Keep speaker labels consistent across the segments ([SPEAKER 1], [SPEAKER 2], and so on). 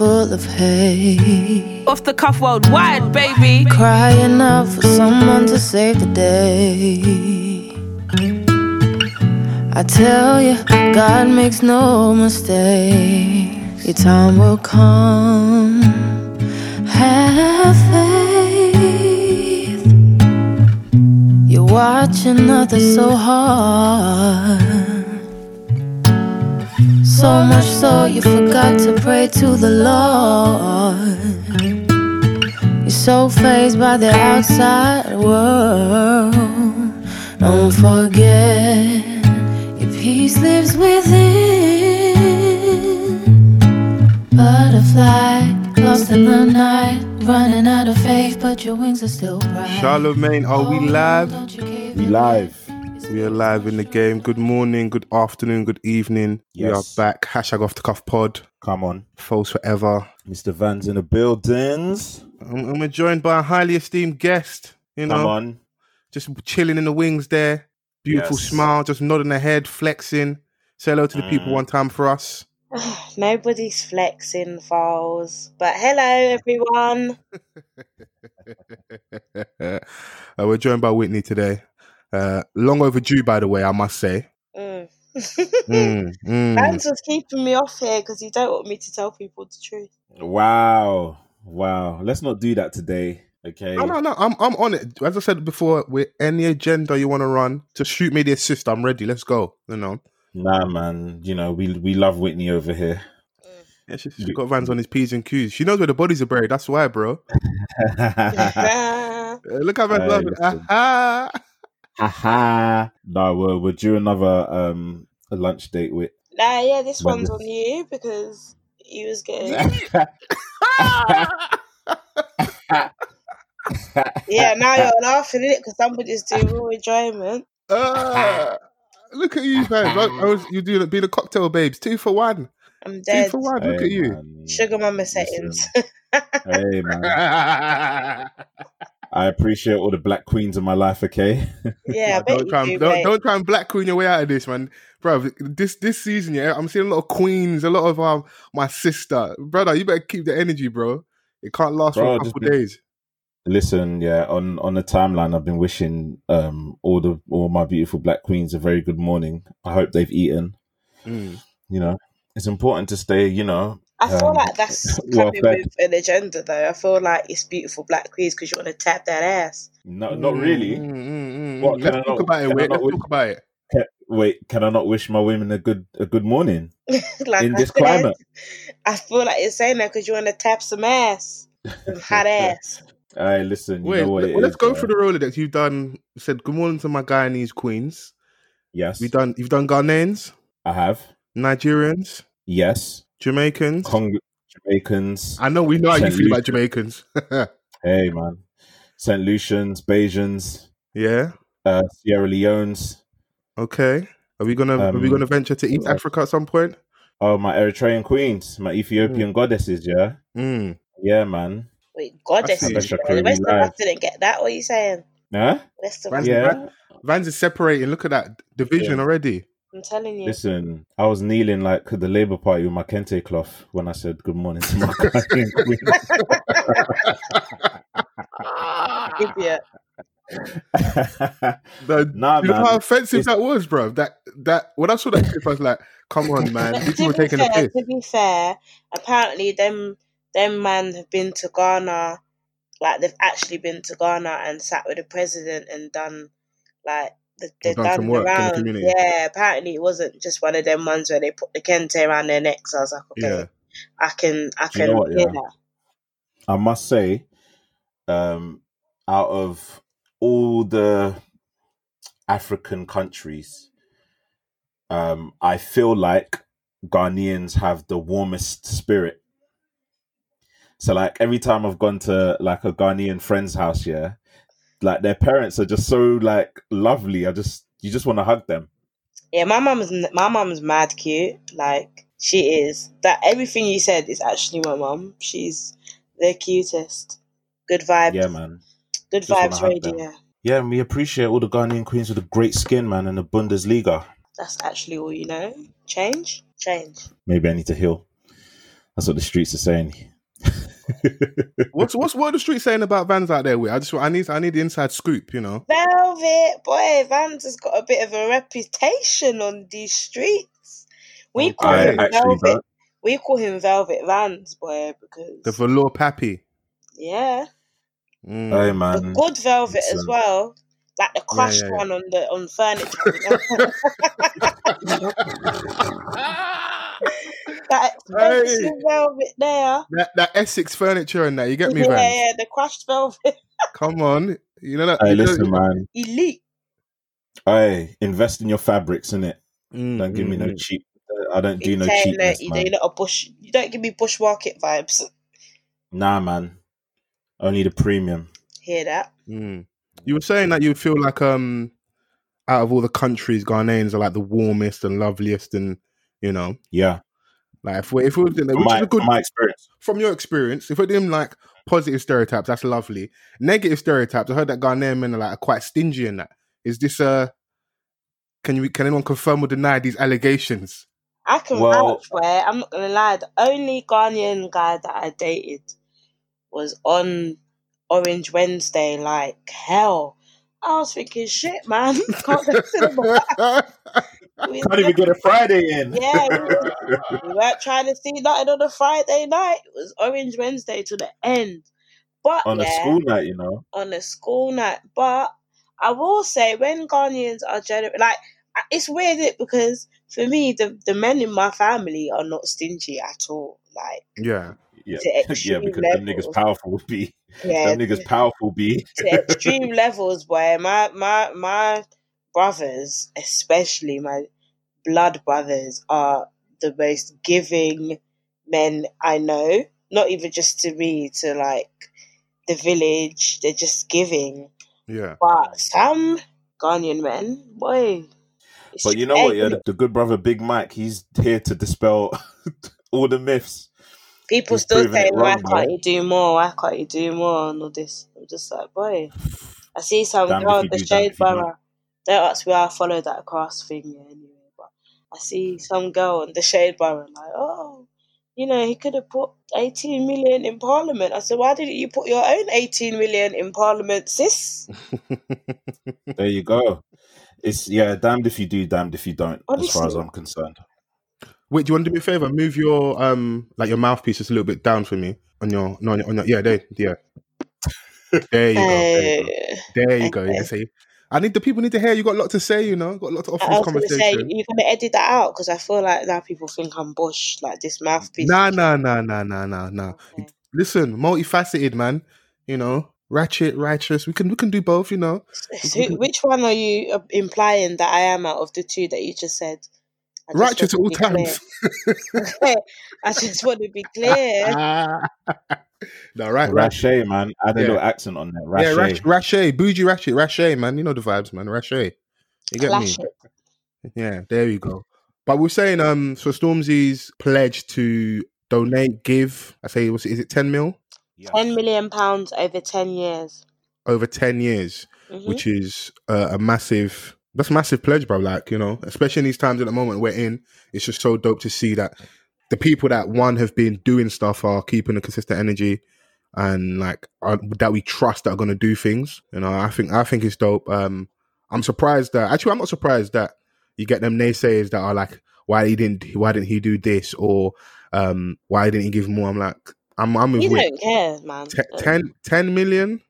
[SPEAKER 1] full of hate.
[SPEAKER 2] Off the cuff worldwide, baby.
[SPEAKER 1] Crying out for someone to save the day. I tell you, God makes no mistakes. Your time will come. Have faith. You're watching others so hard. So much so you forgot to pray to the Lord. You're so phased by the outside world. Don't forget your peace lives within. Butterfly, lost in the night, running out of faith, but your wings are still bright.
[SPEAKER 3] Charlemagne, are we oh, live?
[SPEAKER 1] Don't you care
[SPEAKER 4] We live.
[SPEAKER 3] We are live in the game. Good morning, good afternoon, good evening. We are back. Hashtag off the cuff pod.
[SPEAKER 4] Come on.
[SPEAKER 3] False forever.
[SPEAKER 4] Mr. Van's in the buildings.
[SPEAKER 3] I'm, I'm joined by a highly esteemed guest. You
[SPEAKER 4] Come
[SPEAKER 3] know,
[SPEAKER 4] on.
[SPEAKER 3] just chilling in the wings there. Beautiful
[SPEAKER 4] Yes.
[SPEAKER 3] smile, just nodding her head, flexing. Say hello to the people
[SPEAKER 4] Mm.
[SPEAKER 3] one time for us.
[SPEAKER 5] Nobody's flexing files. But hello everyone.
[SPEAKER 3] uh, we're joined by Whitney today. Uh, long overdue, by the way, I must say.
[SPEAKER 5] Mm.
[SPEAKER 3] Mm, mm.
[SPEAKER 5] Vance was keeping me off here because he don't want me to tell people the truth.
[SPEAKER 4] Wow. Wow. Let's not do that today. Okay.
[SPEAKER 3] Oh, no, no, I'm, I'm on it. As I said before, with any agenda you want to run, just shoot me the assist. I'm ready. Let's go. You know,
[SPEAKER 4] Nah, man. You know, we we love Whitney over here.
[SPEAKER 3] yeah, she's, she's got vans on his p's and q's. She knows where the bodies are buried. That's why, bro. Uh, look how Van's
[SPEAKER 4] Hey,
[SPEAKER 3] laughing.
[SPEAKER 4] listen.
[SPEAKER 3] Aha!
[SPEAKER 4] Haha. no, we're we're due another um a lunch date with
[SPEAKER 5] nah, yeah, this one's on you because he was getting. yeah, now you're laughing at it because somebody's doing real enjoyment.
[SPEAKER 3] Ah, look at you, man. Like, I was, you doing being a cocktail babes. Two for one.
[SPEAKER 5] I'm dead.
[SPEAKER 3] Two
[SPEAKER 5] dead.
[SPEAKER 3] for one. Look
[SPEAKER 4] Hey,
[SPEAKER 3] at you.
[SPEAKER 4] man.
[SPEAKER 5] Sugar mama
[SPEAKER 4] Listen.
[SPEAKER 5] settings.
[SPEAKER 4] Hey man. I appreciate all the black queens in my life, okay?
[SPEAKER 5] yeah, I
[SPEAKER 3] don't try,
[SPEAKER 5] do,
[SPEAKER 3] and, don't, don't try and black queen your way out of this, man, bro. This this season, yeah, I'm seeing a lot of queens, a lot of um, my sister, brother. You better keep the energy, bro. It can't last
[SPEAKER 4] Bro,
[SPEAKER 3] for a couple
[SPEAKER 4] be-
[SPEAKER 3] days.
[SPEAKER 4] Listen, yeah, on on the timeline, I've been wishing um all the all my beautiful black queens a very good morning. I hope they've eaten.
[SPEAKER 3] Mm.
[SPEAKER 4] You know, it's important to stay. You know,
[SPEAKER 5] I feel
[SPEAKER 4] um,
[SPEAKER 5] like that's coming
[SPEAKER 4] fed.
[SPEAKER 5] with an agenda, though. I feel like it's beautiful black queens because you want to tap that ass.
[SPEAKER 4] No, not really.
[SPEAKER 3] Mm, mm, mm,
[SPEAKER 4] What,
[SPEAKER 3] mm.
[SPEAKER 4] can
[SPEAKER 3] Let's
[SPEAKER 4] I
[SPEAKER 3] talk
[SPEAKER 4] not-
[SPEAKER 3] about it. Wait, let's
[SPEAKER 4] wish-
[SPEAKER 3] talk about it.
[SPEAKER 4] Ca- Wait, can I not wish my women a good a good morning
[SPEAKER 5] like
[SPEAKER 4] in
[SPEAKER 5] I
[SPEAKER 4] this
[SPEAKER 5] said,
[SPEAKER 4] climate?
[SPEAKER 5] I feel like you're saying that because you want to tap some ass, some hot ass.
[SPEAKER 4] Hey, listen, you
[SPEAKER 3] Wait,
[SPEAKER 4] know what
[SPEAKER 3] let-
[SPEAKER 4] it
[SPEAKER 3] well, let's
[SPEAKER 4] is,
[SPEAKER 3] go
[SPEAKER 4] yeah.
[SPEAKER 3] through the Rolodex. You've done said good morning to my Guyanese queens.
[SPEAKER 4] Yes,
[SPEAKER 3] You've done you've done Ghanaians,
[SPEAKER 4] I have.
[SPEAKER 3] Nigerians,
[SPEAKER 4] Yes,
[SPEAKER 3] Jamaicans.
[SPEAKER 4] Cong- Jamaicans.
[SPEAKER 3] I know we know how you
[SPEAKER 4] Saint
[SPEAKER 3] feel about Jamaicans.
[SPEAKER 4] Hey, man. St. Lucians, Bajans,
[SPEAKER 3] yeah.
[SPEAKER 4] uh, Sierra Leones.
[SPEAKER 3] Okay. Are we gonna are we
[SPEAKER 4] Um,
[SPEAKER 3] gonna venture to East
[SPEAKER 4] uh,
[SPEAKER 3] Africa at some point?
[SPEAKER 4] Oh, my Eritrean queens, my Ethiopian goddesses, yeah?
[SPEAKER 3] Mm.
[SPEAKER 4] Yeah, man.
[SPEAKER 5] Wait, goddesses.
[SPEAKER 3] see.
[SPEAKER 5] The
[SPEAKER 4] Shakira
[SPEAKER 5] rest of us didn't get that. What are you saying?
[SPEAKER 4] Huh?
[SPEAKER 5] The rest of
[SPEAKER 3] Vans,
[SPEAKER 5] us,
[SPEAKER 4] Yeah.
[SPEAKER 3] Vans is separating. Look at that division
[SPEAKER 4] Yeah.
[SPEAKER 3] already.
[SPEAKER 5] I'm telling you.
[SPEAKER 4] Listen, I was kneeling like the Labour Party with my kente cloth when I said good morning to my Ghanaian queen.
[SPEAKER 5] Idiot.
[SPEAKER 3] The-
[SPEAKER 4] nah,
[SPEAKER 3] you know
[SPEAKER 4] man.
[SPEAKER 3] how offensive
[SPEAKER 4] It's-
[SPEAKER 3] that was, bro. That that when I saw that clip, I was like, "Come on, man!
[SPEAKER 5] But
[SPEAKER 3] These
[SPEAKER 5] to
[SPEAKER 3] people
[SPEAKER 5] be
[SPEAKER 3] taking a
[SPEAKER 5] fair,
[SPEAKER 3] piss."
[SPEAKER 5] to be fair, apparently them them man have been to Ghana, like they've actually been to Ghana and sat with the president and done like the, they've
[SPEAKER 3] done
[SPEAKER 5] done,
[SPEAKER 3] some
[SPEAKER 5] the
[SPEAKER 3] work in the community.
[SPEAKER 5] Yeah, apparently it wasn't just one of them ones where they put the kente around their necks. I was like, okay,
[SPEAKER 3] Yeah,
[SPEAKER 5] I can I
[SPEAKER 4] Do you
[SPEAKER 5] can
[SPEAKER 4] know what, yeah?
[SPEAKER 5] that.
[SPEAKER 4] I must say, um, out of all the African countries, um, I feel like Ghanaians have the warmest spirit. So, like every time I've gone to like a Ghanaian friend's house, yeah, like their parents are just so like lovely. I just you just want to hug them.
[SPEAKER 5] Yeah, my mum's my mum's mad cute. Like she is. That everything you said is actually my mum. She's the cutest. Good vibes.
[SPEAKER 4] Yeah, man.
[SPEAKER 5] Good
[SPEAKER 4] Just
[SPEAKER 5] vibes radio.
[SPEAKER 4] Yeah, and we appreciate all the Ghanaian queens with the great skin, man, and the Bundesliga.
[SPEAKER 5] That's actually all you know. Change. change.
[SPEAKER 4] Maybe I need to heal. That's what the streets are saying.
[SPEAKER 3] What's what's what are the streets saying about Vans out there? With I just I need I need the inside scoop. You know.
[SPEAKER 5] Velvet, boy, Vans has got a bit of a reputation on these streets. We
[SPEAKER 3] Okay.
[SPEAKER 5] call
[SPEAKER 4] I
[SPEAKER 5] him Velvet.
[SPEAKER 4] don't.
[SPEAKER 5] We call him Velvet Vans, boy, because
[SPEAKER 3] The velour pappy.
[SPEAKER 5] yeah,
[SPEAKER 3] Mm.
[SPEAKER 4] Hey man, the
[SPEAKER 5] good velvet
[SPEAKER 4] it's,
[SPEAKER 5] as
[SPEAKER 4] uh,
[SPEAKER 5] well, like the crushed
[SPEAKER 3] yeah, yeah.
[SPEAKER 5] one on the on furniture. that expensive velvet there.
[SPEAKER 3] that that Essex furniture and that you get me,
[SPEAKER 5] yeah, yeah, the crushed velvet,
[SPEAKER 3] Come on, you know that.
[SPEAKER 4] hey,
[SPEAKER 3] you know-
[SPEAKER 4] listen, man.
[SPEAKER 5] elite.
[SPEAKER 4] Hey, invest in your fabrics, innit?
[SPEAKER 3] Mm,
[SPEAKER 4] Don't give me
[SPEAKER 3] mm,
[SPEAKER 4] no
[SPEAKER 3] mm.
[SPEAKER 4] cheap. I don't do
[SPEAKER 5] You
[SPEAKER 4] no
[SPEAKER 5] saying
[SPEAKER 4] cheapness,
[SPEAKER 5] you,
[SPEAKER 4] man.
[SPEAKER 5] you lot of bush. You don't give me bush market vibes.
[SPEAKER 4] Nah, man. Only the premium.
[SPEAKER 5] Hear that?
[SPEAKER 3] Mm. You were saying that you feel like um out of all the countries, Ghanaians are like the warmest and loveliest, and you know,
[SPEAKER 4] Yeah,
[SPEAKER 3] like if we're if we're doing, which
[SPEAKER 4] from
[SPEAKER 3] is a good
[SPEAKER 4] from my experience.
[SPEAKER 3] from your experience, if we're doing like positive stereotypes, that's lovely. Negative stereotypes, I heard that Ghanaian men are like are quite stingy in that. Is this uh can you can anyone confirm or deny these allegations?
[SPEAKER 5] I can
[SPEAKER 4] Well-
[SPEAKER 5] vouch where I'm not gonna lie. The only Ghanaian guy that I dated was on Orange Wednesday. Like hell, I was thinking, shit, man, can't go to the bar. We-
[SPEAKER 4] Can't even get a Friday in.
[SPEAKER 5] Yeah, we weren't trying to see nothing on a Friday night. It was Orange Wednesday to the end. But
[SPEAKER 4] On a school night, you know.
[SPEAKER 5] on a school night. But I will say, when Ghanaians are generous, like it's weird it because for me, the the men in my family are not stingy at all. Like
[SPEAKER 3] yeah.
[SPEAKER 4] Yeah, yeah, because them niggas powerful be.
[SPEAKER 5] yeah,
[SPEAKER 4] Them niggas powerful be.
[SPEAKER 5] to extreme levels. Boy, my my my brothers, especially my blood brothers, are the most giving men I know. Not even just to me, to like the village. They're just giving.
[SPEAKER 3] Yeah.
[SPEAKER 5] But some Ghanaian men, boy.
[SPEAKER 4] But you know what? Yeah, the good brother Big Mike, he's here to dispel all the myths.
[SPEAKER 5] People
[SPEAKER 4] he's
[SPEAKER 5] still saying, "Why can't
[SPEAKER 4] bro."
[SPEAKER 5] you do more? Why can't you do more?" and all this. I'm just like, boy. I see some girl on the shade
[SPEAKER 4] you don't.
[SPEAKER 5] ask me how I follow that cross thing yeah, anyway. But I see some girl on the shade borough like, oh, you know, he could have put 18 million in Parliament. I said, why didn't you put your own 18 million in Parliament, sis?
[SPEAKER 4] There you go. It's yeah, damned if you do, damned if you don't. As far as I'm concerned.
[SPEAKER 3] Wait, do you want to do me a favor? Move your um like your mouthpiece just a little bit down for me on your no on your, on your yeah there yeah. There you go. There you go. There you go.
[SPEAKER 5] okay.
[SPEAKER 3] Yeah, see, I need the people need to hear. You got a lot to say. You know, got a lot to offer
[SPEAKER 5] I was going to say,
[SPEAKER 3] conversation.
[SPEAKER 5] you're going to edit that out because I feel like now people think I'm bush, like this mouthpiece.
[SPEAKER 3] Nah, nah, nah, nah, nah, nah, nah.
[SPEAKER 5] Okay.
[SPEAKER 3] Listen, multifaceted man. You know, ratchet, righteous. We can we can do both. You know.
[SPEAKER 5] So which one are you uh, implying that I am out of the two that you just said? I
[SPEAKER 3] Righteous at all
[SPEAKER 5] want to be clear.
[SPEAKER 3] times.
[SPEAKER 5] I just want to be clear.
[SPEAKER 3] no, right, right.
[SPEAKER 4] Man. Add a
[SPEAKER 3] Yeah.
[SPEAKER 4] little accent on that. Rache.
[SPEAKER 3] Yeah, Rache, Rache, bougie Ratchet, Rache, man. You know the vibes, man. Rache. You get
[SPEAKER 5] Clash
[SPEAKER 3] me?
[SPEAKER 5] it.
[SPEAKER 3] Yeah, there you go. But we're saying, um, so Stormzy's pledge to donate, give. I say, was is it ten mil
[SPEAKER 4] Yeah.
[SPEAKER 5] Ten million pounds over ten years.
[SPEAKER 3] over ten years,
[SPEAKER 5] Mhm.
[SPEAKER 3] which is uh, a massive. That's a massive pledge, bro. Like you know, especially in these times at the moment we're in, it's just so dope to see that the people that one have been doing stuff are keeping a consistent energy and like are, that we trust that are going to do things. You know, I think I think it's dope. Um, I'm surprised that actually I'm not surprised that you get them naysayers that are like, why he didn't why didn't he do this or um why didn't he give more? I'm like, I'm I'm with
[SPEAKER 5] You don't care, man.
[SPEAKER 3] Te- 10, 10 million,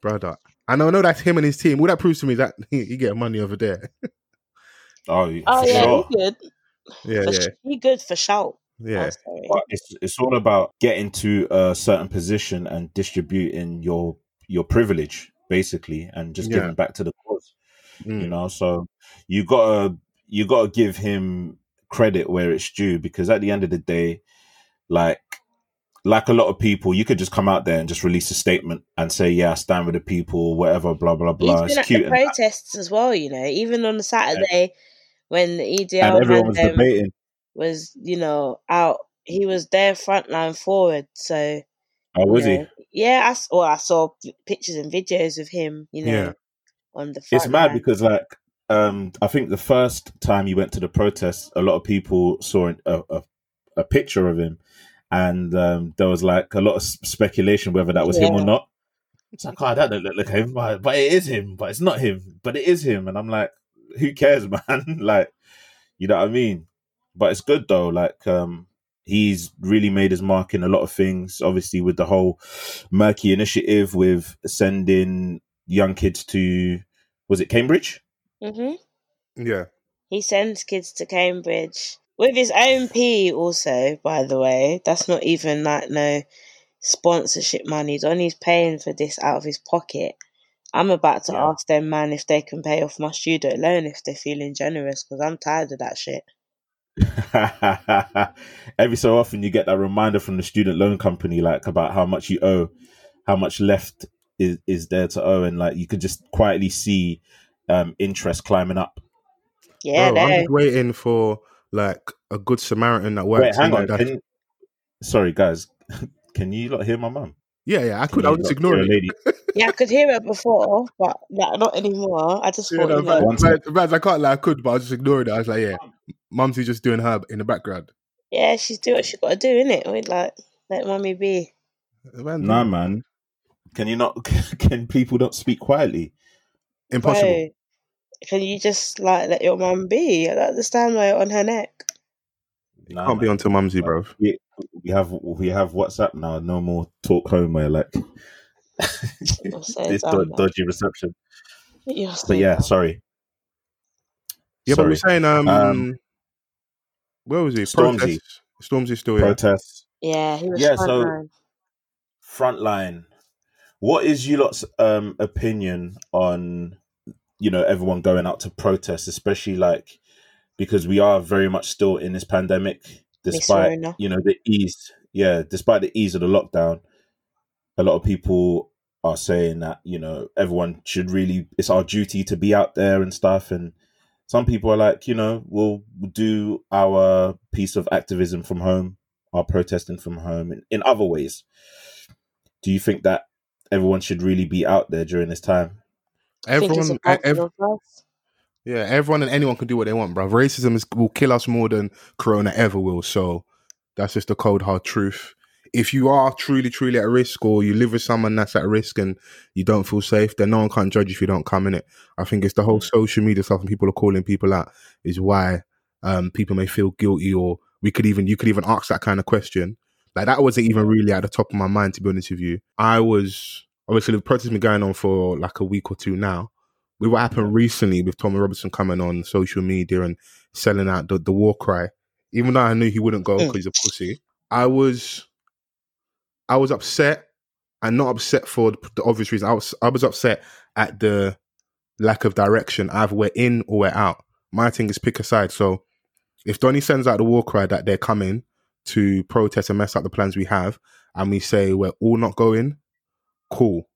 [SPEAKER 3] brother. And I know that's him and his team. What that proves to me is that he, he get money over there.
[SPEAKER 4] Oh,
[SPEAKER 5] Oh
[SPEAKER 4] for
[SPEAKER 5] yeah,
[SPEAKER 4] sure.
[SPEAKER 5] he good.
[SPEAKER 3] Yeah,
[SPEAKER 5] For
[SPEAKER 3] yeah,
[SPEAKER 5] sh- he good for shout.
[SPEAKER 3] yeah.
[SPEAKER 5] Oh.
[SPEAKER 4] But it's it's all about getting to a certain position and distributing your your privilege, basically, and just
[SPEAKER 3] Yeah.
[SPEAKER 4] giving back to the cause. You
[SPEAKER 3] Mm.
[SPEAKER 4] know, so you gotta you gotta give him credit where it's due because at the end of the day, like like a lot of people, you could just come out there and just release a statement and say, "Yeah, I stand with the people," whatever, blah blah blah.
[SPEAKER 5] He's
[SPEAKER 4] It's
[SPEAKER 5] been at
[SPEAKER 4] cute,
[SPEAKER 5] the
[SPEAKER 4] and, that.
[SPEAKER 5] protests as well, you know. Even on the Saturday when the EDL
[SPEAKER 4] and everyone was debating.
[SPEAKER 5] was, you know, out. He was there frontline forward. So
[SPEAKER 4] Oh, was
[SPEAKER 5] you
[SPEAKER 4] he?
[SPEAKER 5] Yeah, I, well, I saw pictures and videos of him, you know,
[SPEAKER 3] Yeah.
[SPEAKER 5] on the front
[SPEAKER 4] It's mad
[SPEAKER 5] line.
[SPEAKER 4] because like um, I think the first time he went to the protest, a lot of people saw a, a, a picture of him, and um, there was like a lot of speculation whether that was him or not. It's like, oh, that don't look like him, but, but it is him. But it's not him, but it is him. And I'm like, who cares, man? like, you know what I mean? But it's good though. Like, um, he's really made his mark in a lot of things. Obviously, with the whole Merky initiative, with sending young kids to, was it Cambridge?
[SPEAKER 5] hmm
[SPEAKER 3] Yeah.
[SPEAKER 5] He sends kids to Cambridge with his own P. Also, by the way, that's not even like no sponsorship money. Donny's paying for this out of his pocket. I'm about to
[SPEAKER 4] Yeah.
[SPEAKER 5] ask them, man, if they can pay off my student loan if they're feeling generous, because I'm tired of that shit.
[SPEAKER 4] Every so often, you get that reminder from the student loan company, like about how much you owe, how much left is, is there to owe, and like you could just quietly see um, interest climbing up.
[SPEAKER 5] Yeah,
[SPEAKER 3] Bro, I'm just waiting for like a good Samaritan that works.
[SPEAKER 4] Wait, hang
[SPEAKER 3] in
[SPEAKER 4] on. Can, sorry, guys. Can you not hear my mum?
[SPEAKER 3] Yeah, yeah, I
[SPEAKER 4] Can
[SPEAKER 3] could. I
[SPEAKER 4] you
[SPEAKER 3] was just ignoring it.
[SPEAKER 4] lady.
[SPEAKER 5] Yeah, I could hear it before, but like, not anymore. I just
[SPEAKER 3] Yeah,
[SPEAKER 5] thought,
[SPEAKER 3] no,
[SPEAKER 5] you know,
[SPEAKER 3] Vaz,
[SPEAKER 4] One
[SPEAKER 3] Vaz, Vaz, I can't lie, I could, but I was just ignoring it. I was like, yeah, Mumsy's just doing her in the background.
[SPEAKER 5] yeah, she's doing what she's got to do, innit? We'd like let mommy be.
[SPEAKER 3] Man,
[SPEAKER 4] Nah, man. Can you not? Can people not speak quietly?
[SPEAKER 3] Impossible.
[SPEAKER 5] Bro, can you just like let your mum be? I don't understand why you're on her neck.
[SPEAKER 4] Nah,
[SPEAKER 3] Can't be
[SPEAKER 4] man.
[SPEAKER 3] onto Mumsy, bro.
[SPEAKER 4] We, we have we have WhatsApp now. No more talk home where like
[SPEAKER 5] so
[SPEAKER 4] this
[SPEAKER 5] dumb,
[SPEAKER 4] do-
[SPEAKER 5] man.
[SPEAKER 4] dodgy reception.
[SPEAKER 5] You're so
[SPEAKER 4] But yeah,
[SPEAKER 5] dumb.
[SPEAKER 4] sorry.
[SPEAKER 3] Yeah, but
[SPEAKER 4] sorry.
[SPEAKER 3] we're saying, um,
[SPEAKER 4] Um,
[SPEAKER 3] where was he?
[SPEAKER 4] Stormzy.
[SPEAKER 3] Protest. Stormzy's still here.
[SPEAKER 4] Protests.
[SPEAKER 5] Yeah, he was
[SPEAKER 4] Yeah,
[SPEAKER 5] front
[SPEAKER 4] so-
[SPEAKER 5] line.
[SPEAKER 4] Frontline. What is you lot's um opinion on you know everyone going out to protest, especially like because we are very much still in this pandemic, despite you know the ease. Yeah, despite the ease of the lockdown, a lot of people are saying that you know everyone should really it's our duty to be out there and stuff and some people are like you know we'll do our piece of activism from home our protesting from home in, in other ways do you think that everyone should really be out there during this time
[SPEAKER 5] I think it's
[SPEAKER 3] Everyone,
[SPEAKER 5] a
[SPEAKER 3] ev-
[SPEAKER 5] battle of us.
[SPEAKER 3] yeah, everyone and anyone can do what they want, bro. Racism is, will kill us more than Corona ever will. So that's just the cold hard truth. If you are truly, truly at risk, or you live with someone that's at risk and you don't feel safe, then no one can't judge if you don't come in it. I think it's the whole social media stuff and people are calling people out is why um, people may feel guilty, or we could even you could even ask that kind of question. Like that wasn't even really at the top of my mind to be honest with you. I was obviously the protest has been going on for like a week or two now. With what happened recently with Tommy Robinson coming on social media and selling out the, the war cry, even though I knew he wouldn't go
[SPEAKER 5] Mm.
[SPEAKER 3] because he's a pussy, I was I was upset and not upset for the, the obvious reason. I was I was upset at the lack of direction. Either we're in or we're out. My thing is pick a side. So if Donny sends out the war cry that they're coming to protest and mess up the plans we have, and we say we're all not going, cool.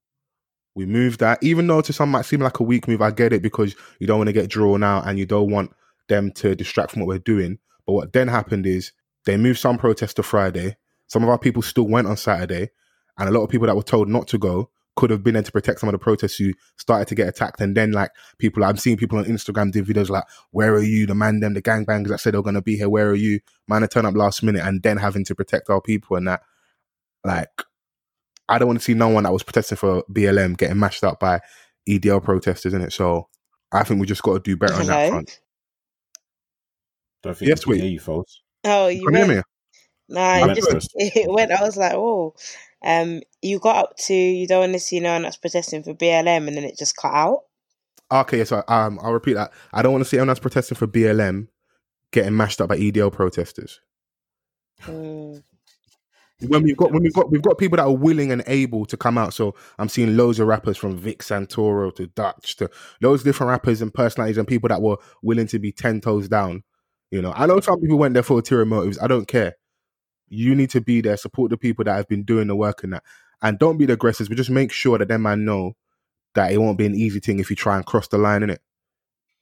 [SPEAKER 3] We move that, even though to some might seem like a weak move. I get it because you don't want to get drawn out and you don't want them to distract from what we're doing. But what then happened is they moved some protests to Friday. Some of our people still went on Saturday, and a lot of people that were told not to go could have been there to protect some of the protests who started to get attacked. And then, like people, I'm seeing people on Instagram doing videos like, "Where are you? The man, them, the gangbangers that said they're going to be here. Where are you? Man, to turn up last minute, and then having to protect our people and that. Like, I don't want to see no one that was protesting for BLM getting mashed up by EDL protesters in it. So I think we just got to do better on that front.
[SPEAKER 4] don't think
[SPEAKER 3] Yes,
[SPEAKER 4] we can
[SPEAKER 3] wait.
[SPEAKER 4] hear you folks
[SPEAKER 5] Oh, you
[SPEAKER 3] Can you hear me?
[SPEAKER 5] Nah,
[SPEAKER 4] You
[SPEAKER 5] it
[SPEAKER 4] went
[SPEAKER 5] just it went. I was like, oh, um, you got up to you don't want to see no one that's protesting for BLM, and then it just cut out.
[SPEAKER 3] Okay, so um, I'll repeat that. I don't want to see anyone that's protesting for BLM getting mashed up by EDL protesters.
[SPEAKER 5] Mm.
[SPEAKER 3] When we've got when we've got we've got people that are willing and able to come out. So I'm seeing loads of rappers from Vic Santoro to Dutch to loads of different rappers and personalities and people that were willing to be ten toes down. You know, I know some people went there for ulterior motives. I don't care. You need to be there, support the people that have been doing the work and that, and don't be the aggressors. But just make sure that them man know that it won't be an easy thing if you try and cross the line in it.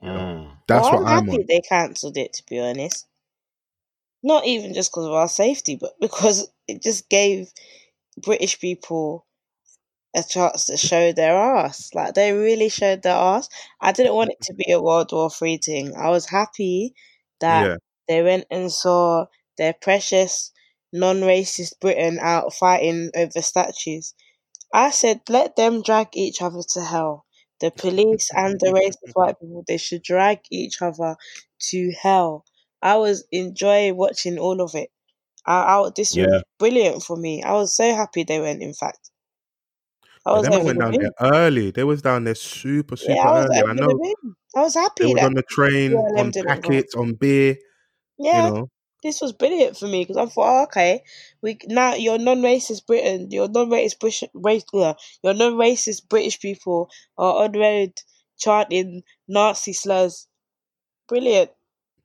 [SPEAKER 4] Mm.
[SPEAKER 3] That's
[SPEAKER 5] well,
[SPEAKER 3] what
[SPEAKER 5] I'm
[SPEAKER 3] I'm
[SPEAKER 5] happy
[SPEAKER 3] on.
[SPEAKER 5] they cancelled it. To be honest, not even just because of our safety, but because it just gave British people a chance to show their ass. Like they really showed their ass. I didn't want it to be a World War Three thing. I was happy that
[SPEAKER 3] Yeah.
[SPEAKER 5] they went and saw their precious non-racist Britain out fighting over statues. I said, let them drag each other to hell. The police and the racist white people, they should drag each other to hell. I was enjoying watching all of it. I, I this
[SPEAKER 4] Yeah.
[SPEAKER 5] was brilliant for me. I was so happy they went. In fact, I was over
[SPEAKER 3] went down there early. They was down there super, super
[SPEAKER 5] Yeah, I
[SPEAKER 3] early. I know.
[SPEAKER 5] I was
[SPEAKER 3] they
[SPEAKER 5] happy
[SPEAKER 3] was
[SPEAKER 5] that
[SPEAKER 3] on the train, on packets, on beer.
[SPEAKER 5] Yeah,
[SPEAKER 3] You know,
[SPEAKER 5] this was brilliant for me because I thought, oh, okay, we now you're non-racist Britain, you're non-racist British, race, yeah, you're non-racist British people are on road chanting Nazi slurs. Brilliant.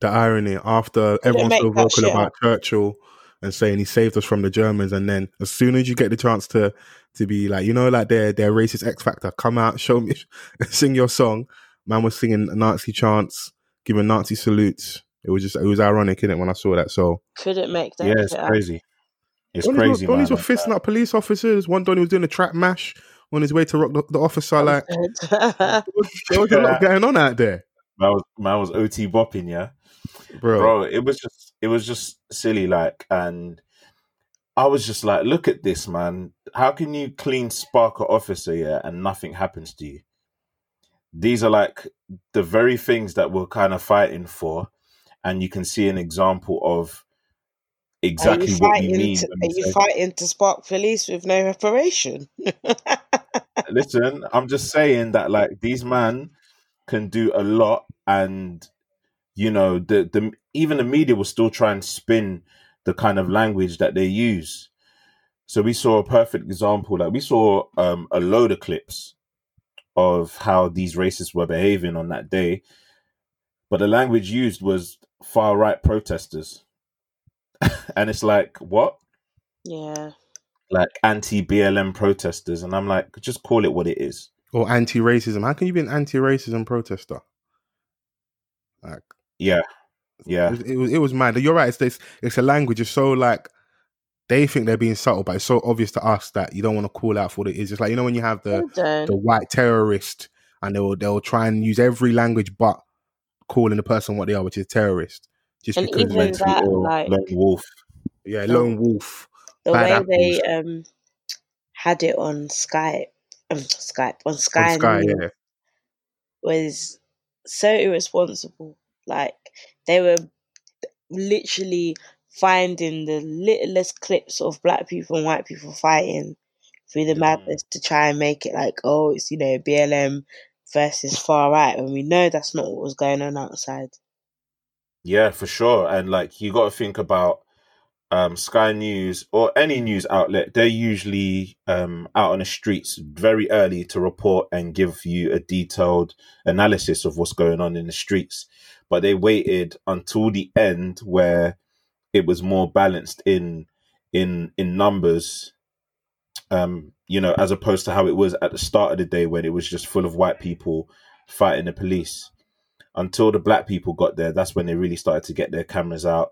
[SPEAKER 3] the irony after everyone's so vocal about. Churchill and saying he saved us from the Germans, and then as soon as you get the chance to to be like, you know, like their their racist X Factor, come out, show me, sing your song. Man was singing Nazi chants, giving Nazi salutes. It was just it was ironic, innit, when I saw that. So
[SPEAKER 5] Couldn't make that
[SPEAKER 4] Yeah, it's crazy. It's
[SPEAKER 3] Donnies
[SPEAKER 4] crazy,
[SPEAKER 3] were, Donnies
[SPEAKER 4] man.
[SPEAKER 3] were fisting up police officers. One Donny was doing a trap mash on his way to rock the, the officer. Like there was, there was a lot going on out there,
[SPEAKER 4] Man was, man was OT bopping, yeah.
[SPEAKER 3] bro.
[SPEAKER 4] bro it was just it was just silly like and i was just like look at this man how can you clean spark a officer yeah and nothing happens to you these are like the very things that we're kind of fighting for and you can see an example of exactly
[SPEAKER 5] you
[SPEAKER 4] what
[SPEAKER 5] fighting?
[SPEAKER 4] mean
[SPEAKER 5] To, are you fighting to spark police with no reparation?
[SPEAKER 4] listen i'm just saying that like these man can do a lot and you know the the even the media will still try and spin the kind of language that they use so we saw a perfect example like we saw um a load of clips of how these racists were behaving on that day but the language used was far right protesters and it's like what
[SPEAKER 5] yeah.
[SPEAKER 4] like anti blm protesters and i'm like just call it what it is
[SPEAKER 3] Or anti-racism. How can you be an anti-racism protester? Like
[SPEAKER 4] yeah
[SPEAKER 3] it
[SPEAKER 4] yeah
[SPEAKER 3] was, it was, it was mad. You're right. It's, it's it's a language. It's so like they think they're being subtle, but it's so obvious to us that you don't want to call out for what it is. It's like you know when you have the the white terrorist, and they'll they'll try and use every language but calling the person what they are, which is terrorist. Just
[SPEAKER 5] And
[SPEAKER 3] because like,
[SPEAKER 5] that,
[SPEAKER 4] Or
[SPEAKER 5] like
[SPEAKER 4] lone wolf
[SPEAKER 3] yeah, lone wolf.
[SPEAKER 5] the way they um had it on Skype, um, Skype on Sky,
[SPEAKER 3] on Sky, yeah.
[SPEAKER 5] was so irresponsible. Like they were literally finding the littlest clips of black people and white people fighting through the madness to try and make it like, oh, it's you know BLM versus far right, and we know that's not what was going on outside.
[SPEAKER 4] Yeah, for sure. And like you got to think about um, Sky News or any news outlet. They're usually um, out on the streets very early to report and give you a detailed analysis of what's going on in the streets. But they waited until the end where it was more balanced in in in numbers. Um, you know, as opposed to how it was at the start of the day when it was just full of white people fighting the police until the black people got there, that's when they really started to get their cameras out,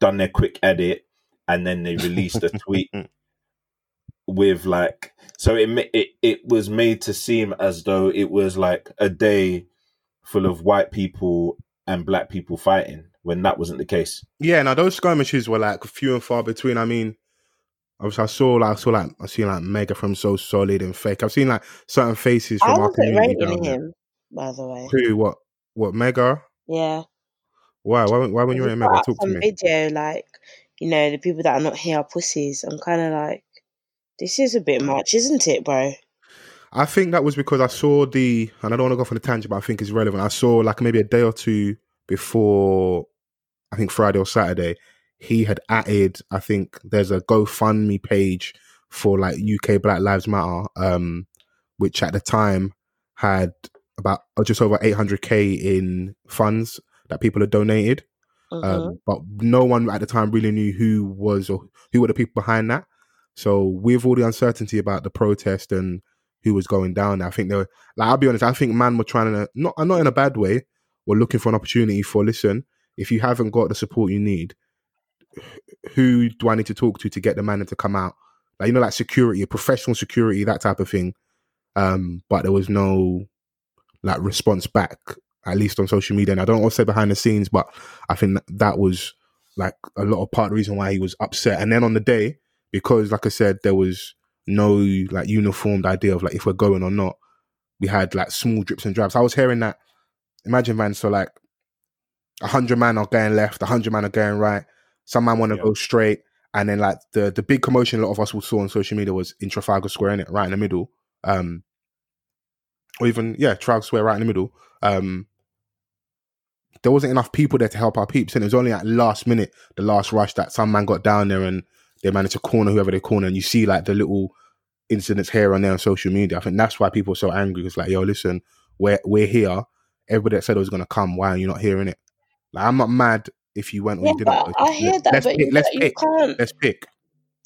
[SPEAKER 4] done their quick edit, and then they released a tweet with like. So it it it was made to seem as though it was like a day full of white people and black people fighting when that wasn't the case.
[SPEAKER 3] Yeah, now those skirmishes were like few and far between. I mean, obviously, I saw like I saw like I seen like Mega from So Solid and Fake. I've seen like certain faces
[SPEAKER 5] I
[SPEAKER 3] from our community.
[SPEAKER 5] rating
[SPEAKER 3] down there.
[SPEAKER 5] him, by the way.
[SPEAKER 3] Who? What? What? Mega?
[SPEAKER 5] Yeah.
[SPEAKER 3] Why? Why? Why when you
[SPEAKER 5] He
[SPEAKER 3] rating
[SPEAKER 5] put
[SPEAKER 3] Mega? Talk to me.
[SPEAKER 5] video like, you know, the people that are not here are pussies. I'm kind of like, this is a bit much, isn't it, bro?
[SPEAKER 3] I think that was because I saw the, and I don't want to go off on a tangent, but I think it's relevant. I saw like maybe a day or two before, I think Friday or Saturday, he had added, I think there's a GoFundMe page for like UK Black Lives Matter, um, which at the time had about uh, just over 800k in funds that people had donated. Um, but no one at the time really knew who was or who were the people behind that. So with all the uncertainty about the protest and who was going down, I think they were like I'll be honest, I think man were trying to not not in a bad way, we're looking for an opportunity for listen, if you haven't got the support you need, who do I need to talk to to get the man to come out like you know, like security, professional security, that type of thing. Um, but there was no like response back, at least on social media. And I don't want to say behind the scenes, but I think that, that was like a lot of part of the reason why he was upset. And then on the day, because like I said, there was no like uniformed idea of like if we're going or not. We had like small drips and drabs. I was hearing that. Imagine, man. So like, a hundred man are going left, a hundred man are going right. Some man want to
[SPEAKER 4] Yeah.
[SPEAKER 3] go straight, and then like the the big commotion a lot of us will saw on social media was in Trafalgar Square, in it, right in the middle. Um, or even yeah, Trafalgar Square, right in the middle. Um, there wasn't enough people there to help our peeps, and it was only at last minute, the last rush, that some man got down there and they manage to corner whoever they corner, and you see like the little incidents here and there on social media. I think that's why people are so angry. It's like, yo, listen, we're we're here. Everybody that said it was gonna come, why are you not hearing it? Like, I'm not mad if you went or
[SPEAKER 5] Yeah,
[SPEAKER 3] you didn't.
[SPEAKER 5] I hear that,
[SPEAKER 3] let's
[SPEAKER 5] but
[SPEAKER 3] pick.
[SPEAKER 5] you,
[SPEAKER 3] Let's
[SPEAKER 5] you
[SPEAKER 3] pick.
[SPEAKER 5] can't.
[SPEAKER 3] Let's pick.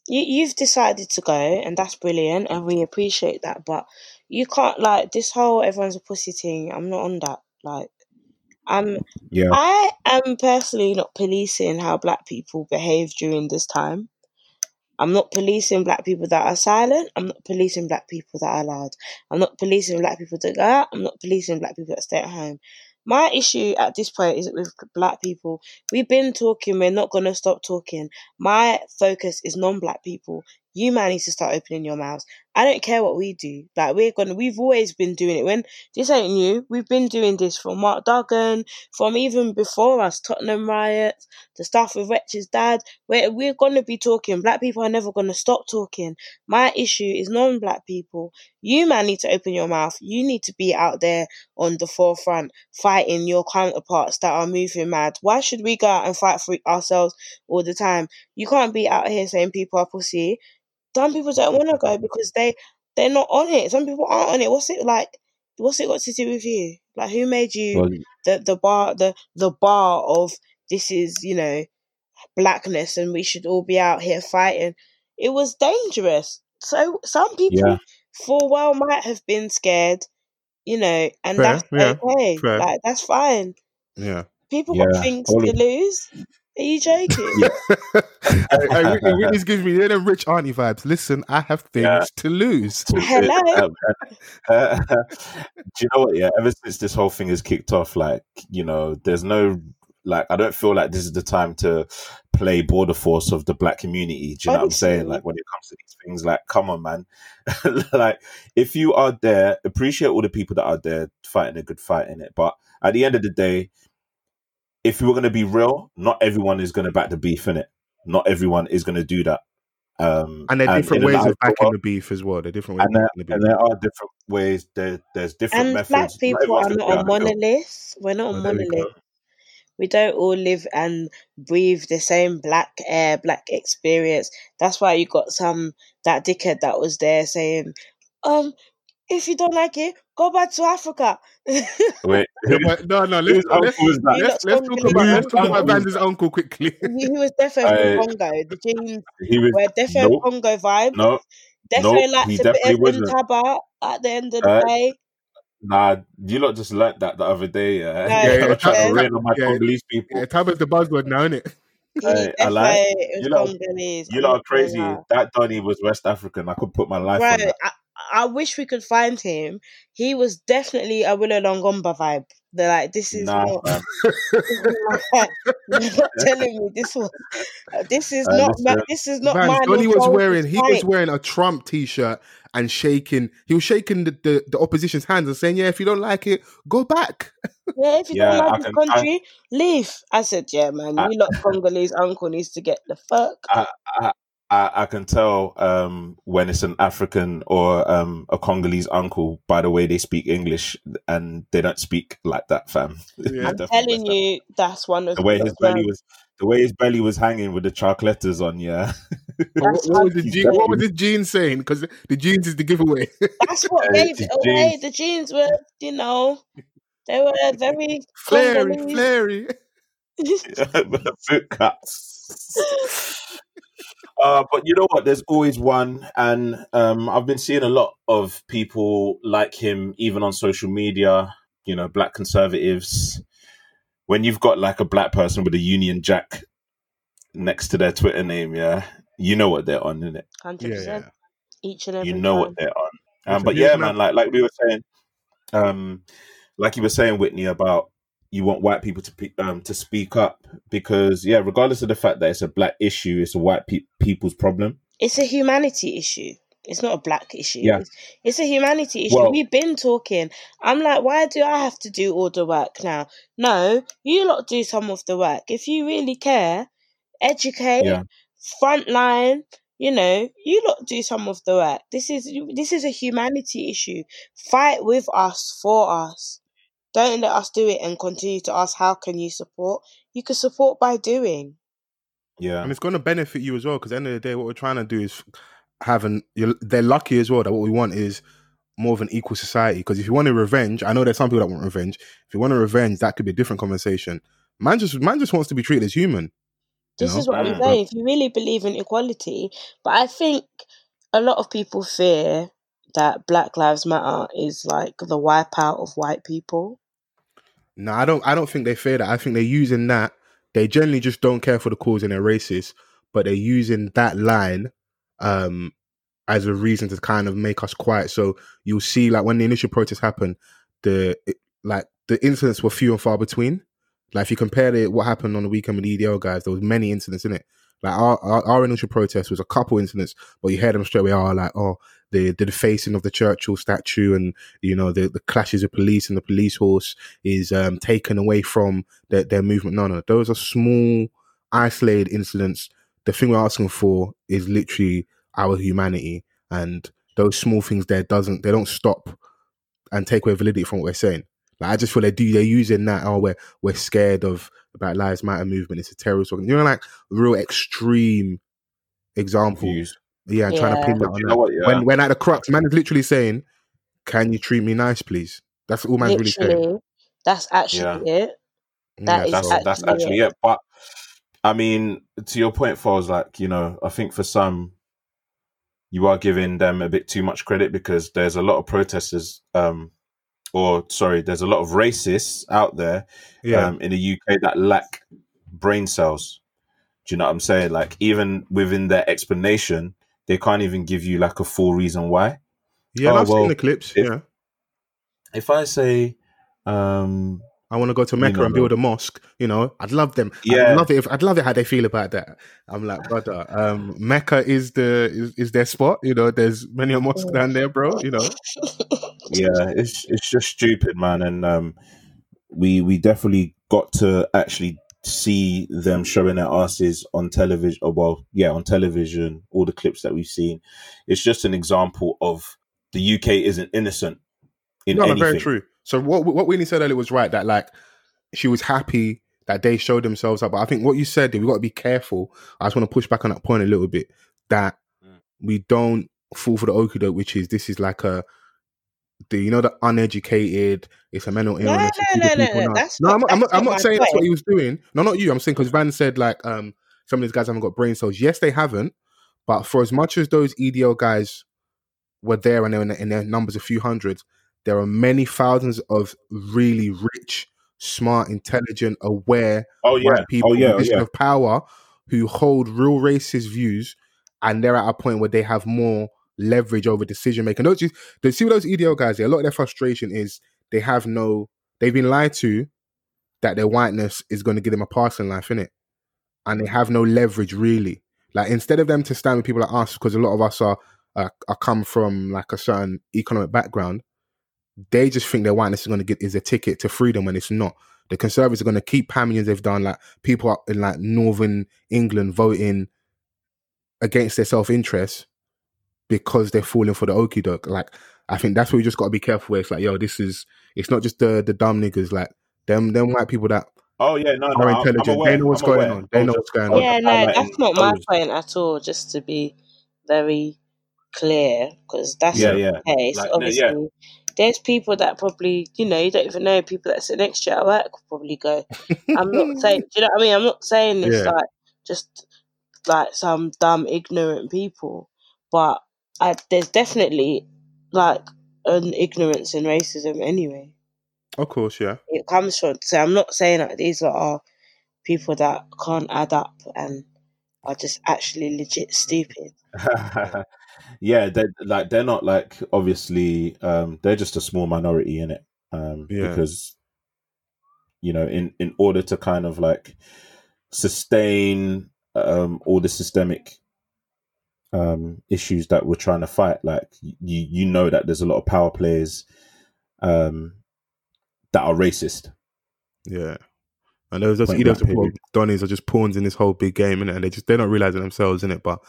[SPEAKER 5] You, you've decided to go, and that's brilliant, and we appreciate that. But you can't like this whole everyone's a pussy thing. I'm not on that. Like, I'm.
[SPEAKER 4] Yeah.
[SPEAKER 5] I am personally not policing how black people behave during this time. I'm not policing black people that are silent. I'm not policing black people that are loud. I'm not policing black people that go out. I'm not policing black people that stay at home. My issue at this point is with black people. We've been talking. We're not gonna stop talking. My focus is non-black people. You man need to start opening your mouths. I don't care what we do. Like we're gonna. We've always been doing it. When this ain't new. We've been doing this from Mark Duggan, from even before us, Tottenham riots, the stuff with Wretch's dad. We're we're gonna be talking. Black people are never gonna stop talking. My issue is non-black people. You man need to open your mouth. You need to be out there on the forefront, fighting your counterparts that are moving mad. Why should we go out and fight for ourselves all the time? You can't be out here saying people are pussy. Some people don't want to go because they they're not on it. Some people aren't on it. What's it like? What's it got to do with you? Like who made you
[SPEAKER 4] Well,
[SPEAKER 5] the the bar the the bar of this is you know blackness and we should all be out here fighting? It was dangerous. So some people
[SPEAKER 4] Yeah.
[SPEAKER 5] for well might have been scared, you know, and
[SPEAKER 3] Fair,
[SPEAKER 5] that's
[SPEAKER 3] yeah,
[SPEAKER 5] okay.
[SPEAKER 3] fair.
[SPEAKER 5] Like that's fine.
[SPEAKER 3] Yeah.
[SPEAKER 5] People got
[SPEAKER 4] Yeah.
[SPEAKER 5] things
[SPEAKER 4] All
[SPEAKER 5] to
[SPEAKER 4] of-
[SPEAKER 5] lose. Are you joking?
[SPEAKER 4] Yeah.
[SPEAKER 3] hey, hey, Whitney, Whitney's giving me them rich auntie vibes. Listen, I have things
[SPEAKER 4] Yeah.
[SPEAKER 3] to lose.
[SPEAKER 5] Hello.
[SPEAKER 4] Um, uh, do you know what? Yeah, ever since this whole thing has kicked off, like you know, there's no like I don't feel like this is the time to play border force of the black community. Do you know what I'm saying? Like when it comes to these things, like come on, man. like if you are there, appreciate all the people that are there fighting a good fight in it. But at the end of the day, if we were going to be real, not everyone is going to back the beef in it. Not everyone is going to do that. Um,
[SPEAKER 3] And there are different ways of backing
[SPEAKER 4] world-
[SPEAKER 3] the beef as well. There are different ways
[SPEAKER 4] and there,
[SPEAKER 3] backing the
[SPEAKER 4] and there are different ways. There, there's different
[SPEAKER 5] And
[SPEAKER 4] methods.
[SPEAKER 5] black people
[SPEAKER 4] everyone's
[SPEAKER 5] are not
[SPEAKER 4] be
[SPEAKER 5] a
[SPEAKER 4] able to do it.
[SPEAKER 5] monolith. We're not a
[SPEAKER 3] Oh, there we
[SPEAKER 5] monolith. We don't all live and breathe the same black air, black experience. That's why you got some that dickhead that was there saying, um, if you don't like it, go back to Africa.
[SPEAKER 4] Wait,
[SPEAKER 3] Yeah, no, no. Let's let's,
[SPEAKER 4] uncle is
[SPEAKER 3] let's, let's talk about let's talk about
[SPEAKER 4] uncle
[SPEAKER 3] uncle quickly.
[SPEAKER 5] he, he was definitely
[SPEAKER 4] I-
[SPEAKER 5] from Congo. The jeans
[SPEAKER 4] He was
[SPEAKER 5] were defo
[SPEAKER 4] no,
[SPEAKER 5] Congo vibes.
[SPEAKER 4] no,
[SPEAKER 5] Defo
[SPEAKER 4] no,
[SPEAKER 5] likes
[SPEAKER 4] he
[SPEAKER 5] a bit
[SPEAKER 4] definitely
[SPEAKER 5] of
[SPEAKER 4] wasn't.
[SPEAKER 5] Intaba at the end of the
[SPEAKER 4] Uh,
[SPEAKER 5] day.
[SPEAKER 4] Nah, you lot just learnt that the other day. Yeah,
[SPEAKER 5] No,
[SPEAKER 3] Yeah, yeah,
[SPEAKER 4] I'm trying
[SPEAKER 5] yeah.
[SPEAKER 4] to rain on my
[SPEAKER 3] Yeah.
[SPEAKER 4] Congolese people.
[SPEAKER 3] Yeah, Taba's the buzzword now, isn't it?
[SPEAKER 5] He
[SPEAKER 4] Hey, I like you lot.
[SPEAKER 5] Congolese.
[SPEAKER 4] You
[SPEAKER 5] I'm
[SPEAKER 4] lot
[SPEAKER 5] not
[SPEAKER 4] are crazy. That Donny was West African. I could put my life
[SPEAKER 5] Bro,
[SPEAKER 4] on that.
[SPEAKER 5] I, I wish we could find him. He was definitely a Awilo Longomba vibe. They're like, this is
[SPEAKER 4] Nah,
[SPEAKER 5] not. You're not telling me this was. This is
[SPEAKER 4] Uh,
[SPEAKER 5] not. ma- This is not
[SPEAKER 3] Vans,
[SPEAKER 5] mine.
[SPEAKER 3] Donny was wearing he was wearing a Trump t-shirt and shaking. He was shaking the, the, the opposition's hands and saying, "Yeah, if you don't like it, go back."
[SPEAKER 5] Yeah, if you
[SPEAKER 4] Yeah,
[SPEAKER 5] don't
[SPEAKER 4] I
[SPEAKER 5] like this
[SPEAKER 4] can. I,
[SPEAKER 5] country, leave. I said, yeah, man.
[SPEAKER 4] I,
[SPEAKER 5] You lot Congolese uncle needs to get the fuck.
[SPEAKER 4] I, I, I I can tell um, when it's an African or um, a Congolese uncle by the way they speak English, and they don't speak like that, fam.
[SPEAKER 3] Yeah.
[SPEAKER 5] I'm telling you, that's one of
[SPEAKER 4] the way his belly was the way his belly was hanging with the chocolates on yeah
[SPEAKER 3] what, what was the
[SPEAKER 4] he's
[SPEAKER 3] what was the jeans saying? Because the jeans is the giveaway.
[SPEAKER 5] That's what gave it away. The jeans were, you know, they were very
[SPEAKER 3] flary,
[SPEAKER 5] Congolese.
[SPEAKER 3] flary.
[SPEAKER 4] boot cuts uh, but you know what there's always one and um, i've been seeing a lot of people like him even on social media you know black conservatives when you've got like a black person with a union jack next to their twitter name yeah you know what they're on, innit?
[SPEAKER 5] Hundred
[SPEAKER 3] Yeah,
[SPEAKER 5] percent.
[SPEAKER 3] yeah.
[SPEAKER 5] Each and every
[SPEAKER 4] You know
[SPEAKER 5] time.
[SPEAKER 4] what they're on. Um, but yeah, man, like like we were saying, um, like you were saying, Whitney, about you want white people to pe- um to speak up because yeah, regardless of the fact that it's a black issue, it's a white pe- people's problem.
[SPEAKER 5] It's a humanity issue. It's not a black issue.
[SPEAKER 4] Yeah.
[SPEAKER 5] It's, it's a humanity issue.
[SPEAKER 4] Well-
[SPEAKER 5] We've been talking. I'm like, why do I have to do all the work now? No, you lot do some of the work. If you really care, educate,
[SPEAKER 4] Yeah.
[SPEAKER 5] frontline. You know, you lot do some of the work. This is this is a humanity issue. Fight with us for us. Don't let us do it and continue to ask how can you support. You can support by doing.
[SPEAKER 4] Yeah,
[SPEAKER 3] and it's going to benefit you as well because at the end of the day what we're trying to do is have an you're, they're lucky as well that what we want is more of an equal society because if you want a revenge i know there's some people that want revenge if you want a revenge that could be a different conversation man just man just wants to be treated as human
[SPEAKER 5] This
[SPEAKER 3] know?
[SPEAKER 5] is what I'm saying. If you really believe in equality, but I think a lot of people fear that Black Lives Matter is like the wipeout of white people.
[SPEAKER 3] No i don't i don't think they fear that. I think they're using that they generally just don't care for the cause and they're racist but they're using that line um as a reason to kind of make us quiet. So you'll see like when the initial protest happened the it, like the incidents were few and far between. Like if you compare it what happened on the weekend with the EDL guys there was many incidents in it like our, our, our initial protest was a couple incidents but you heard them straight away are like oh the the defacing of the Churchill statue and you know the, the clashes of police and the police horse is um, taken away from their, their movement. No no those are small isolated incidents. The thing we're asking for is literally our humanity and those small things there doesn't they don't stop and take away validity from what we're saying. Like I just feel they do they're using that oh we're we're scared of Black Lives Matter movement. It's a terrorist you know like real extreme
[SPEAKER 4] examples.
[SPEAKER 3] Yeah and trying to pin that
[SPEAKER 4] But
[SPEAKER 3] on that
[SPEAKER 4] what? Yeah,
[SPEAKER 3] when when at the crux man is literally saying can you treat me nice please that's all man's really saying
[SPEAKER 5] that's actually it. that
[SPEAKER 3] yeah,
[SPEAKER 5] is
[SPEAKER 3] so-
[SPEAKER 4] that's that's
[SPEAKER 5] actually
[SPEAKER 4] actually it. But I mean, to your point, Falls, like you know, I think for some, you are giving them a bit too much credit because there's a lot of protesters, um, or sorry, there's a lot of racists out there
[SPEAKER 3] yeah
[SPEAKER 4] um, in the UK that lack brain cells. Do you know what I'm saying? Like even within their explanation, they can't even give you like a full reason why.
[SPEAKER 3] yeah
[SPEAKER 4] oh,
[SPEAKER 3] I've
[SPEAKER 4] well,
[SPEAKER 3] seen the clips
[SPEAKER 4] if-
[SPEAKER 3] yeah
[SPEAKER 4] If I say, um,
[SPEAKER 3] I want to go to
[SPEAKER 4] You
[SPEAKER 3] Mecca
[SPEAKER 4] know,
[SPEAKER 3] and build a mosque. You know, I'd love them.
[SPEAKER 4] Yeah.
[SPEAKER 3] I'd love it. If, I'd love it how they feel about that. I'm like, brother, um, Mecca is the is, is their spot. You know, there's many a mosque down there, bro. You know,
[SPEAKER 4] yeah, it's it's just stupid, man. And um, we we definitely got to actually see them showing their asses on television. Or well, yeah, on television. All the clips that we've seen, it's just an example of the UK isn't innocent in
[SPEAKER 3] no, no,
[SPEAKER 4] anything.
[SPEAKER 3] very true. So what what Winnie said earlier was right. That like she was happy that they showed themselves up. But I think what you said, we've got to be careful. I just want to push back on that point a little bit. That
[SPEAKER 4] Mm.
[SPEAKER 3] we don't fall for the okie doke, which is this is like a the you know the uneducated. It's a mental illness.
[SPEAKER 5] no,
[SPEAKER 3] it's
[SPEAKER 5] no,
[SPEAKER 3] people
[SPEAKER 5] no, no, that's
[SPEAKER 3] no. I'm not. I'm not, I'm
[SPEAKER 5] not
[SPEAKER 3] not saying that's what he was doing. No, not you. I'm saying because Van said like um some of these guys haven't got brain cells. Yes, they haven't. But for as much as those EDL guys were there and they're in, their- in their numbers a few hundred, there are many thousands of really rich, smart, intelligent, aware
[SPEAKER 4] Oh yeah,
[SPEAKER 3] white people
[SPEAKER 4] oh yeah,
[SPEAKER 3] in
[SPEAKER 4] oh, yeah.
[SPEAKER 3] of power who hold real racist views, and they're at a point where they have more leverage over decision making. Don't you? They see those EDL guys. A lot of their frustration is they have no. They've been lied to that their whiteness is going to give them a pass in life, innit? And they have no leverage really. Like instead of them to stand with people like us, because a lot of us are uh, are come from like a certain economic background, they just think their whiteness is going to get is a ticket to freedom when it's not. The Conservatives are going to keep hammering as they've done. Like people in like Northern England voting against their self interest because they're falling for the okie doke. Like I think that's where you just got to be careful. Where it's like, yo, this is it's not just the the dumb niggas. Like them them white people that
[SPEAKER 4] Oh yeah, no, no,
[SPEAKER 3] are
[SPEAKER 4] I'm- I'm
[SPEAKER 3] intelligent. they know what's
[SPEAKER 4] I'm
[SPEAKER 3] going
[SPEAKER 4] aware.
[SPEAKER 3] on. They
[SPEAKER 4] I was
[SPEAKER 3] know
[SPEAKER 4] just-
[SPEAKER 3] what's going
[SPEAKER 4] I was
[SPEAKER 3] on.
[SPEAKER 5] Yeah,
[SPEAKER 4] just
[SPEAKER 5] no, that's not my point at all. Just to be very clear, because that's
[SPEAKER 4] Yeah,
[SPEAKER 5] not
[SPEAKER 4] yeah.
[SPEAKER 5] the case.
[SPEAKER 4] Like, no,
[SPEAKER 5] Obviously,
[SPEAKER 4] yeah.
[SPEAKER 5] there's people that probably, you know, you don't even know people that sit next to you at work will probably go. I'm not saying, do you know what I mean? I'm not saying it's
[SPEAKER 3] Yeah.
[SPEAKER 5] like just like some dumb, ignorant people, but I, there's definitely like an ignorance in racism anyway.
[SPEAKER 3] Of course, yeah.
[SPEAKER 5] It comes from. So I'm not saying that these are people that can't add up and are just actually legit stupid.
[SPEAKER 4] yeah, they're like they're not like obviously um they're just a small minority in it. Um
[SPEAKER 3] Yeah.
[SPEAKER 4] because you know, in in order to kind of like sustain um all the systemic um issues that we're trying to fight, like you you know that there's a lot of power players um that are racist.
[SPEAKER 3] Yeah. And those, those. Donnies are just pawns in this whole big game, innit? and they just they're not realizing themselves in it. But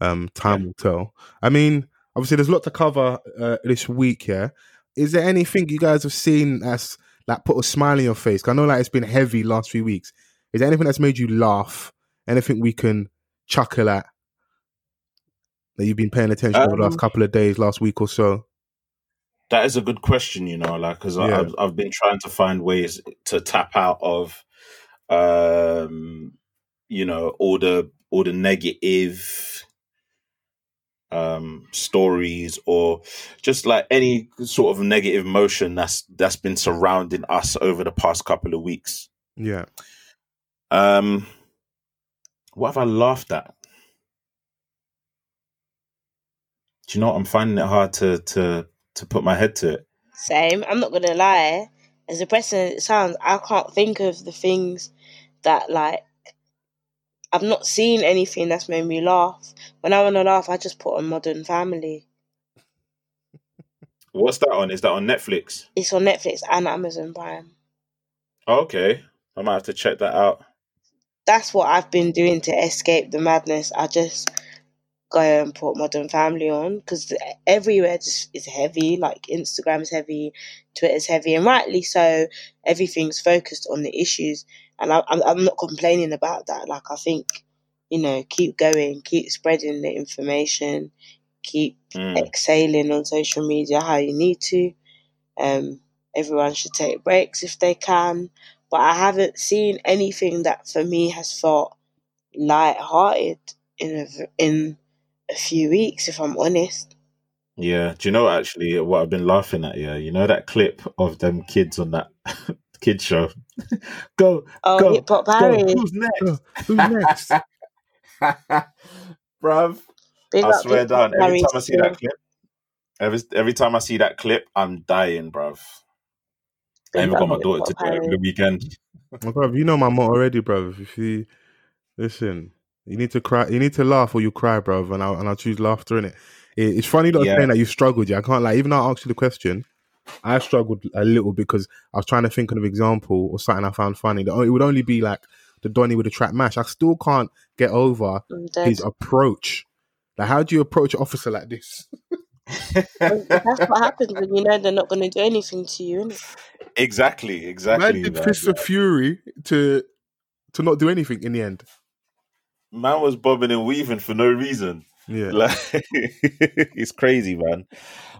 [SPEAKER 3] um, time
[SPEAKER 4] Yeah.
[SPEAKER 3] will tell. I mean, obviously, there's a lot to cover uh, this week. Yeah, is there anything you guys have seen that's like put a smile on your face? I know like it's been heavy last few weeks. Is there anything that's made you laugh? Anything we can chuckle at that you've been paying attention over the last
[SPEAKER 4] Um,
[SPEAKER 3] couple of days, last week or so?
[SPEAKER 4] That is a good question, you know, like because
[SPEAKER 3] Yeah.
[SPEAKER 4] I've I've been trying to find ways to tap out of, um, you know, all the all the negative, um, stories or just like any sort of negative motion that's that's been surrounding us over the past couple of weeks.
[SPEAKER 3] Yeah,
[SPEAKER 4] Um, what have I laughed at? Do you know what? I'm finding it hard to to to put my head to it.
[SPEAKER 5] Same. I'm not gonna lie. As depressing as it sounds, I can't think of the things that like I've not seen anything that's made me laugh. When I want to laugh, I just put on Modern Family.
[SPEAKER 4] What's that on? Is that on Netflix?
[SPEAKER 5] It's on Netflix and Amazon Prime.
[SPEAKER 4] Okay, I might have to check that out.
[SPEAKER 5] That's what I've been doing to escape the madness. I just go and put Modern Family on because everywhere just is heavy. Like Instagram is heavy, Twitter's heavy, and rightly so. Everything's focused on the issues, and I, I'm I'm not complaining about that. Like I think, you know, keep going, keep spreading the information, keep
[SPEAKER 4] Mm.
[SPEAKER 5] exhaling on social media how you need to. Um, everyone should take breaks if they can, but I haven't seen anything that for me has felt light-hearted in a, in a few weeks. If I'm honest,
[SPEAKER 4] Yeah, do you know actually what I've been laughing at? Yeah, you know that clip of them kids on that kid show. go,
[SPEAKER 5] oh,
[SPEAKER 4] Go,
[SPEAKER 5] Hip Hop
[SPEAKER 4] go. Who's next?
[SPEAKER 3] Who's next?
[SPEAKER 4] Bruv,
[SPEAKER 5] big
[SPEAKER 4] I
[SPEAKER 5] up
[SPEAKER 4] swear
[SPEAKER 5] Hip Hop
[SPEAKER 4] down. Every
[SPEAKER 5] Harry
[SPEAKER 4] time I see
[SPEAKER 5] still.
[SPEAKER 4] that clip, every every time I see that clip, I'm dying, bruv. I
[SPEAKER 5] Big
[SPEAKER 4] even got my daughter
[SPEAKER 5] Hop
[SPEAKER 4] to do it over the weekend.
[SPEAKER 3] Well, bro, you know my motto already, bruv. If you listen, you need to cry, you need to laugh or you cry, bro. And I'll and I'll choose laughter in it. it it's funny that
[SPEAKER 4] Yeah.
[SPEAKER 3] saying that you struggled. Yeah, I can't like even though I asked you the question, I struggled a little because I was trying to think of an example or something I found funny. That it would only be like the Donny with the trap mash. I still can't get over his approach. Like, how do you approach an officer like this?
[SPEAKER 5] That's what happens when you know they're not going to do anything to you. Innit?
[SPEAKER 4] exactly, exactly.
[SPEAKER 3] did
[SPEAKER 4] man.
[SPEAKER 3] fists of fury to to not do anything in the end.
[SPEAKER 4] Man was bobbing and weaving for no reason.
[SPEAKER 3] Yeah,
[SPEAKER 4] like it's crazy man.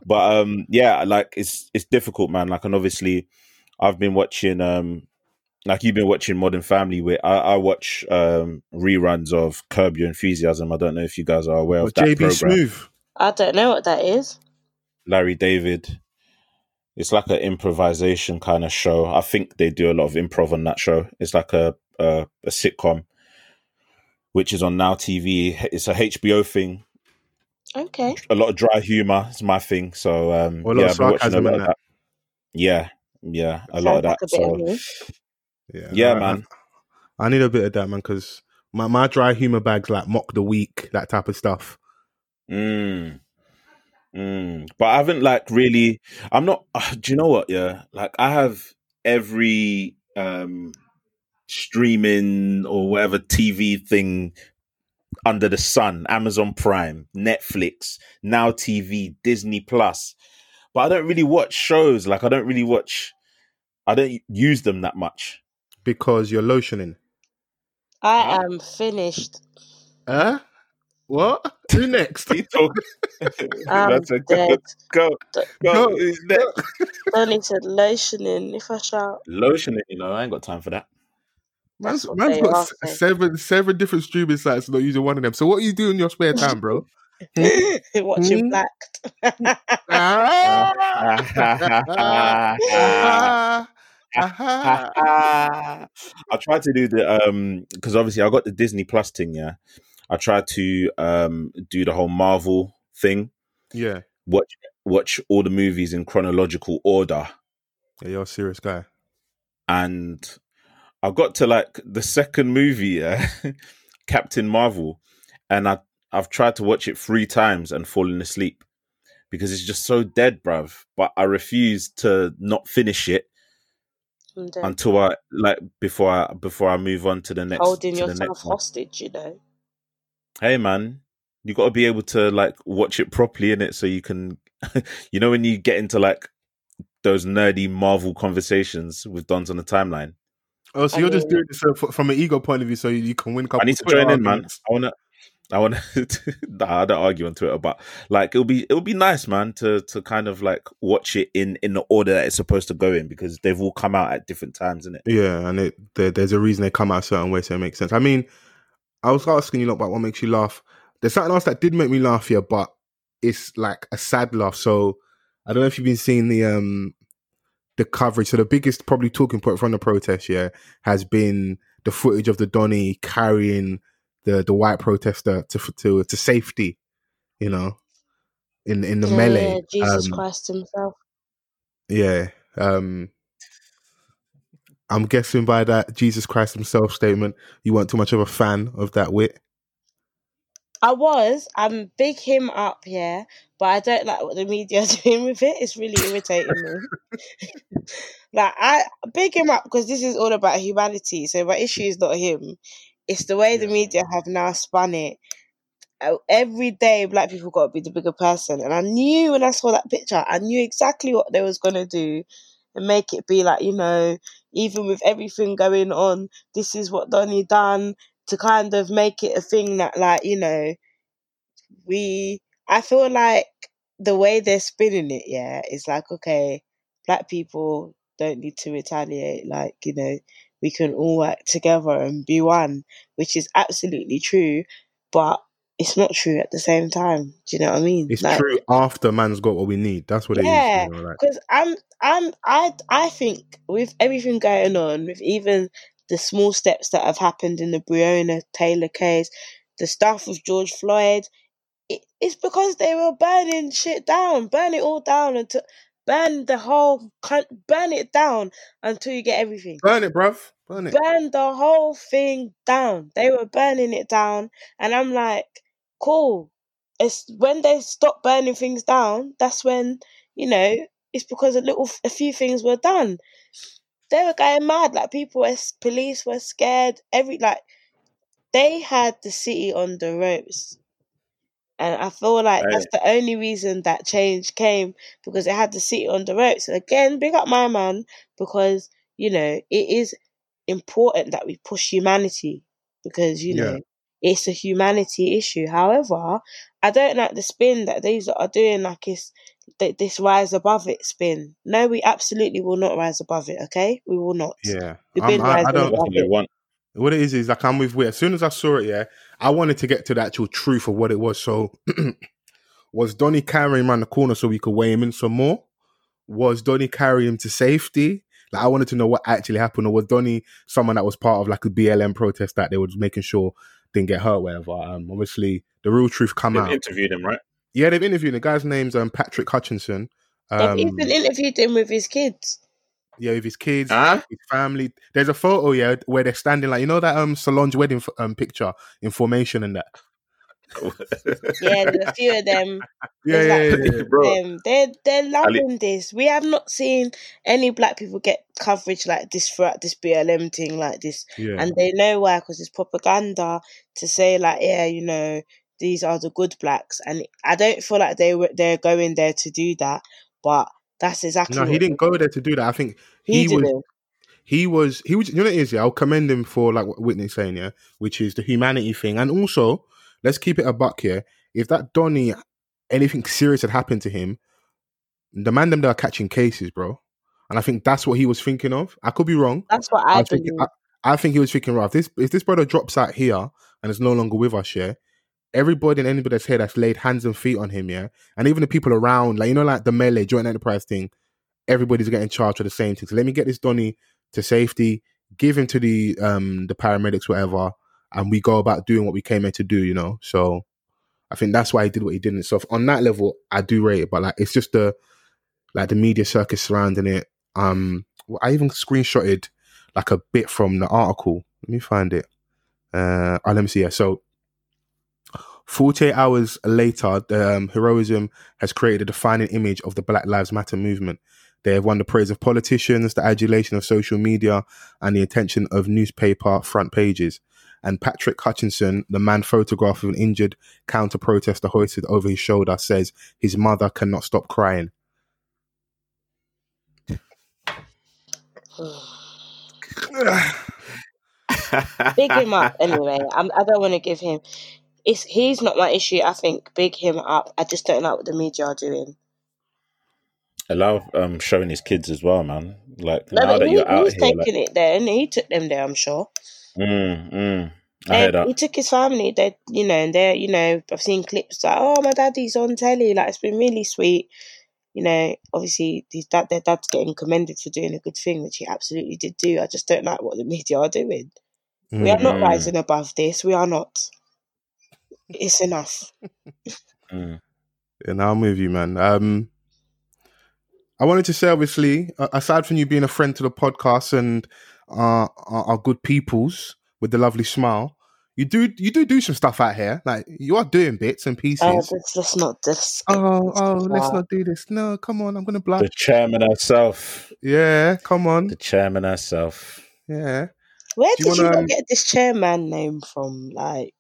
[SPEAKER 4] But um yeah like it's it's difficult man. Like and obviously i've been watching um like you've been watching modern family where i, I watch um reruns of curb your enthusiasm. I don't know if you guys are aware of that
[SPEAKER 3] JB
[SPEAKER 4] program.
[SPEAKER 3] Smooth.
[SPEAKER 5] I don't know what that is.
[SPEAKER 4] larry david. It's like an improvisation kind of show. I think they do a lot of improv on that show. It's like a a, a sitcom which is on now tv it's a hbo thing
[SPEAKER 5] Okay.
[SPEAKER 4] a lot of dry humor is my thing. So um,
[SPEAKER 3] Or a lot
[SPEAKER 4] yeah, I've been watching a lot of
[SPEAKER 3] that.
[SPEAKER 4] that. Yeah, yeah, a
[SPEAKER 5] Sounds
[SPEAKER 4] lot of that.
[SPEAKER 5] a bit of
[SPEAKER 4] So.
[SPEAKER 3] Yeah,
[SPEAKER 4] yeah,
[SPEAKER 3] I-
[SPEAKER 4] man.
[SPEAKER 3] I, I need a bit of that, man, because my, my dry humor bags like mock the week, that type of stuff.
[SPEAKER 4] Mm. Mm. But I haven't like really. I'm not. Uh, do you know what? Yeah, like I have every um streaming or whatever TV thing under the sun: Amazon Prime, Netflix, Now TV, Disney Plus. But I don't really watch shows. Like I don't really watch. I don't use them that much.
[SPEAKER 3] Because you're lotioning.
[SPEAKER 5] I am finished.
[SPEAKER 3] Huh? What? Who next?
[SPEAKER 4] Keep talking.
[SPEAKER 5] I'm
[SPEAKER 4] That's a go,
[SPEAKER 5] dead.
[SPEAKER 4] go,
[SPEAKER 5] D-
[SPEAKER 4] go.
[SPEAKER 3] Go.
[SPEAKER 4] Is that-
[SPEAKER 5] Donny said lotioning. If I shout,
[SPEAKER 4] Lotion, you know, I ain't got time for that.
[SPEAKER 3] Man's,
[SPEAKER 5] That's what
[SPEAKER 3] man's
[SPEAKER 5] they
[SPEAKER 3] got s- seven seven different streaming sites, not using one of them. So what are you doing in your spare time, bro?
[SPEAKER 5] watching
[SPEAKER 3] Hmm?
[SPEAKER 5] Black.
[SPEAKER 3] Ah! Ah! Ah!
[SPEAKER 4] I tried to do the um because obviously I got the Disney Plus thing, yeah, I try to um, do the whole Marvel thing.
[SPEAKER 3] Yeah.
[SPEAKER 4] Watch watch all the movies in chronological order,
[SPEAKER 3] yeah, you're a serious guy.
[SPEAKER 4] and I got to like the second movie, yeah, Captain Marvel, and I I've tried to watch it three times and fallen asleep because it's just so dead, bruv. But I refuse to not finish it until I like before I before I move on to the next.
[SPEAKER 5] holding yourself hostage, you know.
[SPEAKER 4] Hey man, you got to be able to like watch it properly in it, so you can, you know, when you get into like those nerdy Marvel conversations with Dons on the timeline.
[SPEAKER 3] Oh, so you're just doing this uh, from an ego point of view, so you can win a couple.
[SPEAKER 4] I need to join in, man. I wanna, I wanna. nah, I don't argue on Twitter, but like it'll be it'll be nice, man, to to kind of like watch it in in the order that it's supposed to go in because they've all come out at different times, isn't it?
[SPEAKER 3] Yeah, and it there, there's a reason they come out a certain way, so it makes sense. I mean, I was asking you lot about what makes you laugh. There's something else that did make me laugh here, but it's like a sad laugh. So I don't know if you've been seeing the um the coverage. So the biggest probably talking point from the protest, yeah, has been the footage of the Donny carrying the the white protester to to to safety. You know, in in the
[SPEAKER 5] Yeah,
[SPEAKER 3] melee.
[SPEAKER 5] Jesus
[SPEAKER 3] Um,
[SPEAKER 5] Christ himself.
[SPEAKER 3] Yeah. Um I'm guessing by that Jesus Christ himself statement, you weren't too much of a fan of that wit.
[SPEAKER 5] I was. I'm big him up, yeah, but I don't like what the media are doing with it. It's really irritating me. like I big him up because this is all about humanity. So my issue is not him. It's the way the media have now spun it. Uh, Every day, black people got to be the bigger person, and I knew when I saw that picture, I knew exactly what they was gonna do, and make it be like you know, even with everything going on, this is what Donny done to kind of make it a thing that like you know we i feel like the way they're spinning it yeah it's like okay black people don't need to retaliate like you know we can all work together and be one which is absolutely true but it's not true at the same time do you know what i mean
[SPEAKER 3] It's
[SPEAKER 5] Like,
[SPEAKER 3] true after man's got what we need. That's what it is.
[SPEAKER 5] Yeah,
[SPEAKER 3] you know, like,
[SPEAKER 5] because I'm I'm I I think with everything going on, with even the small steps that have happened in the Breonna Taylor case, the stuff with George Floyd, it, it's because they were burning shit down, burn it all down until burn the whole burn it down until you get everything
[SPEAKER 3] burn it, bruv. Burn it.
[SPEAKER 5] burn the whole thing down. They were burning it down, and I'm like, cool. It's when they stop burning things down. That's when you know it's because a little, a few things were done. They were going mad. Like people were, police were scared. Every like, they had the city on the ropes. And I feel like
[SPEAKER 4] Right.
[SPEAKER 5] that's the only reason that change came because they had the city on the ropes. And again, big up my man because you know it is important that we push humanity because you
[SPEAKER 3] Yeah.
[SPEAKER 5] know it's a humanity issue. However, I don't like the spin that these are doing. Like it's th- this rise above it spin. No, we absolutely will not rise above it. Okay, we will not.
[SPEAKER 3] Yeah.
[SPEAKER 5] We've been
[SPEAKER 3] I, I don't.
[SPEAKER 4] That's they want.
[SPEAKER 3] What it is is like I'm with Wit. As soon as I saw it, yeah, I wanted to get to the actual truth of what it was. So, was Donny carrying him around the corner so we could weigh him in some more? Was Donny carrying him to safety? Like I wanted to know what actually happened, or was Donny someone that was part of like a BLM protest that they were making sure didn't get hurt, whatever. Um, obviously, the real truth come
[SPEAKER 4] They've
[SPEAKER 3] out.
[SPEAKER 4] interviewed him, right?
[SPEAKER 3] yeah, they've interviewed the guy's name's um Patrick Hutchinson. Um,
[SPEAKER 5] They've even interviewed him with his kids.
[SPEAKER 3] Yeah, with his kids,
[SPEAKER 4] Huh?
[SPEAKER 3] his family. There's a photo, yeah, where they're standing like you know that um Solange wedding um picture in formation and that.
[SPEAKER 5] Yeah, there's a few of them.
[SPEAKER 3] Yeah, yeah,
[SPEAKER 5] like
[SPEAKER 3] yeah, yeah.
[SPEAKER 4] Bro,
[SPEAKER 5] them. They're they're loving this. We have not seen any black people get coverage like this throughout this BLM thing like this,
[SPEAKER 3] yeah.
[SPEAKER 5] and they know why because it's propaganda to say like, yeah, you know, these are the good blacks, and I don't feel like they were they're going there to do that, but that's exactly
[SPEAKER 3] No, he didn't go there to do that. I think
[SPEAKER 5] he,
[SPEAKER 3] he, was he was he was you know what it is, yeah. I'll commend him for like what Whitney's saying, yeah, which is the humanity thing. And also, let's keep it a buck here. If that Donny anything serious had happened to him, the man them that are catching cases, bro. And I think that's what he was thinking of. I could be wrong.
[SPEAKER 5] That's what
[SPEAKER 3] I
[SPEAKER 5] I
[SPEAKER 3] think. I, I think he was thinking, right, if this if this brother drops out here and is no longer with us, yeah, everybody and anybody that's here that's laid hands and feet on him, yeah, and even the people around, like you know, like the melee joint enterprise thing, everybody's getting charged for the same thing. So let me get this Donny to safety, give him to the um the paramedics, whatever, and we go about doing what we came here to do. You know, so I think that's why he did what he did. And so on that level, I do rate it, but like it's just the like the media circus surrounding it. Um, I even screenshotted like a bit from the article. Let me find it. Uh, oh, let me see. Yeah, so 48 hours later, the um, heroism has created a defining image of the Black Lives Matter movement. They have won the praise of politicians, the adulation of social media, and the attention of newspaper front pages. And Patrick Hutchinson, the man photographed of an injured counter protester hoisted over his shoulder, says his mother cannot stop crying.
[SPEAKER 5] big him up anyway. I'm, I don't want to give him. It's he's not my issue. I think big him up. I just don't like what the media are doing.
[SPEAKER 4] Allow um showing his kids as well, man. Like
[SPEAKER 5] No,
[SPEAKER 4] now that
[SPEAKER 5] he,
[SPEAKER 4] you're out
[SPEAKER 5] he's
[SPEAKER 4] here,
[SPEAKER 5] taking
[SPEAKER 4] like,
[SPEAKER 5] it there, and he took them there. I'm sure.
[SPEAKER 4] mm, mm, I
[SPEAKER 5] Eh,
[SPEAKER 4] hear that.
[SPEAKER 5] He took his family. They, you know, and they're, you know, I've seen clips like, oh, my daddy's on telly. Like it's been really sweet. You know, obviously, his dad, their dad's getting commended for doing a good thing, which he absolutely did do. I just don't like what the media are doing. We are not
[SPEAKER 4] Mm.
[SPEAKER 5] rising above this. We are not. It's enough.
[SPEAKER 4] Mm.
[SPEAKER 3] And I'm with you, man. Um, I wanted to say, obviously, uh, aside from you being a friend to the podcast and uh, our, our good peoples with the lovely smile, you do you do do some stuff out here. Like you are doing bits and pieces.
[SPEAKER 5] Oh, let's, let's not this.
[SPEAKER 3] oh, oh, let's not do this. No, come on, I'm gonna
[SPEAKER 4] block
[SPEAKER 3] The
[SPEAKER 4] chairman herself.
[SPEAKER 3] Yeah, come on.
[SPEAKER 4] The chairman herself.
[SPEAKER 3] Yeah.
[SPEAKER 5] Where
[SPEAKER 3] Do
[SPEAKER 5] did you
[SPEAKER 3] wanna,
[SPEAKER 5] not
[SPEAKER 3] um,
[SPEAKER 5] get this chairman name from? Like,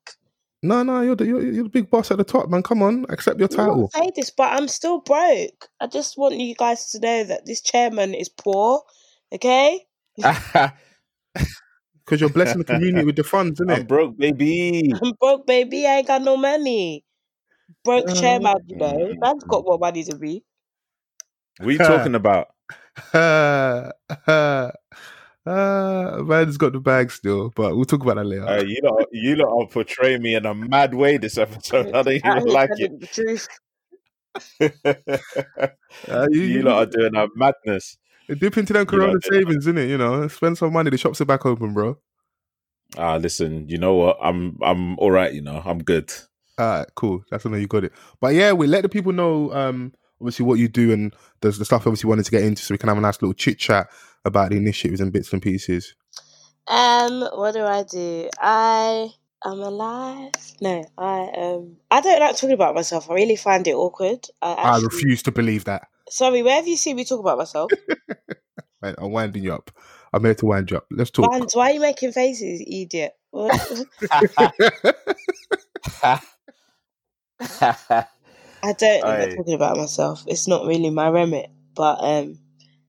[SPEAKER 3] No, no, you're the you're, you're the big boss at the top, man. Come on, accept your
[SPEAKER 5] title. I
[SPEAKER 3] title.
[SPEAKER 5] say this, but I'm still broke. I just want you guys to know that this chairman is poor. Okay,
[SPEAKER 3] Because you're blessing the community with the funds, isn't it?
[SPEAKER 4] I'm broke, baby.
[SPEAKER 5] I'm broke, baby. I ain't got no money. Broke
[SPEAKER 3] Uh,
[SPEAKER 5] chairman, you know.
[SPEAKER 4] Mm.
[SPEAKER 5] Man's got more money than me.
[SPEAKER 4] What are you talking about?
[SPEAKER 3] Uh, man's got the bag still, but we'll talk about that later.
[SPEAKER 4] Uh, you lot, you lot are portraying me in a mad way this episode. I don't even
[SPEAKER 5] ain't
[SPEAKER 4] like
[SPEAKER 5] telling the truth.
[SPEAKER 4] it.
[SPEAKER 3] Uh, you,
[SPEAKER 4] you
[SPEAKER 3] you,
[SPEAKER 4] lot are doing a madness.
[SPEAKER 3] dip into them Corona
[SPEAKER 4] savings, doing a
[SPEAKER 3] savings, innit? You know, spend some money. The shops are back open, bro.
[SPEAKER 4] Ah, listen, you know what? I'm I'm all right. You know, I'm good.
[SPEAKER 3] All right, cool. That's when you got it. But yeah, we let the people know, um, obviously what you do and the, the stuff obviously wanted to get into, so we can have a nice little chit chat about the initiatives and bits and pieces.
[SPEAKER 5] Um, what do I do? I am alive. No, I um, I don't like talking about myself. I really find it awkward. I
[SPEAKER 3] I refuse to believe that.
[SPEAKER 5] sorry, where have you seen me talk about myself?
[SPEAKER 3] Right, I'm winding you up. I'm here to wind you up. Let's talk.
[SPEAKER 5] Vance, why are you making faces, idiot? I don't like
[SPEAKER 4] Aye.
[SPEAKER 5] talking about myself. It's not really my remit. But um,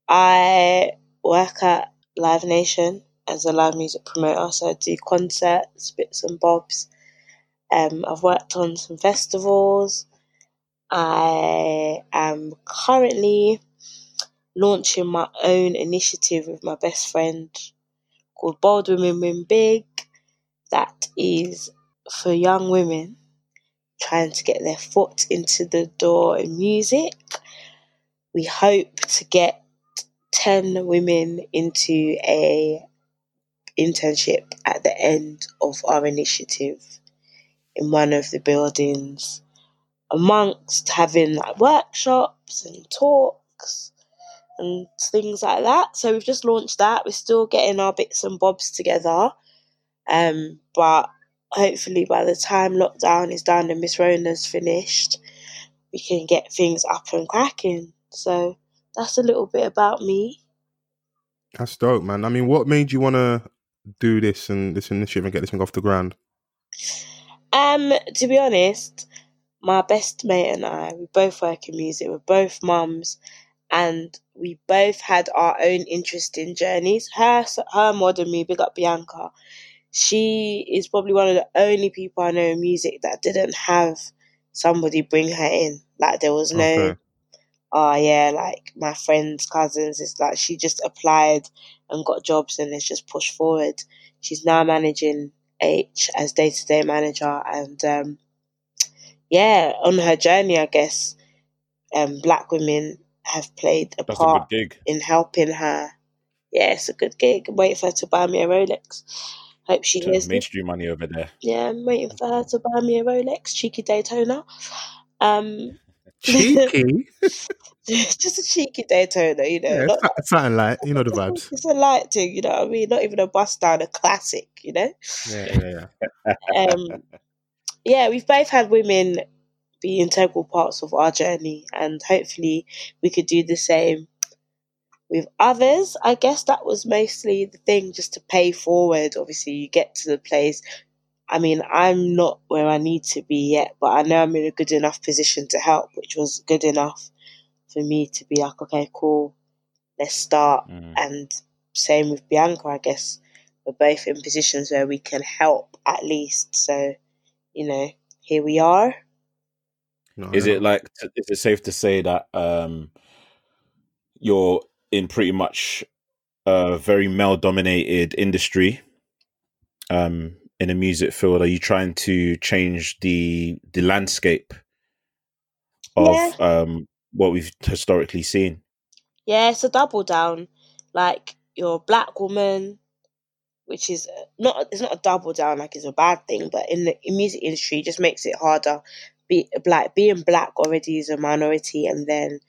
[SPEAKER 5] I work at Live Nation as a live music promoter. So I do concerts, bits and bobs. Um, I've worked on some festivals. I am currently launching my own initiative with my best friend called Bold Women Win Big. That is for young women trying to get their foot into the door in music. We hope to get 10 women into a internship at the end of our initiative in one of the buildings amongst having like workshops and talks and things like that. So we've just launched that. We're still getting our bits and bobs together. Um, but hopefully by the time lockdown is done and Miss Rona's finished, we can get things up and cracking. So that's a little bit about me.
[SPEAKER 3] That's dope, man. I mean, what made you want to do this and this initiative and get this thing off the ground?
[SPEAKER 5] Um, to be honest, my best mate and I, we both work in music. We're both mums, and we both had our own interesting journeys. Her, her more than me. Big up Bianca. She is probably one of the only people I know in music that didn't have somebody bring her in. Like there was no,
[SPEAKER 3] Okay.
[SPEAKER 5] oh yeah, like my friends, cousins. It's like she just applied and got jobs and it's just pushed forward. She's now managing H as day to day manager and um yeah, on her journey I guess um black women have played a
[SPEAKER 4] That's
[SPEAKER 5] part
[SPEAKER 4] gig.
[SPEAKER 5] in helping her. Yeah, it's a good gig. Wait for her to buy me a Rolex. Hope she hears this.
[SPEAKER 4] mainstream money over there.
[SPEAKER 5] Yeah, I'm waiting for her to buy me a Rolex, cheeky Daytona. Um,
[SPEAKER 3] Cheeky.
[SPEAKER 5] just a cheeky Daytona, you know.
[SPEAKER 3] yeah,
[SPEAKER 5] not-
[SPEAKER 3] something like you know the vibes.
[SPEAKER 5] It's a light thing, you know what I mean? Not even a bust down, a classic, you know?
[SPEAKER 3] Yeah, yeah, yeah.
[SPEAKER 5] Um, yeah, we've both had women be integral parts of our journey, and hopefully we could do the same with others. I guess that was mostly the thing, just to pay forward. Obviously, you get to the place. I mean, I'm not where I need to be yet, but I know I'm in a good enough position to help, which was good enough for me to be like, okay, cool, let's start.
[SPEAKER 4] Mm.
[SPEAKER 5] And same with Bianca, I guess we're both in positions where we can help at least. So, you know, here we are.
[SPEAKER 3] No,
[SPEAKER 4] Is
[SPEAKER 3] no.
[SPEAKER 4] it like is it safe to say that um you're in pretty much a very male dominated industry um in the music field? Are you trying to change the the landscape of
[SPEAKER 5] Yeah.
[SPEAKER 4] um what we've historically seen?
[SPEAKER 5] Yeah, it's a double down. Like you're a black woman, which is uh, not it's not a double down like it's a bad thing, but in the in music industry, it just makes it harder. Be like being black already is a minority, and then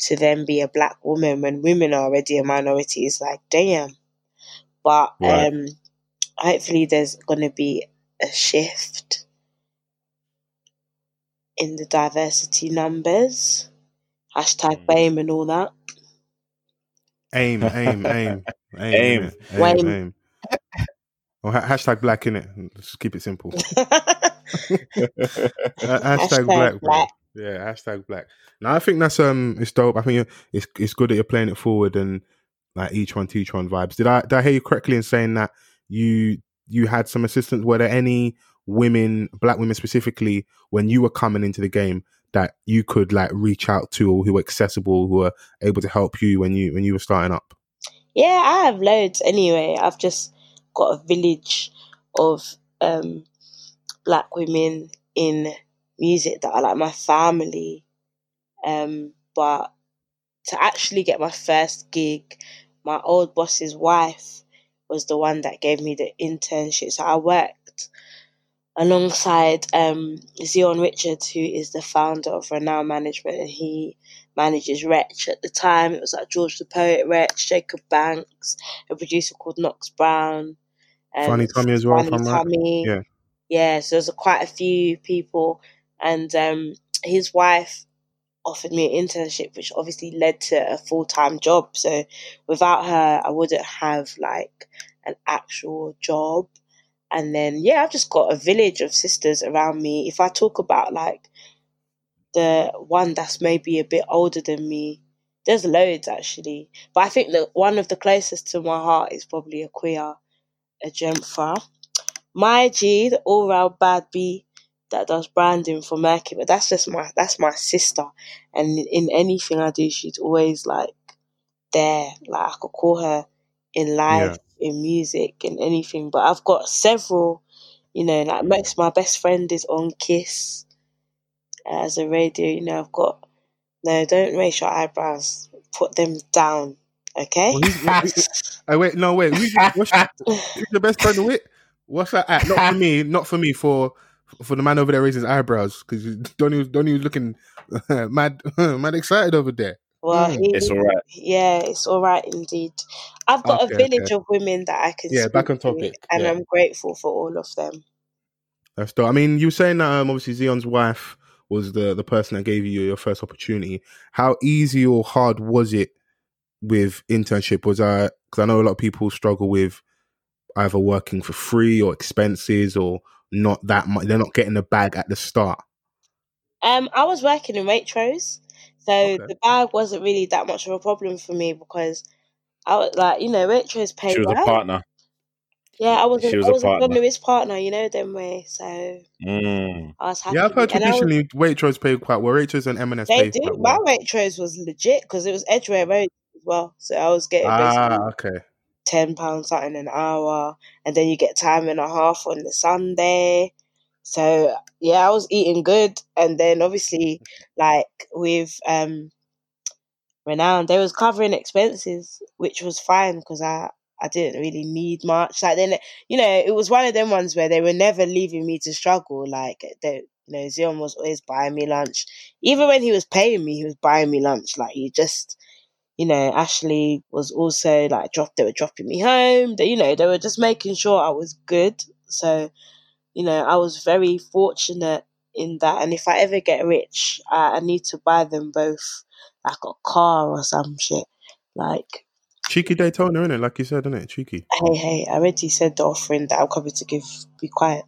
[SPEAKER 5] to then be a black woman when women are already a minority is like damn. But
[SPEAKER 4] Right.
[SPEAKER 5] um, hopefully, there's gonna be a shift in the diversity numbers. Hashtag
[SPEAKER 4] Mm.
[SPEAKER 5] BAME and all that.
[SPEAKER 3] aim, aim, aim, aim,
[SPEAKER 4] Aim.
[SPEAKER 3] aim, aim. Or ha- hashtag black in it. Let's keep it simple. Hashtag,
[SPEAKER 5] Hashtag
[SPEAKER 3] black,
[SPEAKER 5] black.
[SPEAKER 3] Yeah, hashtag black. Now I think that's um, it's dope. I think it's it's good that you're playing it forward and like each one to each one vibes. Did I did I hear you correctly in saying that you you had some assistance? Were there any women, black women specifically, when you were coming into the game that you could like reach out to or who were accessible, who were able to help you when you when you were starting up?
[SPEAKER 5] Yeah, I have loads anyway. I've just got a village of um, black women in music that are like my family. Um, but to actually get my first gig, my old boss's wife was the one that gave me the internship. So I worked alongside um, Zion Richards, who is the founder of Renown Management, and he manages Wretch at the time. It was like George the Poet, Wretch, Jacob Banks, a producer called Knox Brown. um,
[SPEAKER 3] Funny Tommy as well,
[SPEAKER 5] Funny
[SPEAKER 3] right.
[SPEAKER 5] Tommy.
[SPEAKER 3] Yeah.
[SPEAKER 5] Yeah, so there's a, quite a few people. And um, his wife offered me an internship, which obviously led to a full time job. So without her, I wouldn't have like an actual job. And then, yeah, I've just got a village of sisters around me. If I talk about like the one that's maybe a bit older than me, there's loads actually. But I think that one of the closest to my heart is probably a queer, a Jempha. My G, the all round bad B that does branding for Mercury, but that's just my that's my sister. And in anything I do, she's always like there. Like I could call her in life, in music, in anything. But I've got several, you know, like most my best friend is on Kiss as a radio, you know, I've got no, don't raise your eyebrows. Put them down. Okay?
[SPEAKER 3] Well, who's- Oh wait, no wait. Who's, what's your, who's your best friend with? What's that at? Not for me. Not for me. For for the man over there raising his eyebrows because Donny Donny was looking mad mad excited over there.
[SPEAKER 5] well,
[SPEAKER 3] Mm.
[SPEAKER 4] It's all right.
[SPEAKER 5] Yeah, it's all right indeed. I've got
[SPEAKER 3] Okay,
[SPEAKER 5] a village of women that I can
[SPEAKER 3] Yeah,
[SPEAKER 5] speak
[SPEAKER 3] back on
[SPEAKER 5] to,
[SPEAKER 3] topic,
[SPEAKER 5] and
[SPEAKER 3] yeah.
[SPEAKER 5] I'm grateful for all of them.
[SPEAKER 3] That's dope. I mean, you were saying that um, obviously Zion's wife was the the person that gave you your first opportunity. How easy or hard was it with internship? Was I because I know a lot of people struggle with either working for free or expenses or not that much. They're not getting the bag at the start.
[SPEAKER 5] Um, I was working in Waitrose, so
[SPEAKER 3] Okay.
[SPEAKER 5] the bag wasn't really that much of a problem for me because I was like, you know, Waitrose paid
[SPEAKER 4] She was a partner.
[SPEAKER 5] Yeah, I was.
[SPEAKER 4] she was
[SPEAKER 5] I
[SPEAKER 4] a
[SPEAKER 5] was a
[SPEAKER 4] partner.
[SPEAKER 5] Lewis partner, you know them way. So
[SPEAKER 4] Mm.
[SPEAKER 5] I was happy.
[SPEAKER 3] Yeah, I've heard
[SPEAKER 5] I was-
[SPEAKER 3] traditionally Waitrose pay quite well. Waitrose and M&S
[SPEAKER 5] They
[SPEAKER 3] pay
[SPEAKER 5] do.
[SPEAKER 3] quite
[SPEAKER 5] My
[SPEAKER 3] well.
[SPEAKER 5] Waitrose was legit because it was Edgware Road as well. So I was getting
[SPEAKER 3] Ah, okay.
[SPEAKER 5] Ten pounds something an hour, and then you get time and a half on the Sunday. So yeah, I was eating good, and then obviously like with um renowned, they was covering expenses, which was fine because I I didn't really need much. Like then, you know, it was one of them ones where they were never leaving me to struggle. Like they, you know, Zion was always buying me lunch. Even when he was paying me, he was buying me lunch. Like he just, you know, Ashley was also like dropped. They were dropping me home. They, you know, they were just making sure I was good. So, you know, I was very fortunate in that. And if I ever get rich, I, I need to buy them both like a car or some shit. Like,
[SPEAKER 3] Cheeky Daytona, innit? Like you said, innit? Cheeky.
[SPEAKER 5] hey, hey, I already said the offering that I'm coming to give. Be quiet.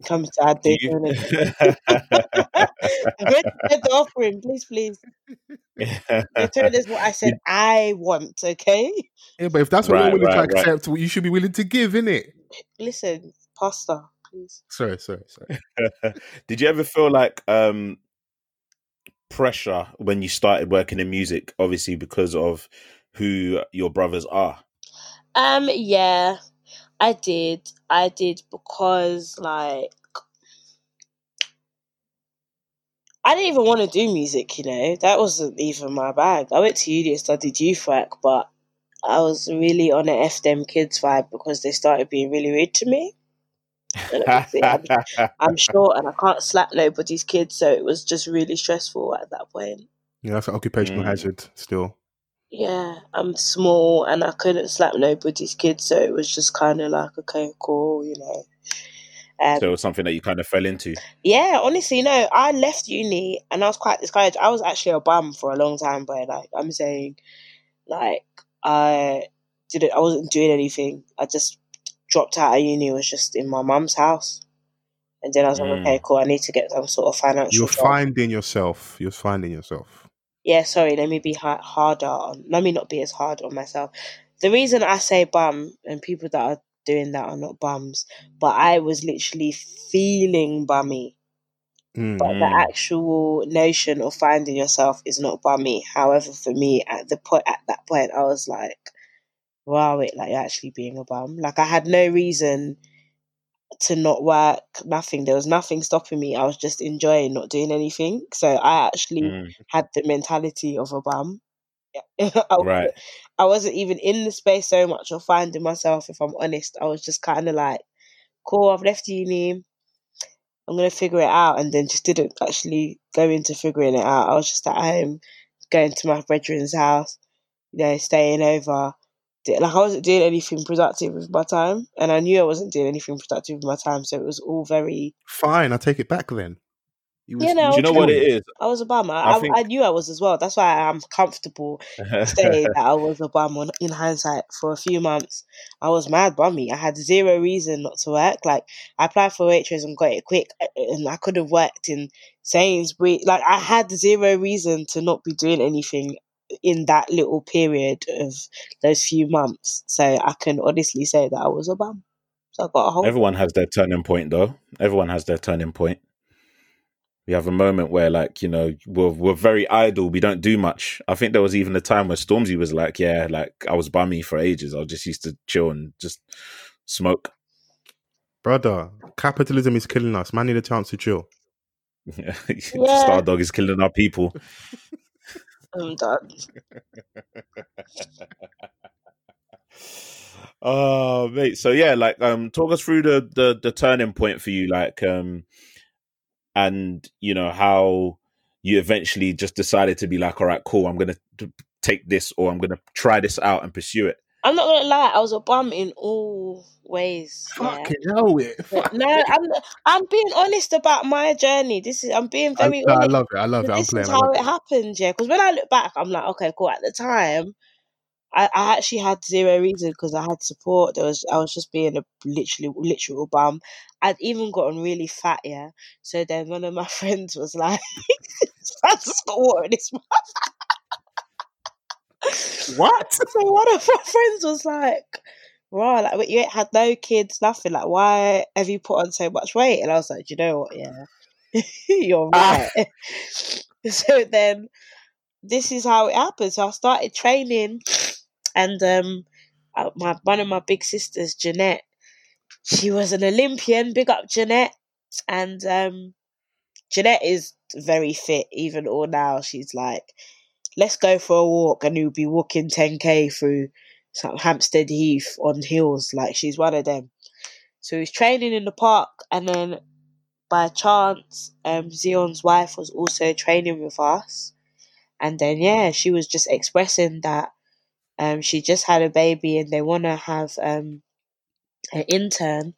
[SPEAKER 5] I'm coming to add
[SPEAKER 4] Do you-
[SPEAKER 5] Daytona. I already said the offering. Please, please. Daytona is what I said I want. Okay.
[SPEAKER 3] Yeah, but if that's what
[SPEAKER 4] Right,
[SPEAKER 3] you're willing
[SPEAKER 4] right,
[SPEAKER 3] to accept, what you should be willing to give, innit?
[SPEAKER 5] Listen, Pastor, please.
[SPEAKER 3] Sorry, sorry, sorry.
[SPEAKER 4] Did you ever feel like um pressure when you started working in music? Obviously, because of who your brothers are.
[SPEAKER 5] Um, yeah, I did. I did because like I didn't even want to do music, you know. That wasn't even my bag. I went to uni and studied youth work, but I was really on an F them kids vibe because they started being really rude to me. I'm, I'm short and I can't slap nobody's kids, so it was just really stressful at that point.
[SPEAKER 3] Yeah, that's an occupational
[SPEAKER 4] Mm.
[SPEAKER 3] hazard still.
[SPEAKER 5] Yeah, I'm small and I couldn't slap nobody's kids, so it was just kind of like, okay, cool, you know. Um,
[SPEAKER 4] so it was something that you kind of fell into.
[SPEAKER 5] yeah, honestly, no, I left uni and I was quite discouraged. I was actually a bum for a long time, but like I'm saying, like I didn't, I wasn't doing anything. I just dropped out of uni. Was just in my mum's house, and then I was like,
[SPEAKER 4] Mm.
[SPEAKER 5] okay, cool. I need to get some sort of financial.
[SPEAKER 3] You're
[SPEAKER 5] job.
[SPEAKER 3] finding yourself. You're finding yourself.
[SPEAKER 5] Yeah, sorry, let me be ha- harder on, let me not be as hard on myself. The reason I say bum and people that are doing that are not bums, but I was literally feeling bummy.
[SPEAKER 3] Mm.
[SPEAKER 5] But the
[SPEAKER 4] Mm.
[SPEAKER 5] actual notion of finding yourself is not bummy. However, for me, at the point at that point, I was like, "Wow, it like you're actually being a bum." Like I had no reason to not work. Nothing. There was nothing stopping me. I was just enjoying not doing anything. So I actually
[SPEAKER 4] Mm.
[SPEAKER 5] had the mentality of a bum. I,
[SPEAKER 4] Right.
[SPEAKER 5] I wasn't even in the space so much of finding myself. If I'm honest, I was just kind of like, "Cool, I've left uni. I'm gonna figure it out," and then just didn't actually go into figuring it out. I was just at home, going to my brethren's house, you know, staying over. Di- Like I wasn't doing anything productive with my time, and I knew I wasn't doing anything productive with my time. So it was all very,
[SPEAKER 3] Fine, I take it back then. You
[SPEAKER 5] you know.
[SPEAKER 4] Do you know what it is?
[SPEAKER 5] I was a bum. I,
[SPEAKER 4] I
[SPEAKER 5] I,
[SPEAKER 4] think-
[SPEAKER 5] I knew I was as well. That's why I'm comfortable saying that I was a bum on, in hindsight for a few months. I was mad bummy. I had zero reason not to work. Like I applied for Waitrose and got it quick, and I could have worked in Sainsbury. Like I had zero reason to not be doing anything in that little period of those few months. So I can honestly say that I was a bum. So I got a whole.
[SPEAKER 4] Everyone has their turning point, though. Everyone has their turning point. We have a moment where, like, you know, we're we're very idle. We don't do much. I think there was even a time where Stormzy was like, "Yeah, like I was bummy for ages. I just used to chill and just smoke."
[SPEAKER 3] Brother, capitalism is killing us. Man need a chance to chill.
[SPEAKER 5] Yeah.
[SPEAKER 4] Star Dog is killing our people.
[SPEAKER 5] Done.
[SPEAKER 4] Oh, mate. So yeah, like, um, talk us through the the the turning point for you, like, um, and you know how you eventually just decided to be like, all right, cool. I'm gonna take this, or I'm gonna try this out and pursue it.
[SPEAKER 5] I'm not gonna lie. I was a bum in all ways. yeah.
[SPEAKER 3] Fucking hell, it.
[SPEAKER 5] Yeah, No, I'm I'm being honest about my journey. This is I'm being
[SPEAKER 3] I,
[SPEAKER 5] very
[SPEAKER 3] I
[SPEAKER 5] honest.
[SPEAKER 3] love it. I love it. I'm
[SPEAKER 5] this
[SPEAKER 3] playing.
[SPEAKER 5] is how it
[SPEAKER 3] it.
[SPEAKER 5] happened, yeah. Because when I look back, I'm like, okay, cool. At the time, I, I actually had zero reason because I had support. There was I was just being a literally literal bum. I'd even gotten really fat, yeah. So then one of my friends was like, "I've just got water in his mouth."
[SPEAKER 3] What?
[SPEAKER 5] So one of my friends was like, "Wow, like you ain't had no kids, nothing. Like, why have you put on so much weight?" And I was like, "You know what? Yeah, you're
[SPEAKER 4] Ah.
[SPEAKER 5] right." so then, this is how it happened. So I started training, and um, uh, my one of my big sisters, Jeanette, she was an Olympian. Big up, Jeanette, and um, Jeanette is very fit. Even all now, she's like let's go for a walk and you'll be walking 10k through some Hampstead Heath on hills. Like she's one of them. So he's training in the park, and then by chance, um, Zion's wife was also training with us, and then yeah, she was just expressing that um, she just had a baby and they want to have um, an intern,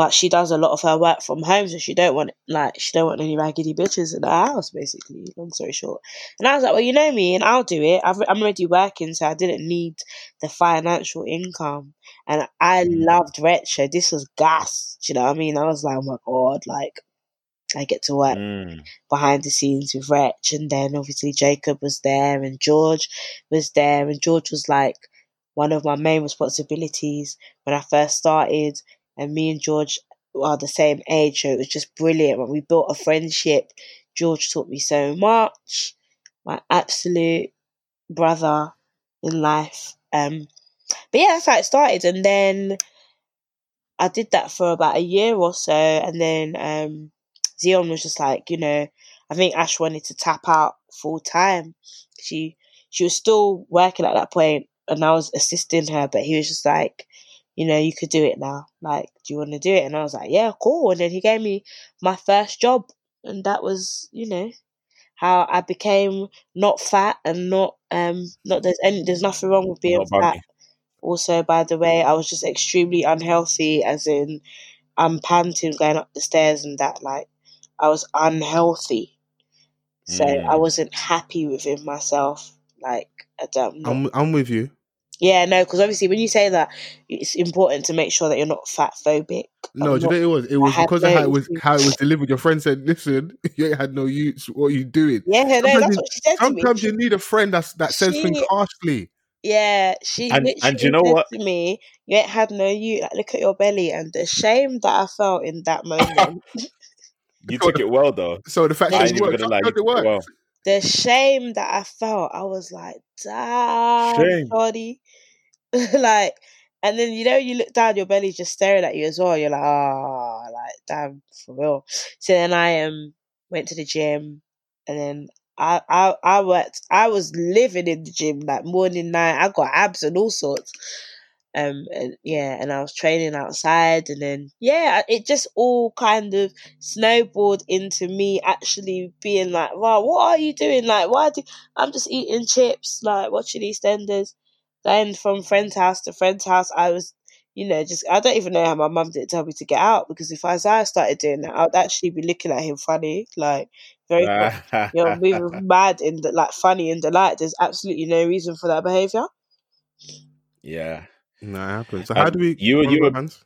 [SPEAKER 5] but she does a lot of her work from home, so she don't want like she don't want any raggedy bitches in the house. Basically, long story short. And I was like, well, you know me, and I'll do it. I've, I'm already working, so I didn't need the financial income. And I loved retro. This was gas. Do you know what I mean? I was like, oh my god, like I get to work
[SPEAKER 4] Mm.
[SPEAKER 5] behind the scenes with Wretch, and then obviously Jacob was there, and George was there, and George was like one of my main responsibilities when I first started, and me and George are the same age, so it was just brilliant. When we built a friendship, George taught me so much, my absolute brother in life. Um, but yeah, that's how it started, and then I did that for about a year or so, and then um, Zion was just like, you know, I think Ash wanted to tap out full time. She she was still working at that point, and I was assisting her, but he was just like, you know, you could do it now. Like, do you want to do it? And I was like, yeah, cool. And then he gave me my first job, and that was, you know, how I became not fat and not um not there's any there's nothing wrong with being fat. Also, by the way, I was just extremely unhealthy, as in I'm panting going up the stairs and that. Like, I was unhealthy. So I
[SPEAKER 4] Mm.
[SPEAKER 5] wasn't happy within myself. Like, I don't know.
[SPEAKER 3] I'm I'm with you.
[SPEAKER 5] Yeah, no, because obviously when you say that, it's important to make sure that you're not fat phobic.
[SPEAKER 3] No,
[SPEAKER 5] I'm
[SPEAKER 3] do you know it was? It was
[SPEAKER 5] had
[SPEAKER 3] because of how it was how it was delivered. Your friend said, "Listen, you ain't had no use. What are you doing?"
[SPEAKER 5] yeah, no,
[SPEAKER 3] Sometimes
[SPEAKER 5] that's
[SPEAKER 3] you-
[SPEAKER 5] what she said to me.
[SPEAKER 3] Sometimes you need a friend that's that says things harshly.
[SPEAKER 5] Yeah, she
[SPEAKER 4] And-
[SPEAKER 5] literally
[SPEAKER 4] and you know what?
[SPEAKER 5] to me, "You ain't had no you. Like, look at your belly." And the shame that I felt in that moment,
[SPEAKER 4] You took it well though.
[SPEAKER 3] So the fact that it
[SPEAKER 4] even
[SPEAKER 3] works,
[SPEAKER 4] gonna lie, you
[SPEAKER 3] sometimes it
[SPEAKER 4] took it
[SPEAKER 3] works.
[SPEAKER 4] well.
[SPEAKER 5] the shame that I felt, I was like, "Damn,
[SPEAKER 4] Shame.
[SPEAKER 5] shorty," like. And then you know you look down, your belly's just staring at you as well. You're like, ah, like damn, for real. So then I um went to the gym, and then I I I worked. I was living in the gym like morning, night. I got abs and all sorts. Um, and yeah, and I was training outside, and then yeah, it just all kind of snowballed into me actually being like, "Wow, what are you doing? Like, why do I'm just eating chips, like watching EastEnders." Going from friend's house to friend's house, I was, you know, just I don't even know how my mum didn't tell me to get out because if Isaiah started doing that, I'd actually be looking at him funny, like very you're moving mad in the, like funny and delight. There's absolutely no reason for that behavior.
[SPEAKER 4] yeah.
[SPEAKER 3] No, it happens. So
[SPEAKER 4] Um,
[SPEAKER 3] how do we?
[SPEAKER 4] you were- you were-
[SPEAKER 3] bands?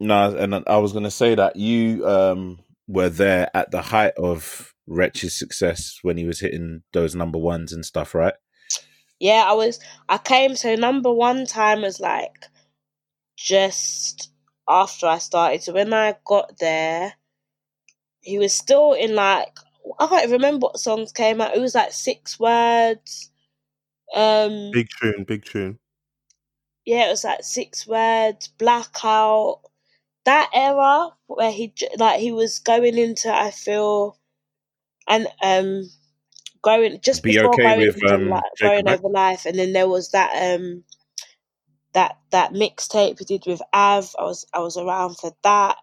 [SPEAKER 4] No, and I was going to say that you um, were there at the height of Wretch's success when he was hitting those number ones and stuff, right?
[SPEAKER 5] Yeah, I was. I came so number one time was like just after I started. So when I got there, he was still in like I can't remember what songs came out. It was like six words. Um,
[SPEAKER 3] Big tune, big tune.
[SPEAKER 5] yeah, it was like six words. Blackout. That era where he like he was going into I feel, and um, going just
[SPEAKER 4] Be
[SPEAKER 5] before
[SPEAKER 4] Okay
[SPEAKER 5] going
[SPEAKER 4] with, um,
[SPEAKER 5] like
[SPEAKER 4] Jacob
[SPEAKER 5] going
[SPEAKER 4] Beck?
[SPEAKER 5] over life, and then there was that um, that that mixtape he did with Av. I was I was around for that.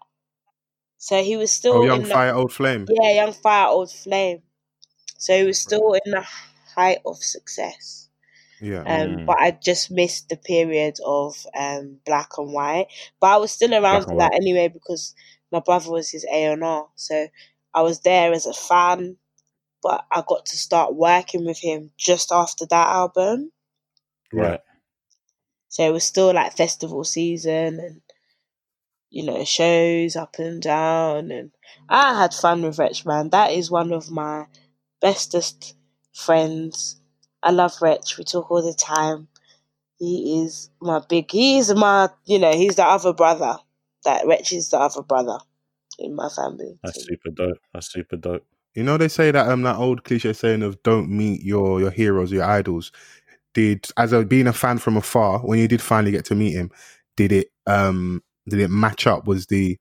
[SPEAKER 5] So he was still
[SPEAKER 3] Oh, young
[SPEAKER 5] in the,
[SPEAKER 3] fire, old flame.
[SPEAKER 5] yeah, young fire, old flame. So he was still in the height of success.
[SPEAKER 3] Yeah.
[SPEAKER 5] Um,
[SPEAKER 4] Mm.
[SPEAKER 5] but I just missed the period of um black and white. But I was still around
[SPEAKER 4] Black
[SPEAKER 5] for that
[SPEAKER 4] white.
[SPEAKER 5] anyway because my brother was his A and R. So I was there as a fan, but I got to start working with him just after that album.
[SPEAKER 4] Right.
[SPEAKER 5] So it was still like festival season and you know shows up and down, and I had fun with Wretch Man. That is one of my bestest friends. I love Wretch. We talk all the time. He is my big. He's my you know he's the other brother. That Wretch is the other brother in my family.
[SPEAKER 4] That's super dope. That's super dope.
[SPEAKER 3] You know they say that um that old cliche saying of don't meet your your heroes, your idols. Did as a being a fan from afar, when you did finally get to meet him, did it um did it match up? Was the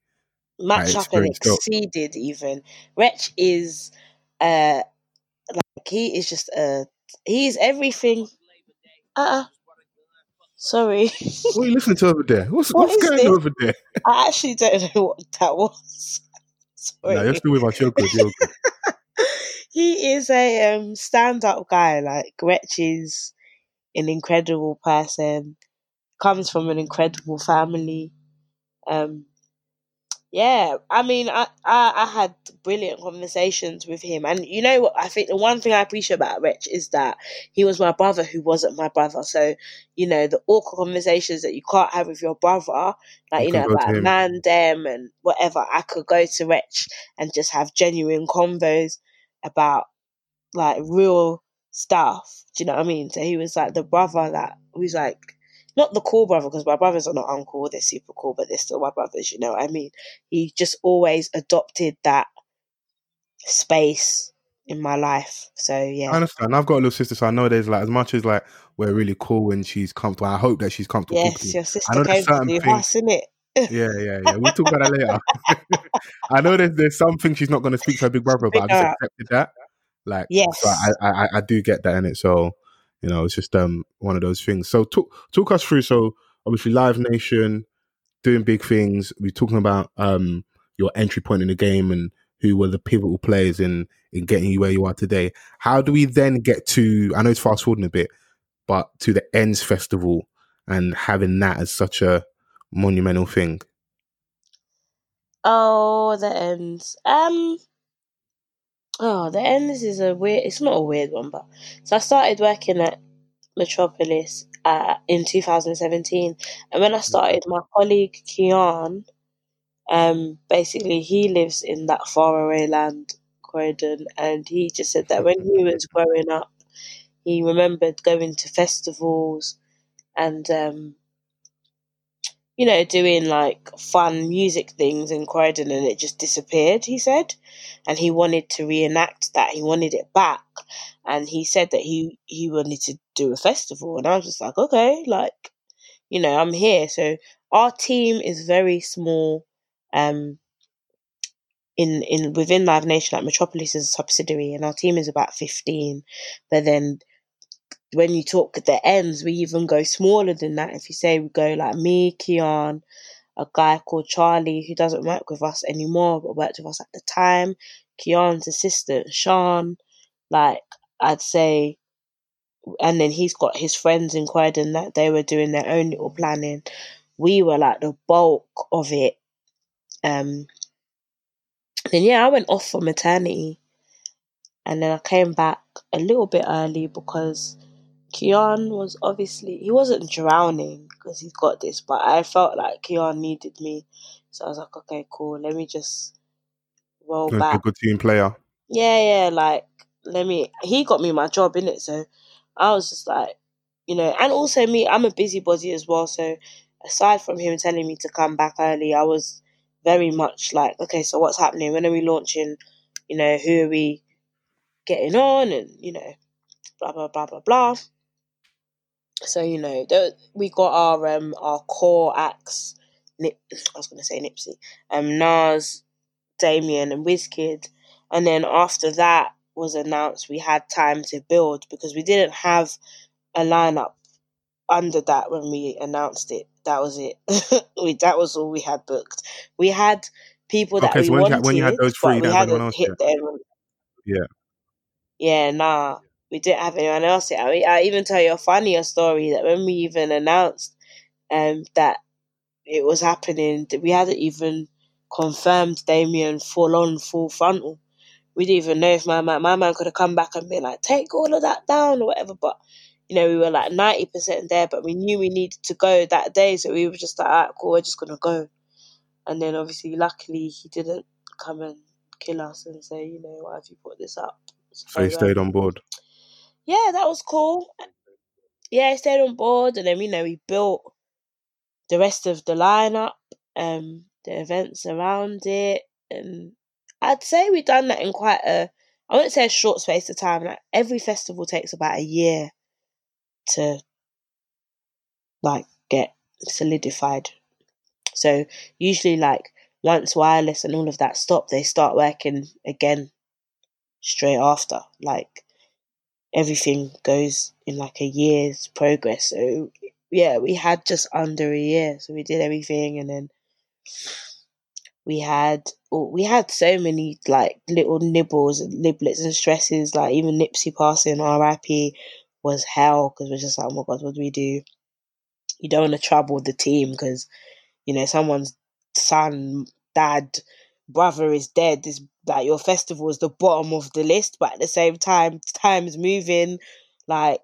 [SPEAKER 5] match up and exceeded even. Wretch is uh like he is just uh he's everything uh uh Sorry.
[SPEAKER 3] What are you listening to over there? What's,
[SPEAKER 5] What
[SPEAKER 3] what's going
[SPEAKER 5] this?
[SPEAKER 3] on over there?
[SPEAKER 5] I actually don't know what that was. Sorry.
[SPEAKER 3] No, you're still with us. You're good. You're good.
[SPEAKER 5] He is a um, stand-up guy. Like Gretch is an incredible person. Comes from an incredible family. Um, yeah, I mean, I, I I had brilliant conversations with him, and you know what? I think the one thing I appreciate about Rich is that he was my brother who wasn't my brother. So you know the awkward conversations that you can't have with your brother, like
[SPEAKER 3] You
[SPEAKER 5] you know about man, them, and whatever. I could go to Rich and just have genuine convos about like real stuff. Do you know what I mean? So he was like the brother that who's like not the cool brother because my brothers are not uncool, they're super cool, but they're still my brothers, you know what I mean? He just always adopted that space in my life. So yeah, I
[SPEAKER 3] understand. I've got a little sister, so I know there's like as much as like we're really cool when she's comfortable. I hope that she's comfortable.
[SPEAKER 5] Yes, your sister came to do
[SPEAKER 3] things.
[SPEAKER 5] us, innit?
[SPEAKER 3] Yeah, yeah, yeah. We'll talk about that later. I know there's there's something she's not going to speak to her big brother about. I just accepted that. Like,
[SPEAKER 5] Yes.
[SPEAKER 3] so I, I I- I do get that in it. So you know, it's just um one of those things. So talk talk us through. So obviously, Live Nation doing big things. We're talking about um your entry point in the game and who were the pivotal players in in getting you where you are today. How do we then get to? I know it's fast forwarding a bit, but to the Ends Festival and having that as such a monumental thing.
[SPEAKER 5] Oh, the ends. Um oh the ends is a weird it's not a weird one, but so I started working at Metropolis uh, in 2017 and when I started my colleague Kian um basically he lives in that faraway land Croydon and he just said that when he was growing up he remembered going to festivals and um you know doing like fun music things in Croydon and it just disappeared he said. And he wanted to reenact that. He wanted it back. And he said that he he wanted to do a festival. And I was just like okay like you know I'm here. So our team is very small um in in within Live Nation like Metropolis is a subsidiary and our team is about 15 but then when you talk at the ends we even go smaller than that. If you say we go like me Kian a guy called Charlie who doesn't work with us anymore but worked with us at the time Kian's assistant Sean like I'd say and then he's got his friends in Croydon that they were doing their own little planning. We were like the bulk of it. Um then yeah I went off for maternity. And then I came back a little bit early because Kian was obviously he wasn't drowning because he's got this, but I felt like Kian needed me, so I was like, okay, cool, let me just roll
[SPEAKER 3] Gonna be a
[SPEAKER 5] back.
[SPEAKER 3] good team player.
[SPEAKER 5] Yeah, yeah, like let me. He got me my job in it, so I was just like, you know, and also me, I'm a busybody as well. So aside from him telling me to come back early, I was very much like, okay, so what's happening? When are we launching? You know, who are we getting on? And you know, blah blah blah blah blah. So you know, there, we got our um our core acts. Nip, I was gonna say Nipsey, um, Nas, Damian, and Wizkid, and then after that was announced, we had time to build because we didn't have a lineup under that when we announced it. That was it. we that was all we had booked. We had people that
[SPEAKER 3] Okay,
[SPEAKER 5] we
[SPEAKER 3] so when you had-
[SPEAKER 5] wanted,
[SPEAKER 3] when you had those three, that
[SPEAKER 5] hadn't
[SPEAKER 3] else
[SPEAKER 5] hit them.
[SPEAKER 3] Yeah.
[SPEAKER 5] Yeah, nah, we didn't have anyone else yet. I, mean, I even tell you a funnier story that when we even announced um that it was happening, that we hadn't even confirmed Damian full on, full frontal. We didn't even know if my man, my man could have come back and been like, take all of that down or whatever. But you know, we were like ninety percent there, but we knew we needed to go that day, so we were just like, alright, cool, we're just gonna go. And then obviously, luckily, he didn't come and kill us and say, you know, why have you put this up?
[SPEAKER 3] So he
[SPEAKER 5] um,
[SPEAKER 3] stayed on board.
[SPEAKER 5] Yeah, that was cool. Yeah, I stayed on board, and then you know we built the rest of the lineup, um, the events around it, and I'd say we've done that in quite a I wouldn't say a short space of time. Like every festival takes about a year to like get solidified. So usually, like once wireless and all of that stop, they start working again straight after. Like everything goes in like a year's progress. So yeah, we had just under a year, so we did everything, and then we had oh, we had so many like little nibbles and niblets and stresses. Like even Nipsey passing RIP was hell because we're just like, oh my god, what do we do? You don't want to trouble the team because you know someone's son, dad, brother is dead. this like your festival is the bottom of the list, but at the same time, time is moving. Like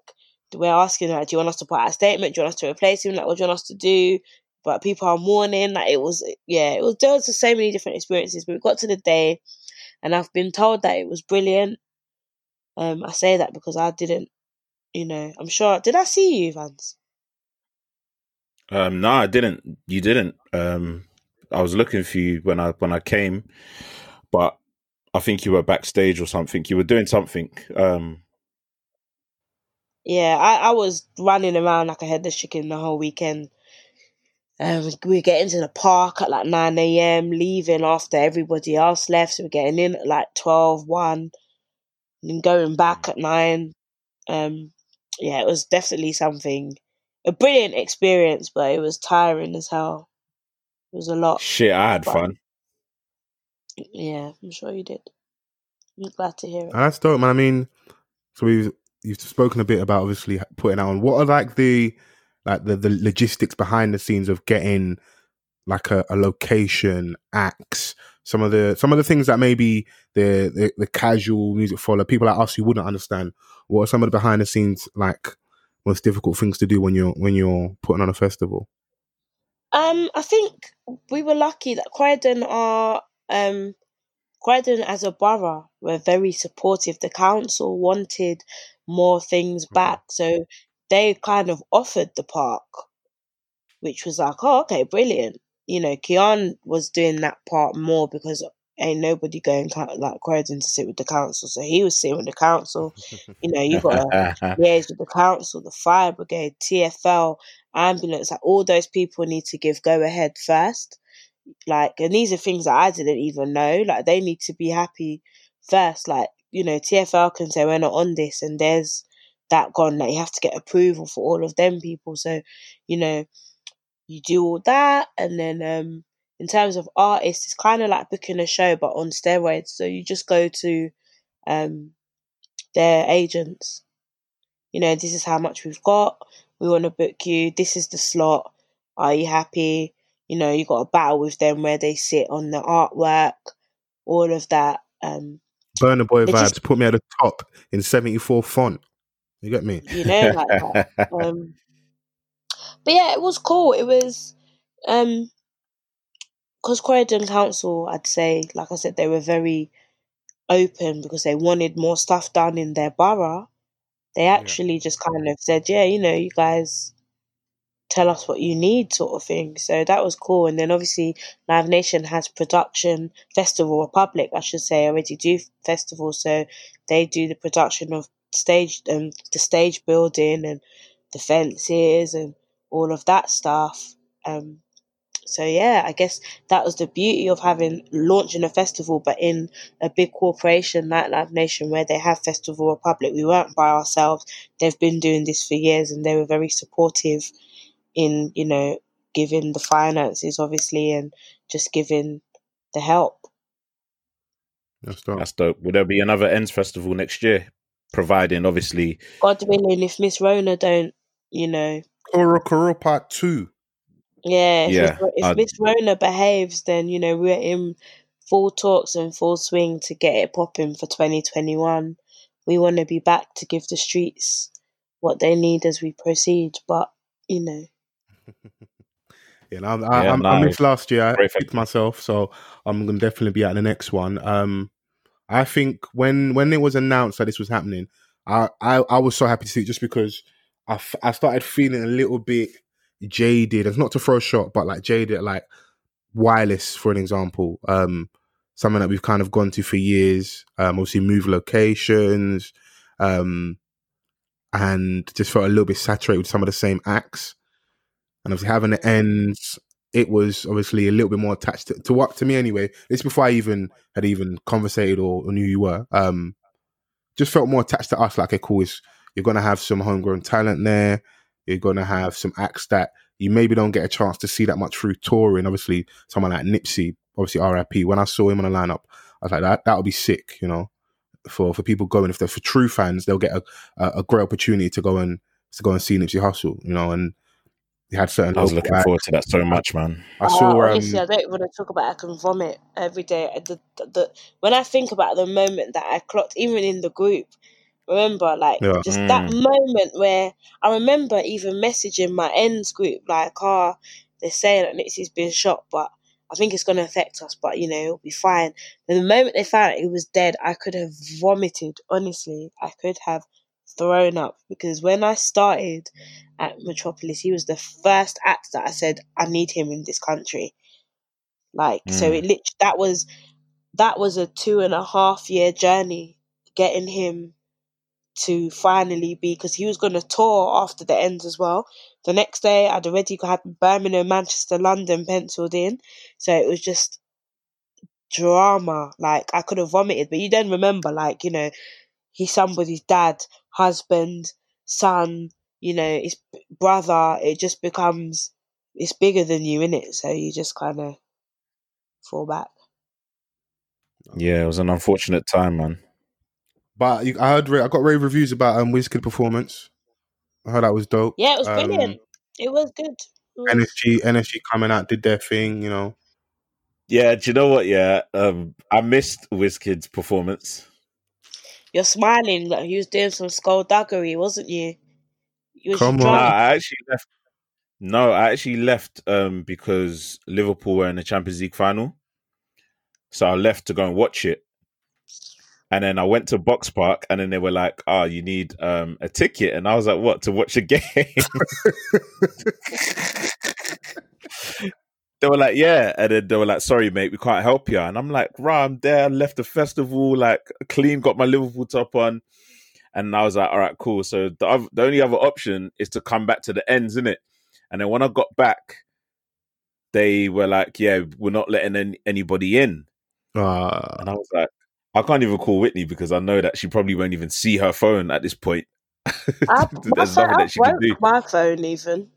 [SPEAKER 5] we're asking, like, do you want us to put out a statement? Do you want us to replace him? Like, what do you want us to do? But people are mourning. Like it was, yeah, it was. There was so many different experiences. But we got to the day, and I've been told that it was brilliant. Um, I say that because I didn't, you know, I'm sure. Did I see you, Vance?
[SPEAKER 4] Um, no, I didn't. You didn't. Um, I was looking for you when I when I came, but I think you were backstage or something. You were doing something. Um,
[SPEAKER 5] yeah, I, I was running around like I had the chicken the whole weekend. Um, we were getting to the park at like 9 a.m., leaving after everybody else left. So we're getting in at like 12, 1, and going back at 9. Um, yeah, it was definitely something, a brilliant experience, but it was tiring as hell. It was a lot.
[SPEAKER 4] Shit, I had but, fun.
[SPEAKER 5] Yeah, I'm sure you did. I'm glad to hear it.
[SPEAKER 3] And that's dope, man. I mean, so we've you've spoken a bit about obviously putting out on what are like the like the, the logistics behind the scenes of getting like a, a location acts some of the some of the things that maybe the, the, the casual music follower people like us who wouldn't understand what are some of the behind the scenes like most difficult things to do when you're when you're putting on a festival
[SPEAKER 5] um i think we were lucky that croydon are um croydon as a borough were very supportive the council wanted more things back. So they kind of offered the park, which was like, oh, okay, brilliant. You know, Kian was doing that part more because ain't nobody going like Croydon to sit with the council. So he was sitting with the council. You know, you got to liaise with the council, the fire brigade, TFL, ambulance. Like all those people need to give go ahead first. Like, and these are things that I didn't even know. Like, they need to be happy first. Like, you know, TFL can say we're not on this and there's that gone that you have to get approval for all of them people. So, you know, you do all that and then um in terms of artists it's kind of like booking a show but on steroids. So you just go to um their agents. You know, this is how much we've got. We want to book you. This is the slot. Are you happy? You know, you got a battle with them where they sit on the artwork, all of that. Um,
[SPEAKER 3] Burna Boy vibes. Just, put me at the top in 74 font. You get me?
[SPEAKER 5] You know, like that. Um, but yeah, it was cool. It was, um, because Croydon Council, I'd say, like I said, they were very open because they wanted more stuff done in their borough. They actually yeah. just kind of said, yeah, you know, you guys tell us what you need sort of thing. So that was cool. And then obviously Live Nation has production, Festival Republic, I should say, already do festivals. So they do the production of stage and um, the stage building and the fences and all of that stuff. Um, so yeah, I guess that was the beauty of having launching a festival, but in a big corporation like Live Nation, where they have Festival Republic. We weren't by ourselves. They've been doing this for years, and they were very supportive in you know giving the finances obviously and just giving the help
[SPEAKER 3] that's dope.
[SPEAKER 4] That's dope. Will there be another Ends festival next year? Providing, obviously,
[SPEAKER 5] God willing, if Miss Rona don't, you know,
[SPEAKER 3] Koro Koro Part Two.
[SPEAKER 5] Yeah, if yeah. If, Miss Rona behaves, then you know we're in full talks and full swing to get it popping for 2021. We want to be back to give the streets what they need as we proceed, but you know.
[SPEAKER 3] yeah, I, I, yeah, I, I missed last year. I picked myself, so I'm gonna definitely be at the next one. Um, I think when when it was announced that this was happening, I I, I was so happy to see it just because I, f- I started feeling a little bit jaded. It's not to throw a shot, but like jaded, like wireless, for an example. Um, something that we've kind of gone to for years. Um, obviously move locations. Um, and just felt a little bit saturated with some of the same acts. And obviously having the ends, it was obviously a little bit more attached to, to what to me anyway. This before I even had even conversated or, or knew you were. Um, just felt more attached to us. Like, okay, cool, you're gonna have some homegrown talent there. You're gonna have some acts that you maybe don't get a chance to see that much through touring. Obviously, someone like Nipsey, obviously RIP. When I saw him on the lineup, I was like, that that would be sick, you know, for for people going. If they're for true fans, they'll get a, a, a great opportunity to go and to go and see Nipsey Hussle, you know, and he had certain.
[SPEAKER 4] I was looking
[SPEAKER 3] acts.
[SPEAKER 4] forward to that so much, man.
[SPEAKER 3] I saw. Um,
[SPEAKER 5] honestly, I don't want to talk about. It. I can vomit every day. The, the, the when I think about the moment that I clocked, even in the group, remember, like
[SPEAKER 3] Yeah.
[SPEAKER 5] just that
[SPEAKER 4] Mm.
[SPEAKER 5] moment where I remember even messaging my ends group, like, "Ah, they're saying that Nipsey's been shot, but I think it's going to affect us, but you know, it'll be fine." And the moment they found out he was dead, I could have vomited. Honestly, I could have thrown up because when I started at Metropolis, he was the first act that I said I need him in this country. Like so,
[SPEAKER 4] Mm.
[SPEAKER 5] it lit- that was that was a two and a half year journey getting him to finally be because he was going to tour after the ends as well. The next day, I'd already had Birmingham, Manchester, London penciled in, so it was just drama. Like I could have vomited, but you then remember, like you know, he's somebody's dad, husband, son, you know, his brother. It just becomes it's bigger than you, in it, So you just kind of fall back.
[SPEAKER 4] Yeah, it was an unfortunate time, man.
[SPEAKER 3] But you, I heard I got rave reviews about um Wizkid performance. I heard that was dope.
[SPEAKER 5] Yeah, it was
[SPEAKER 3] Um,
[SPEAKER 5] brilliant. It was good. It was-
[SPEAKER 3] NSG NSG coming out did their thing, you know.
[SPEAKER 4] Yeah, do you know what? Yeah, um, I missed Wizkid's performance.
[SPEAKER 5] You're smiling like you was doing some skullduggery, wasn't you? You was
[SPEAKER 3] Come
[SPEAKER 4] No,
[SPEAKER 3] on.
[SPEAKER 5] drunk.
[SPEAKER 4] I actually left. No, I actually left um, because Liverpool were in the Champions League final, so I left to go and watch it. And then I went to Box Park, and then they were like, "Oh, you need um, a ticket," and I was like, "What to watch a game?" they were like, "Yeah," and then they were like, "Sorry, mate, we can't help you." And I'm like, "Rah, I'm there. I left the festival, like clean, got my Liverpool top on." And I was like, all right, cool. So the, the only other option is to come back to the ends, isn't it? And then when I got back, they were like, yeah, we're not letting any, anybody in.
[SPEAKER 3] Uh,
[SPEAKER 4] And I was like, I can't even call Whitney because I know that she probably won't even see her phone at this point.
[SPEAKER 5] I, my
[SPEAKER 4] There's
[SPEAKER 5] phone,
[SPEAKER 4] nothing that she can
[SPEAKER 5] broke
[SPEAKER 4] do.
[SPEAKER 5] my phone even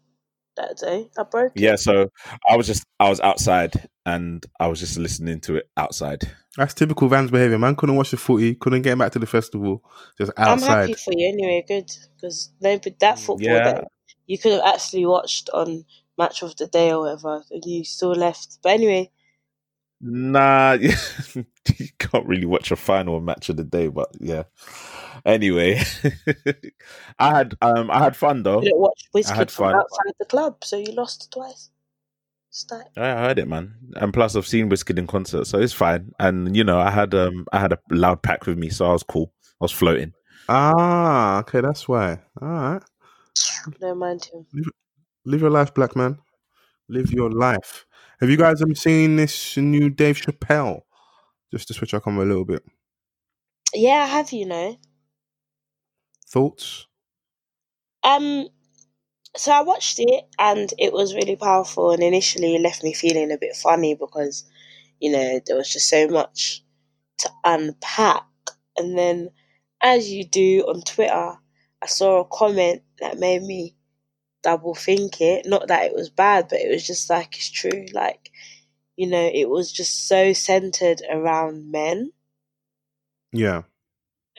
[SPEAKER 5] that day. I broke it.
[SPEAKER 4] Yeah, so I was just, I was outside and I was just listening to it outside.
[SPEAKER 3] that's typical Vans behavior. Man couldn't watch the footy, couldn't get back to the festival, just
[SPEAKER 5] I'm happy
[SPEAKER 3] outside.
[SPEAKER 5] for you anyway. Good because maybe that mm, football
[SPEAKER 4] Yeah.
[SPEAKER 5] that you could have actually watched on Match of the Day or whatever, and you still left. But anyway,
[SPEAKER 4] Nah, you can't really watch a final match of the day, but yeah. Anyway, I had um I had fun though.
[SPEAKER 5] you didn't watch
[SPEAKER 4] I had
[SPEAKER 5] from
[SPEAKER 4] fun.
[SPEAKER 5] outside the club, so you lost twice. It's that.
[SPEAKER 4] I heard it, man. And plus, I've seen Wizkid in concert, so it's fine. And you know, I had um I had a loud pack with me, so I was cool. I was floating.
[SPEAKER 3] Ah, okay, that's why. All right.
[SPEAKER 5] Don't mind him.
[SPEAKER 3] Live your life, black man. Live your life. Have you guys ever seen this new Dave Chappelle? Just to switch up on a little bit.
[SPEAKER 5] Yeah, I have you know.
[SPEAKER 3] Thoughts?
[SPEAKER 5] Um, so I watched it and it was really powerful. And initially, it left me feeling a bit funny because, you know, there was just so much to unpack. And then, as you do on Twitter, I saw a comment that made me double think it. Not that it was bad, but it was just like it's true. Like, you know, it was just so centered around men
[SPEAKER 3] Yeah.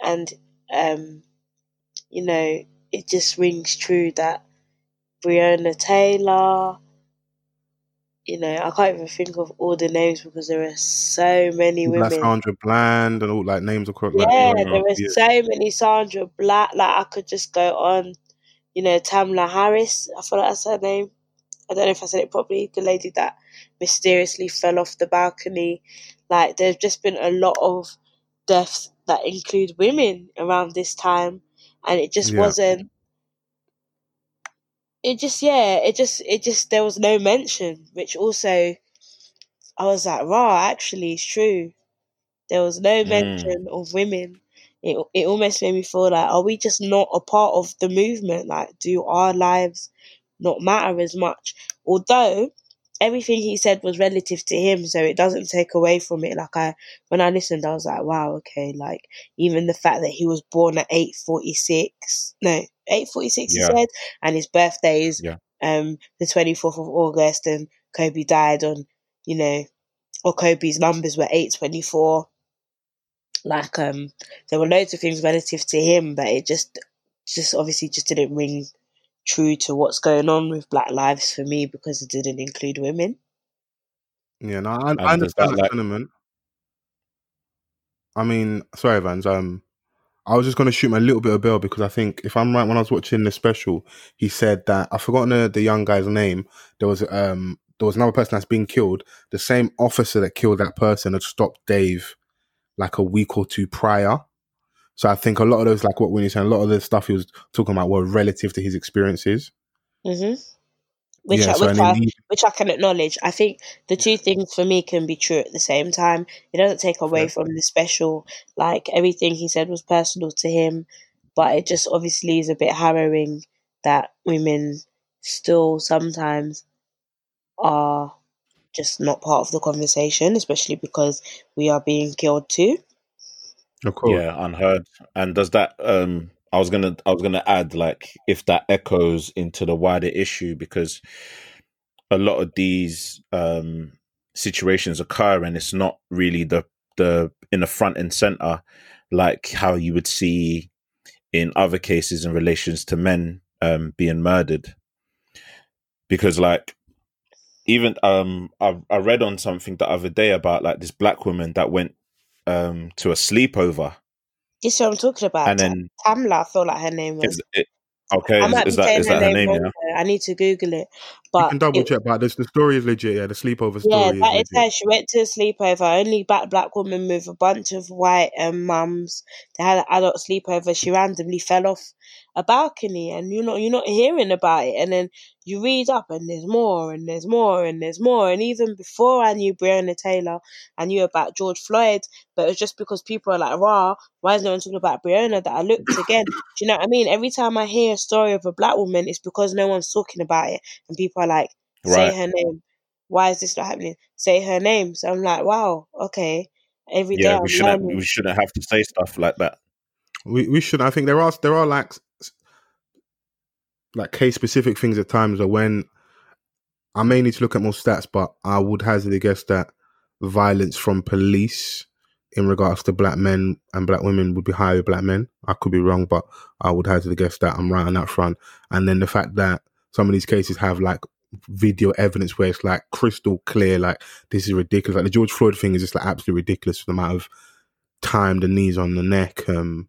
[SPEAKER 5] and um, you know, it just rings true that Breonna Taylor, you know, I can't even think of all the names because there are so many
[SPEAKER 3] Like
[SPEAKER 5] women.
[SPEAKER 3] Sandra Bland and all like names across like
[SPEAKER 5] Yeah,
[SPEAKER 4] Mhm.
[SPEAKER 5] there are
[SPEAKER 3] yeah.
[SPEAKER 5] so many Sandra Black. Like I could just go on. You know, Tamla Harris. I feel like that's her name. I don't know if I said it properly. The lady that mysteriously fell off the balcony. Like there's just been a lot of deaths that include women around this time, and it just
[SPEAKER 3] Yeah.
[SPEAKER 5] wasn't. It just yeah, it just it just there was no mention, which also I was like, raw. Actually, it's true. There was no
[SPEAKER 4] Mm.
[SPEAKER 5] mention of women. It it almost made me feel like, are we just not a part of the movement? Like, do our lives not matter as much? Although everything he said was relative to him, so it doesn't take away from it. Like I, when I listened, I was like, wow, okay. Like even the fact that he was born at eight forty six, no, eight forty six.
[SPEAKER 4] Yeah.
[SPEAKER 5] He said, and his birthday is
[SPEAKER 4] Yeah.
[SPEAKER 5] um the twenty fourth of August, and Kobe died on you know, or Kobe's numbers were eight twenty four. Like um, there were loads of things relative to him, but it just just obviously just didn't ring true to what's going on with Black Lives for me because it didn't include women.
[SPEAKER 3] Yeah, no, I, I understand
[SPEAKER 4] that,
[SPEAKER 3] that
[SPEAKER 4] like-
[SPEAKER 3] sentiment. I mean, sorry, Vans. Um, I was just going to shoot my little bit of bell because I think, if I'm right, when I was watching the special, he said that I've forgotten the, the young guy's name. There was um, there was another person that's been killed. The same officer that killed that person had stopped Dave like a week or two prior. So I think a lot of those, like what Winnie saying, a lot of the stuff he was talking about were relative to his experiences.
[SPEAKER 5] hmm Which
[SPEAKER 3] yeah,
[SPEAKER 5] I,
[SPEAKER 3] so
[SPEAKER 5] which I
[SPEAKER 3] he,
[SPEAKER 5] which I can acknowledge. I think the two things for me can be true at the same time. It doesn't take away from the special. Like everything he said was personal to him, but it just obviously is a bit harrowing that women still sometimes are just not part of the conversation, especially because we are being killed too.
[SPEAKER 3] of course,
[SPEAKER 4] Yeah, unheard. And does that um I was gonna I was gonna add like if that echoes into the wider issue because a lot of these um situations occur and it's not really the the in the front and center like how you would see in other cases in relations to men um being murdered. Because like even um I, I read on something the other day about like this black woman that went um to a sleepover
[SPEAKER 5] This is what I'm talking about.
[SPEAKER 4] and then
[SPEAKER 5] Tamla, I feel like her name was.
[SPEAKER 4] is it okay is, is that
[SPEAKER 5] saying her name
[SPEAKER 4] name yeah.
[SPEAKER 5] I need to Google it. But you
[SPEAKER 3] can double
[SPEAKER 5] it,
[SPEAKER 3] check. But this, the story is legit. Yeah, the sleepover story
[SPEAKER 5] Yeah, that is her. She went to a sleepover. Only black black woman with a bunch of white um, mums. They had an adult sleepover. She randomly fell off a balcony, and you know you're not hearing about it. And then you read up, and there's more, and there's more, and there's more. And even before I knew Breonna Taylor, I knew about George Floyd. But it was just because people are like, "Raw, why is no one talking about Breonna?" That I looked again. Do you know what I mean? Every time I hear a story of a black woman, it's because no one's talking about it, and people are like, say
[SPEAKER 4] right
[SPEAKER 5] her name. Why is this not happening? Say her name. So I'm like, wow, okay. Every day
[SPEAKER 4] yeah
[SPEAKER 5] I'm
[SPEAKER 4] we shouldn't
[SPEAKER 5] learning.
[SPEAKER 4] we shouldn't have to say stuff like that
[SPEAKER 3] We we should. I think there are there are like like case specific things at times where when I may need to look at more stats, but I would hazard a guess that violence from police in regards to black men and black women would be higher with black men. I could be wrong, but I would hazard a guess that I'm right on that front. And then the fact that some of these cases have like video evidence where it's like crystal clear, like this is ridiculous. Like the George Floyd thing is just like absolutely ridiculous for the amount of time, the knees on the neck. Um,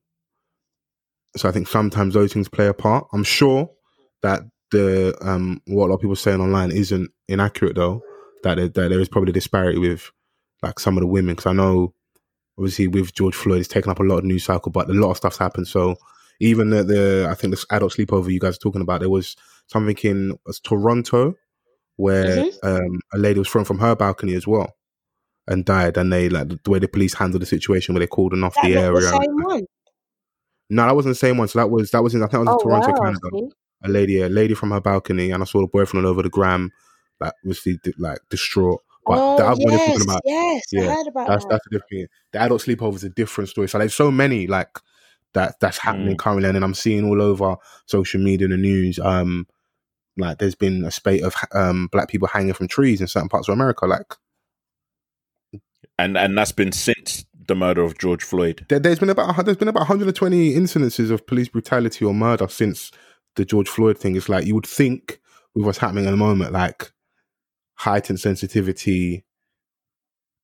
[SPEAKER 3] so I think sometimes those things play a part. I'm sure that the um what a lot of people are saying online isn't inaccurate though. That that there is probably a disparity with like some of the women because I know obviously with George Floyd it's taken up a lot of news cycle, but a lot of stuff's happened. So even the, the I think this adult sleepover you guys are talking about, there was something in was Toronto where
[SPEAKER 5] Mhm.
[SPEAKER 3] um a lady was thrown from her balcony as well and died, and they like the way the police handled the situation where they called her off
[SPEAKER 5] That
[SPEAKER 3] the area.
[SPEAKER 5] the same one.
[SPEAKER 3] No, that wasn't the same one. So that was that was in I think that was
[SPEAKER 5] Oh
[SPEAKER 3] in Toronto,
[SPEAKER 5] wow.
[SPEAKER 3] Canada. A lady, a lady from her balcony, and I saw the boyfriend all over the gram, like obviously like distraught. But the
[SPEAKER 5] Oh
[SPEAKER 3] other one you're
[SPEAKER 5] yes,
[SPEAKER 3] talking about,
[SPEAKER 5] yes. I
[SPEAKER 3] yeah,
[SPEAKER 5] heard about
[SPEAKER 3] that's
[SPEAKER 5] that.
[SPEAKER 3] that's a different. thing. The adult sleepover is a different story. So there's so many like that that's happening
[SPEAKER 4] Mm.
[SPEAKER 3] currently, and then I'm seeing all over social media and the news. Um, like there's been a spate of um black people hanging from trees in certain parts of America. Like
[SPEAKER 4] and and that's been since the murder of George Floyd
[SPEAKER 3] there, there's been about there's been about 120 incidences of police brutality or murder since the George Floyd thing. It's like you would think with what's happening at the moment, like heightened sensitivity,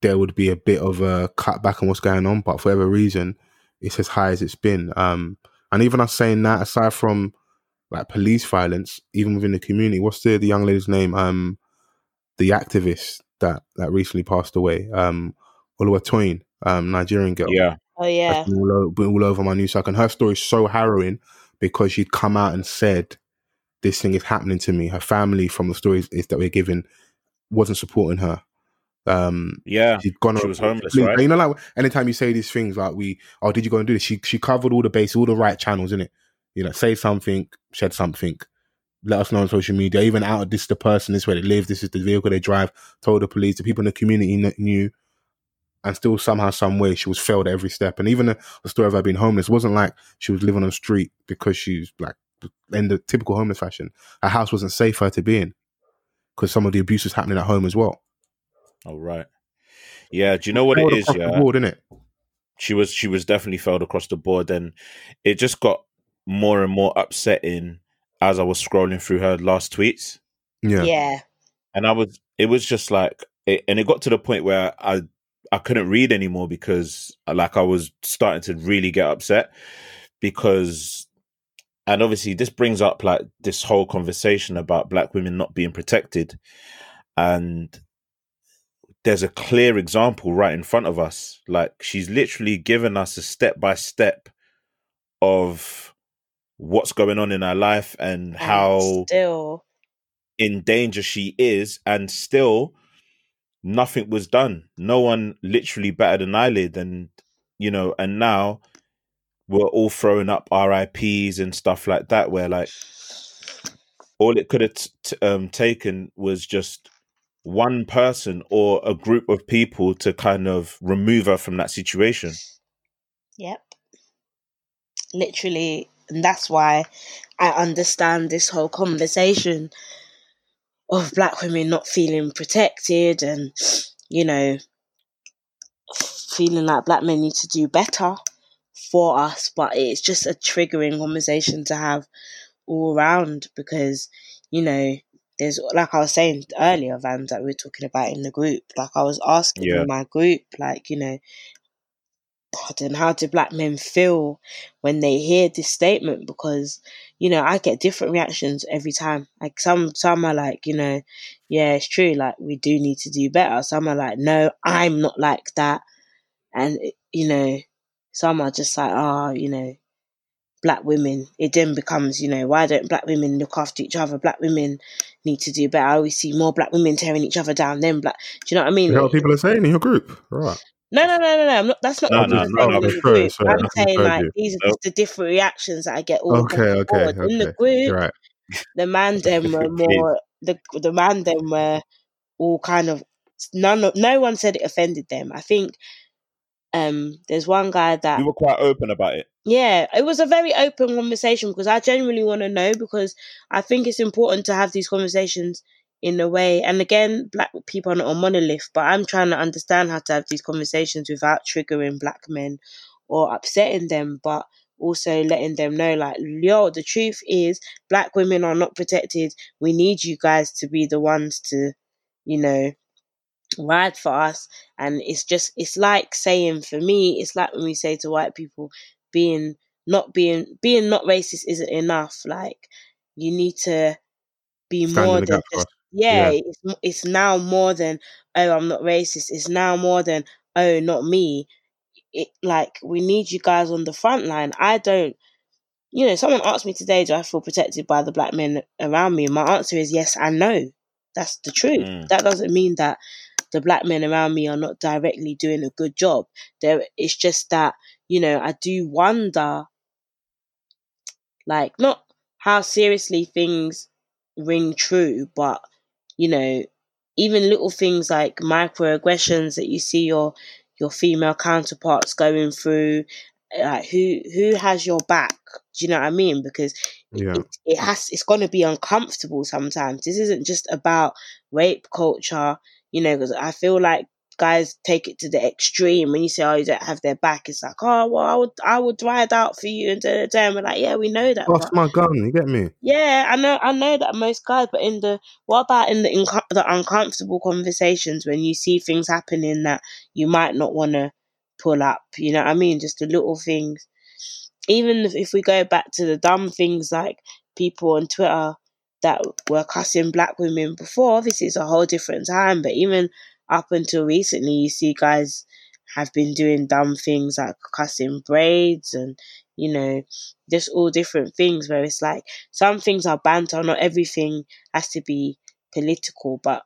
[SPEAKER 3] there would be a bit of a cutback on what's going on, but for whatever reason, it's as high as it's been. Um, and even us saying that, aside from like police violence, even within the community, what's the the young lady's name? Um, the activist that that recently passed away, um, Oluwatoyin, um, Nigerian girl
[SPEAKER 4] yeah
[SPEAKER 5] Oh yeah.
[SPEAKER 3] been all, o- been all over my news cycle. And her story is so harrowing because she'd come out and said, "This thing is happening to me." Her family, from the stories is that we're given, wasn't supporting her. Um,
[SPEAKER 4] yeah
[SPEAKER 3] she'd gone.
[SPEAKER 4] she was homeless right
[SPEAKER 3] You know, like anytime you say these things, like we, oh, did you go and do this? She she covered all the bases, all the right channels, in it. You know, say something, shed something. Let us know on social media. Even out, of this is the person, this is where they live, this is the vehicle they drive. Told the police, the people in the community kn- knew, and still somehow, some way, she was failed at every step. And even the, the story of her being homeless wasn't like she was living on the street because she's like in the typical homeless fashion, her house wasn't safe for her to be in because some of the abuse was happening at home as well.
[SPEAKER 4] Oh right. Yeah, do you know what
[SPEAKER 3] Failed
[SPEAKER 4] it is?
[SPEAKER 3] across the
[SPEAKER 4] Yeah.
[SPEAKER 3] board, innit?
[SPEAKER 4] she was she was definitely failed across the board and it just got more and more upsetting as I was scrolling through her last tweets
[SPEAKER 3] Yeah.
[SPEAKER 5] Yeah.
[SPEAKER 4] and I was it was just like it, and it got to the point where I I couldn't read anymore because like I was starting to really get upset because and obviously this brings up like this whole conversation about black women not being protected. And there's a clear example right in front of us. Like she's literally given us a step by step of what's going on in her life and
[SPEAKER 5] And
[SPEAKER 4] how
[SPEAKER 5] still
[SPEAKER 4] in danger she is. And still nothing was done. No one literally batted an eyelid and you know and now we're all throwing up rips and stuff like that where like all it could have t- um, taken was just one person or a group of people to kind of remove her from that situation
[SPEAKER 5] Yep. Literally, and that's why I understand this whole conversation of black women not feeling protected and, you know, feeling like black men need to do better for us. But it's just a triggering conversation to have all around because, you know, there's like I was saying earlier, Vans, that we were talking about in the group. Like I was asking
[SPEAKER 4] Yeah.
[SPEAKER 5] in my group, like, you know, pardon, how do black men feel when they hear this statement? Because, you know, I get different reactions every time. Like some some are like, you know, yeah, it's true, like we do need to do better. Some are like, no, I'm not like that. And you know, some are just like, ah, you know, black women. It then becomes, you know, why don't black women look after each other? Black women need to do better. I always see more black women tearing each other down than black. Do you know what I mean?
[SPEAKER 3] Is what people are saying in your group? Right.
[SPEAKER 5] No, no, no, no, no. I'm not, that's not
[SPEAKER 4] No,
[SPEAKER 5] what
[SPEAKER 4] no,
[SPEAKER 5] I'm
[SPEAKER 4] no,
[SPEAKER 5] saying
[SPEAKER 4] no,
[SPEAKER 5] the
[SPEAKER 3] sorry, sorry,
[SPEAKER 5] I'm saying like
[SPEAKER 3] you.
[SPEAKER 5] these are just the different reactions that I get all
[SPEAKER 3] Okay,
[SPEAKER 5] the
[SPEAKER 3] okay,
[SPEAKER 5] board. In the
[SPEAKER 3] okay.
[SPEAKER 5] group,
[SPEAKER 3] right.
[SPEAKER 5] the man them were more the the man them were all kind of none of, no one said it offended them. I think um there's one guy that
[SPEAKER 4] we were quite open about it
[SPEAKER 5] yeah, it was a very open conversation because I genuinely want to know because I think it's important to have these conversations in a way. And again, black people are not a monolith, but I'm trying to understand how to have these conversations without triggering black men or upsetting them, but also letting them know, like, yo, the truth is, black women are not protected. We need you guys to be the ones to, you know, ride for us and it's just it's like saying for me it's like when we say to white people being not being being not racist isn't enough. Like you need to be
[SPEAKER 3] Stand
[SPEAKER 5] more than just yeah,
[SPEAKER 3] Yeah.
[SPEAKER 5] it's it's now more than oh I'm not racist. It's now more than oh not me. It like we need you guys on the front line. I don't you know someone asked me today do I feel protected by the black men around me? My answer is yes and no that's the truth.
[SPEAKER 4] Mm.
[SPEAKER 5] that doesn't mean that the black men around me are not directly doing a good job. There, it's just that you know I do wonder, like not how seriously things ring true, but you know even little things like microaggressions that you see your your female counterparts going through. Like who who has your back? Do you know what I mean? Because
[SPEAKER 3] Yeah.
[SPEAKER 5] it, it has it's going to be uncomfortable sometimes. This isn't just about rape culture, you know. Because I feel like guys take it to the extreme when you say, "Oh, you don't have their back." It's like, "Oh, well, I would I would ride out for you," and da, da, and we're like, "Yeah, we know that."
[SPEAKER 3] Bust my gun. You get me?
[SPEAKER 5] yeah, I know, I know that most guys, but in the what about in the inco- the uncomfortable conversations when you see things happening that you might not want to pull up? You know what I mean? Just the little things. Even if, if we go back to the dumb things like people on Twitter that were cussing black women before, obviously it's a whole different time. But even up until recently, you see guys have been doing dumb things like cussing braids and you know just all different things where it's like some things are banter, not everything has to be political. But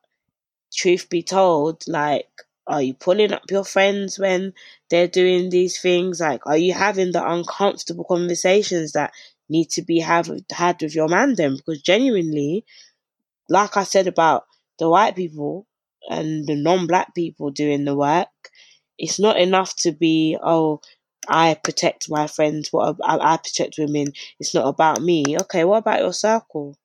[SPEAKER 5] truth be told, like, are you pulling up your friends when they're doing these things? Like, are you having the uncomfortable conversations that need to be have had with your man then? Because genuinely, like I said about the white people and the non-black people doing the work, it's not enough to be oh I protect my friends, what I, I protect women. It's not about me. Okay, what about your circle?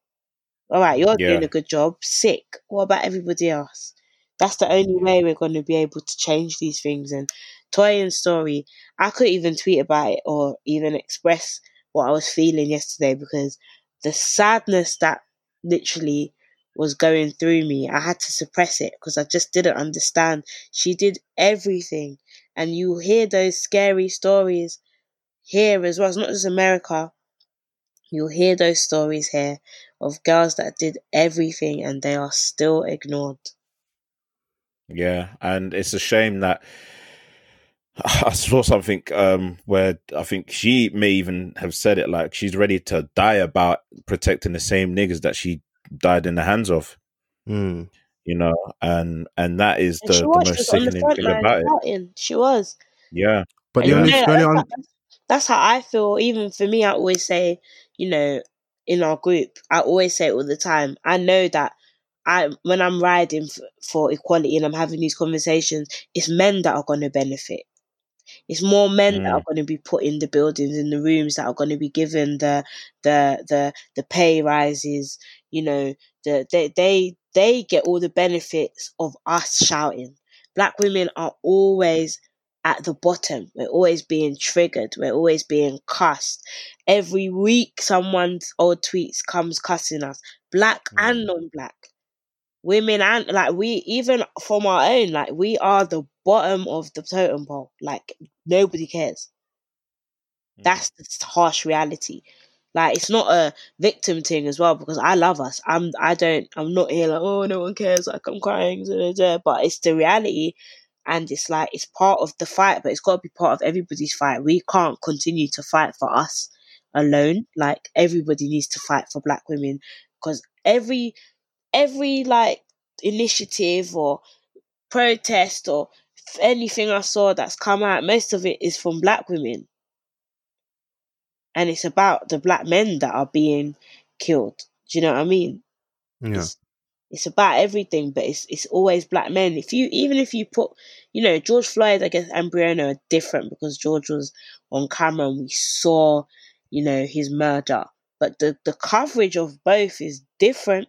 [SPEAKER 5] All right, you're
[SPEAKER 4] Yeah.
[SPEAKER 5] doing a good job. Sick. What about everybody else? That's the only way we're going to be able to change these things. And Toyin Story, I couldn't even tweet about it or even express what I was feeling yesterday because the sadness that literally was going through me, I had to suppress it because I just didn't understand. She did everything. And you hear those scary stories here as well. It's not just America. You'll hear those stories here of girls that did everything and they are still ignored.
[SPEAKER 4] Yeah, and it's a shame that I saw something um, where I think she may even have said it like she's ready to die about protecting the same niggas that she died in the hands of,
[SPEAKER 3] Mm.
[SPEAKER 4] you know, and and that is
[SPEAKER 5] And
[SPEAKER 4] the,
[SPEAKER 5] she
[SPEAKER 4] the
[SPEAKER 5] was,
[SPEAKER 4] most
[SPEAKER 5] was on the
[SPEAKER 4] sickening thing about it.
[SPEAKER 5] shouting. She was.
[SPEAKER 4] Yeah,
[SPEAKER 3] But the
[SPEAKER 5] you
[SPEAKER 3] only,
[SPEAKER 5] know,
[SPEAKER 3] the only
[SPEAKER 5] that's,
[SPEAKER 3] un-
[SPEAKER 5] how, that's how I feel. Even for me, I always say, you know, in our group, I always say it all the time. I know that I, when I'm riding f- for equality and I'm having these conversations, it's men that are going to benefit. It's more men that
[SPEAKER 4] Mm.
[SPEAKER 5] are going to be put in the buildings, in the rooms that are going to be given the the the the pay rises. You know, the they they they get all the benefits of us shouting. Black women are always at the bottom. We're always being triggered. We're always being cussed. Every week, someone's old tweets comes cussing us, black and non-black women and like we even from our own like we are the bottom of the totem pole like nobody cares. Hmm. That's the harsh reality. Like it's not a victim thing as well because i love us. I'm i don't i'm not here like oh no one cares like i'm crying but it's the reality and it's like it's part of the fight but it's got to be part of everybody's fight. We can't continue to fight for us alone. Like everybody needs to fight for black women because every every like initiative or protest or anything I saw that's come out, most of it is from black women. And it's about the black men that are being killed. Do you know what I mean?
[SPEAKER 3] yeah.
[SPEAKER 5] It's, it's about everything, but it's it's always black men. If you even if you put, you know, George Floyd, I guess Breonna are different because George was on camera and we saw, you know, his murder. But the the coverage of both is different.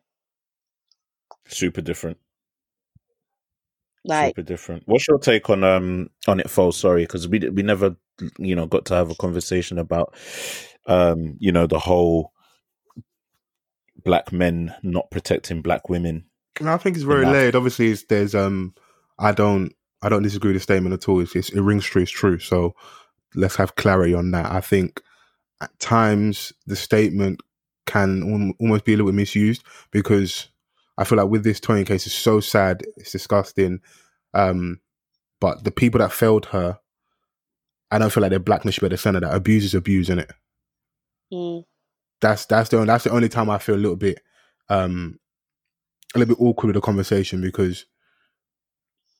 [SPEAKER 4] super different.
[SPEAKER 5] Like
[SPEAKER 4] super different. What's your take on um on it, Fo? Sorry, because we we never you know got to have a conversation about um you know the whole black men not protecting black women.
[SPEAKER 3] And I think it's very
[SPEAKER 4] Enough.
[SPEAKER 3] layered. Obviously, it's, there's um, I don't, I don't disagree with the statement at all. It's, it's it rings true. It's true. So let's have clarity on that. I think at times the statement can almost be a little bit misused because I feel like with this Toyin case, it's so sad. It's disgusting. Um, but the people that failed her, I don't feel like their blackness should be at the center. That abuse is abuse, is it?
[SPEAKER 5] mm,
[SPEAKER 3] that's that's the that's the only time I feel a little bit um a little bit awkward with the conversation because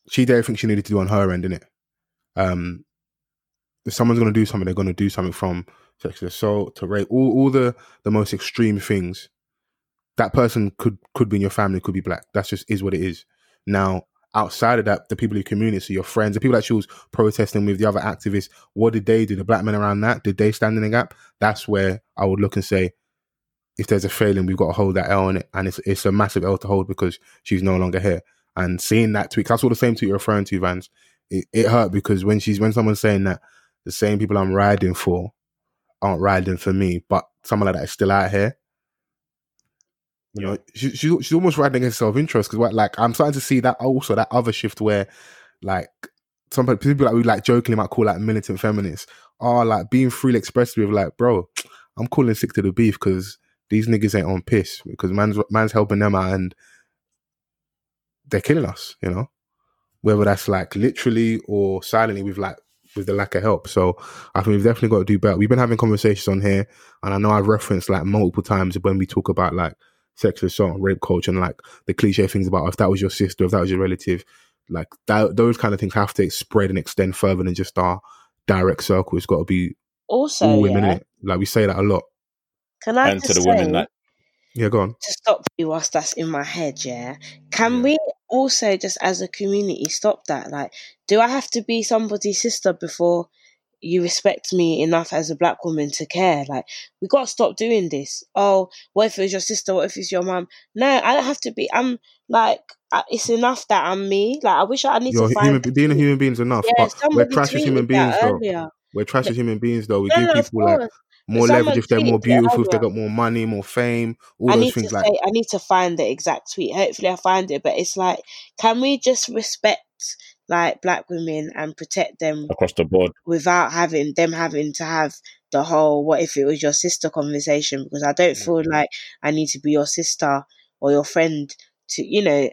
[SPEAKER 3] she did everything she needed to do on her end, didn't it? Um if someone's gonna do something, they're gonna do something from sexual assault to rape, all all the the most extreme things. That person could could be in your family, could be black. That's just is what it is. Now, outside of that, the people in your community, so your friends, the people that she was protesting with, the other activists, what did they do? The black men around that, did they stand in the gap? That's where I would look and say, if there's a failing, we've got to hold that L on it, and it's it's a massive L to hold because she's no longer here. And seeing that tweet, I saw the same tweet you're referring to, Vans. It, it hurt because when she's when someone's saying that the same people I'm riding for aren't riding for me, but someone like that is still out here. You know, she, she's she's almost riding against self interest because like I'm starting to see that also that other shift where like some people like we like jokingly might call like militant feminists are like being freely expressed with like, bro, I'm calling sick to the beef because these niggas ain't on piss because man's man's helping them out and they're killing us, you know. Whether that's like literally or silently with like with the lack of help. So I think we've definitely got to do better. We've been having conversations on here, and I know I've referenced like multiple times when we talk about like sexual assault and rape culture and like the cliche things about if that was your sister, if that was your relative, like that, those kind of things have to spread and extend further than just our direct circle. It's got to be
[SPEAKER 5] also,
[SPEAKER 3] all women,
[SPEAKER 5] yeah,
[SPEAKER 3] innit? Like we say that a lot.
[SPEAKER 5] can I
[SPEAKER 4] and
[SPEAKER 5] just
[SPEAKER 4] to the
[SPEAKER 5] say,
[SPEAKER 4] women that
[SPEAKER 3] Yeah, go on.
[SPEAKER 5] to stop you whilst that's in my head, yeah. Can
[SPEAKER 3] Yeah.
[SPEAKER 5] we also just as a community stop that? Like, do I have to be somebody's sister before you respect me enough as a black woman to care. Like, we gotta stop doing this. Oh, what if it's your sister? What if it's your mom? No, I don't have to be. I'm like, it's enough that I'm me. Like, I wish I need
[SPEAKER 3] You're
[SPEAKER 5] to find.
[SPEAKER 3] human, being a human being is enough,
[SPEAKER 5] yeah,
[SPEAKER 3] but we're trash as human beings, though.
[SPEAKER 5] earlier.
[SPEAKER 3] We're trash as human beings, though. We
[SPEAKER 5] No,
[SPEAKER 3] give
[SPEAKER 5] no,
[SPEAKER 3] people like more
[SPEAKER 5] Someone
[SPEAKER 3] leverage if they're more beautiful, if they got more money, more fame, all
[SPEAKER 5] I
[SPEAKER 3] those
[SPEAKER 5] to
[SPEAKER 3] things.
[SPEAKER 5] say,
[SPEAKER 3] Like,
[SPEAKER 5] I need to find the exact tweet. Hopefully, I find it. But it's like, can we just respect like black women and protect them
[SPEAKER 4] across the board.
[SPEAKER 5] without having them having to have the whole "what if it was your sister" conversation? Because I don't feel mm-hmm. like I need to be your sister or your friend to, you know,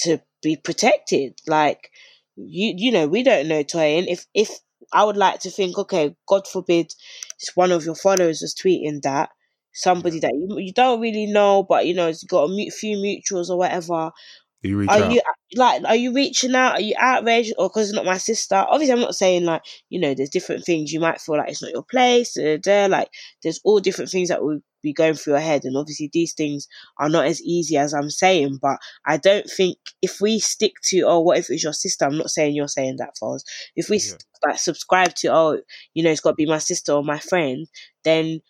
[SPEAKER 5] to be protected. Like you, you know, we don't know Toyin. If if I would like to think, okay, God forbid, it's one of your followers was tweeting that somebody that you you don't really know, but you know, it's got a few mutuals or whatever.
[SPEAKER 3] You reach
[SPEAKER 5] Are
[SPEAKER 3] out.
[SPEAKER 5] you like? Are you reaching out? Are you outraged or because it's not my sister? Obviously, I'm not saying like you know. There's different things you might feel like it's not your place. Da, da, da. Like there's all different things that will be going through your head, and obviously these things are not as easy as I'm saying. But I don't think if we stick to oh, what if it's your sister? I'm not saying you're saying that, Foz. If we
[SPEAKER 3] Yeah.
[SPEAKER 5] like subscribe to oh, you know, it's got to be my sister or my friend, then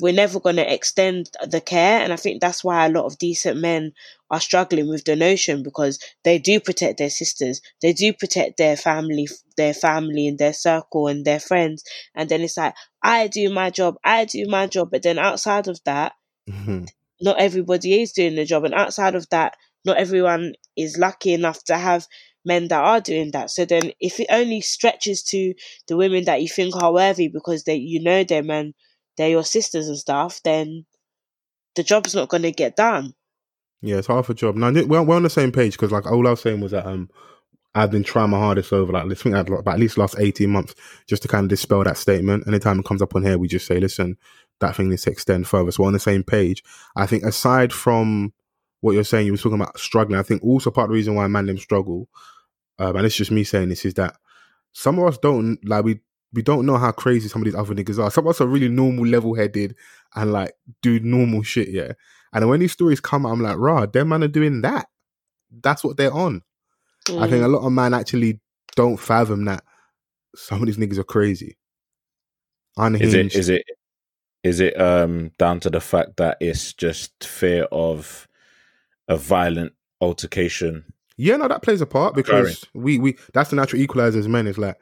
[SPEAKER 5] we're never going to extend the care and i think that's why a lot of decent men are struggling with the notion because they do protect their sisters they do protect their family their family and their circle and their friends and then it's like i do my job i do my job but then outside of that
[SPEAKER 3] Mhm.
[SPEAKER 5] not everybody is doing the job and outside of that not everyone is lucky enough to have men that are doing that so then if it only stretches to the women that you think are worthy because they you know them and they're your sisters and stuff then the job's not going to get done
[SPEAKER 3] Yeah, it's half a job. Now we're, we're on the same page because like all I was saying was that um I've been trying my hardest over like I think I'd at least last eighteen months just to kind of dispel that statement. Anytime it comes up on here, we just say, listen, that thing needs to extend further. So we're on the same page. I think aside from what you're saying, you were talking about struggling. I think also part of the reason why man them struggle, um, and it's just me saying this, is that some of us don't like we we don't know how crazy some of these other niggas are. Some of us are really normal, level headed, and like do normal shit, yeah. And when these stories come out, I'm like, rah, them man are doing that. That's what they're on. I think a
[SPEAKER 5] Mm.
[SPEAKER 3] lot of man actually don't fathom that some of these niggas are crazy.
[SPEAKER 4] Is it is it is it um down to the fact that it's just fear of a violent altercation?
[SPEAKER 3] Yeah, no, that plays a part
[SPEAKER 4] Occurring.
[SPEAKER 3] because we we that's the natural equalizer as men. Is like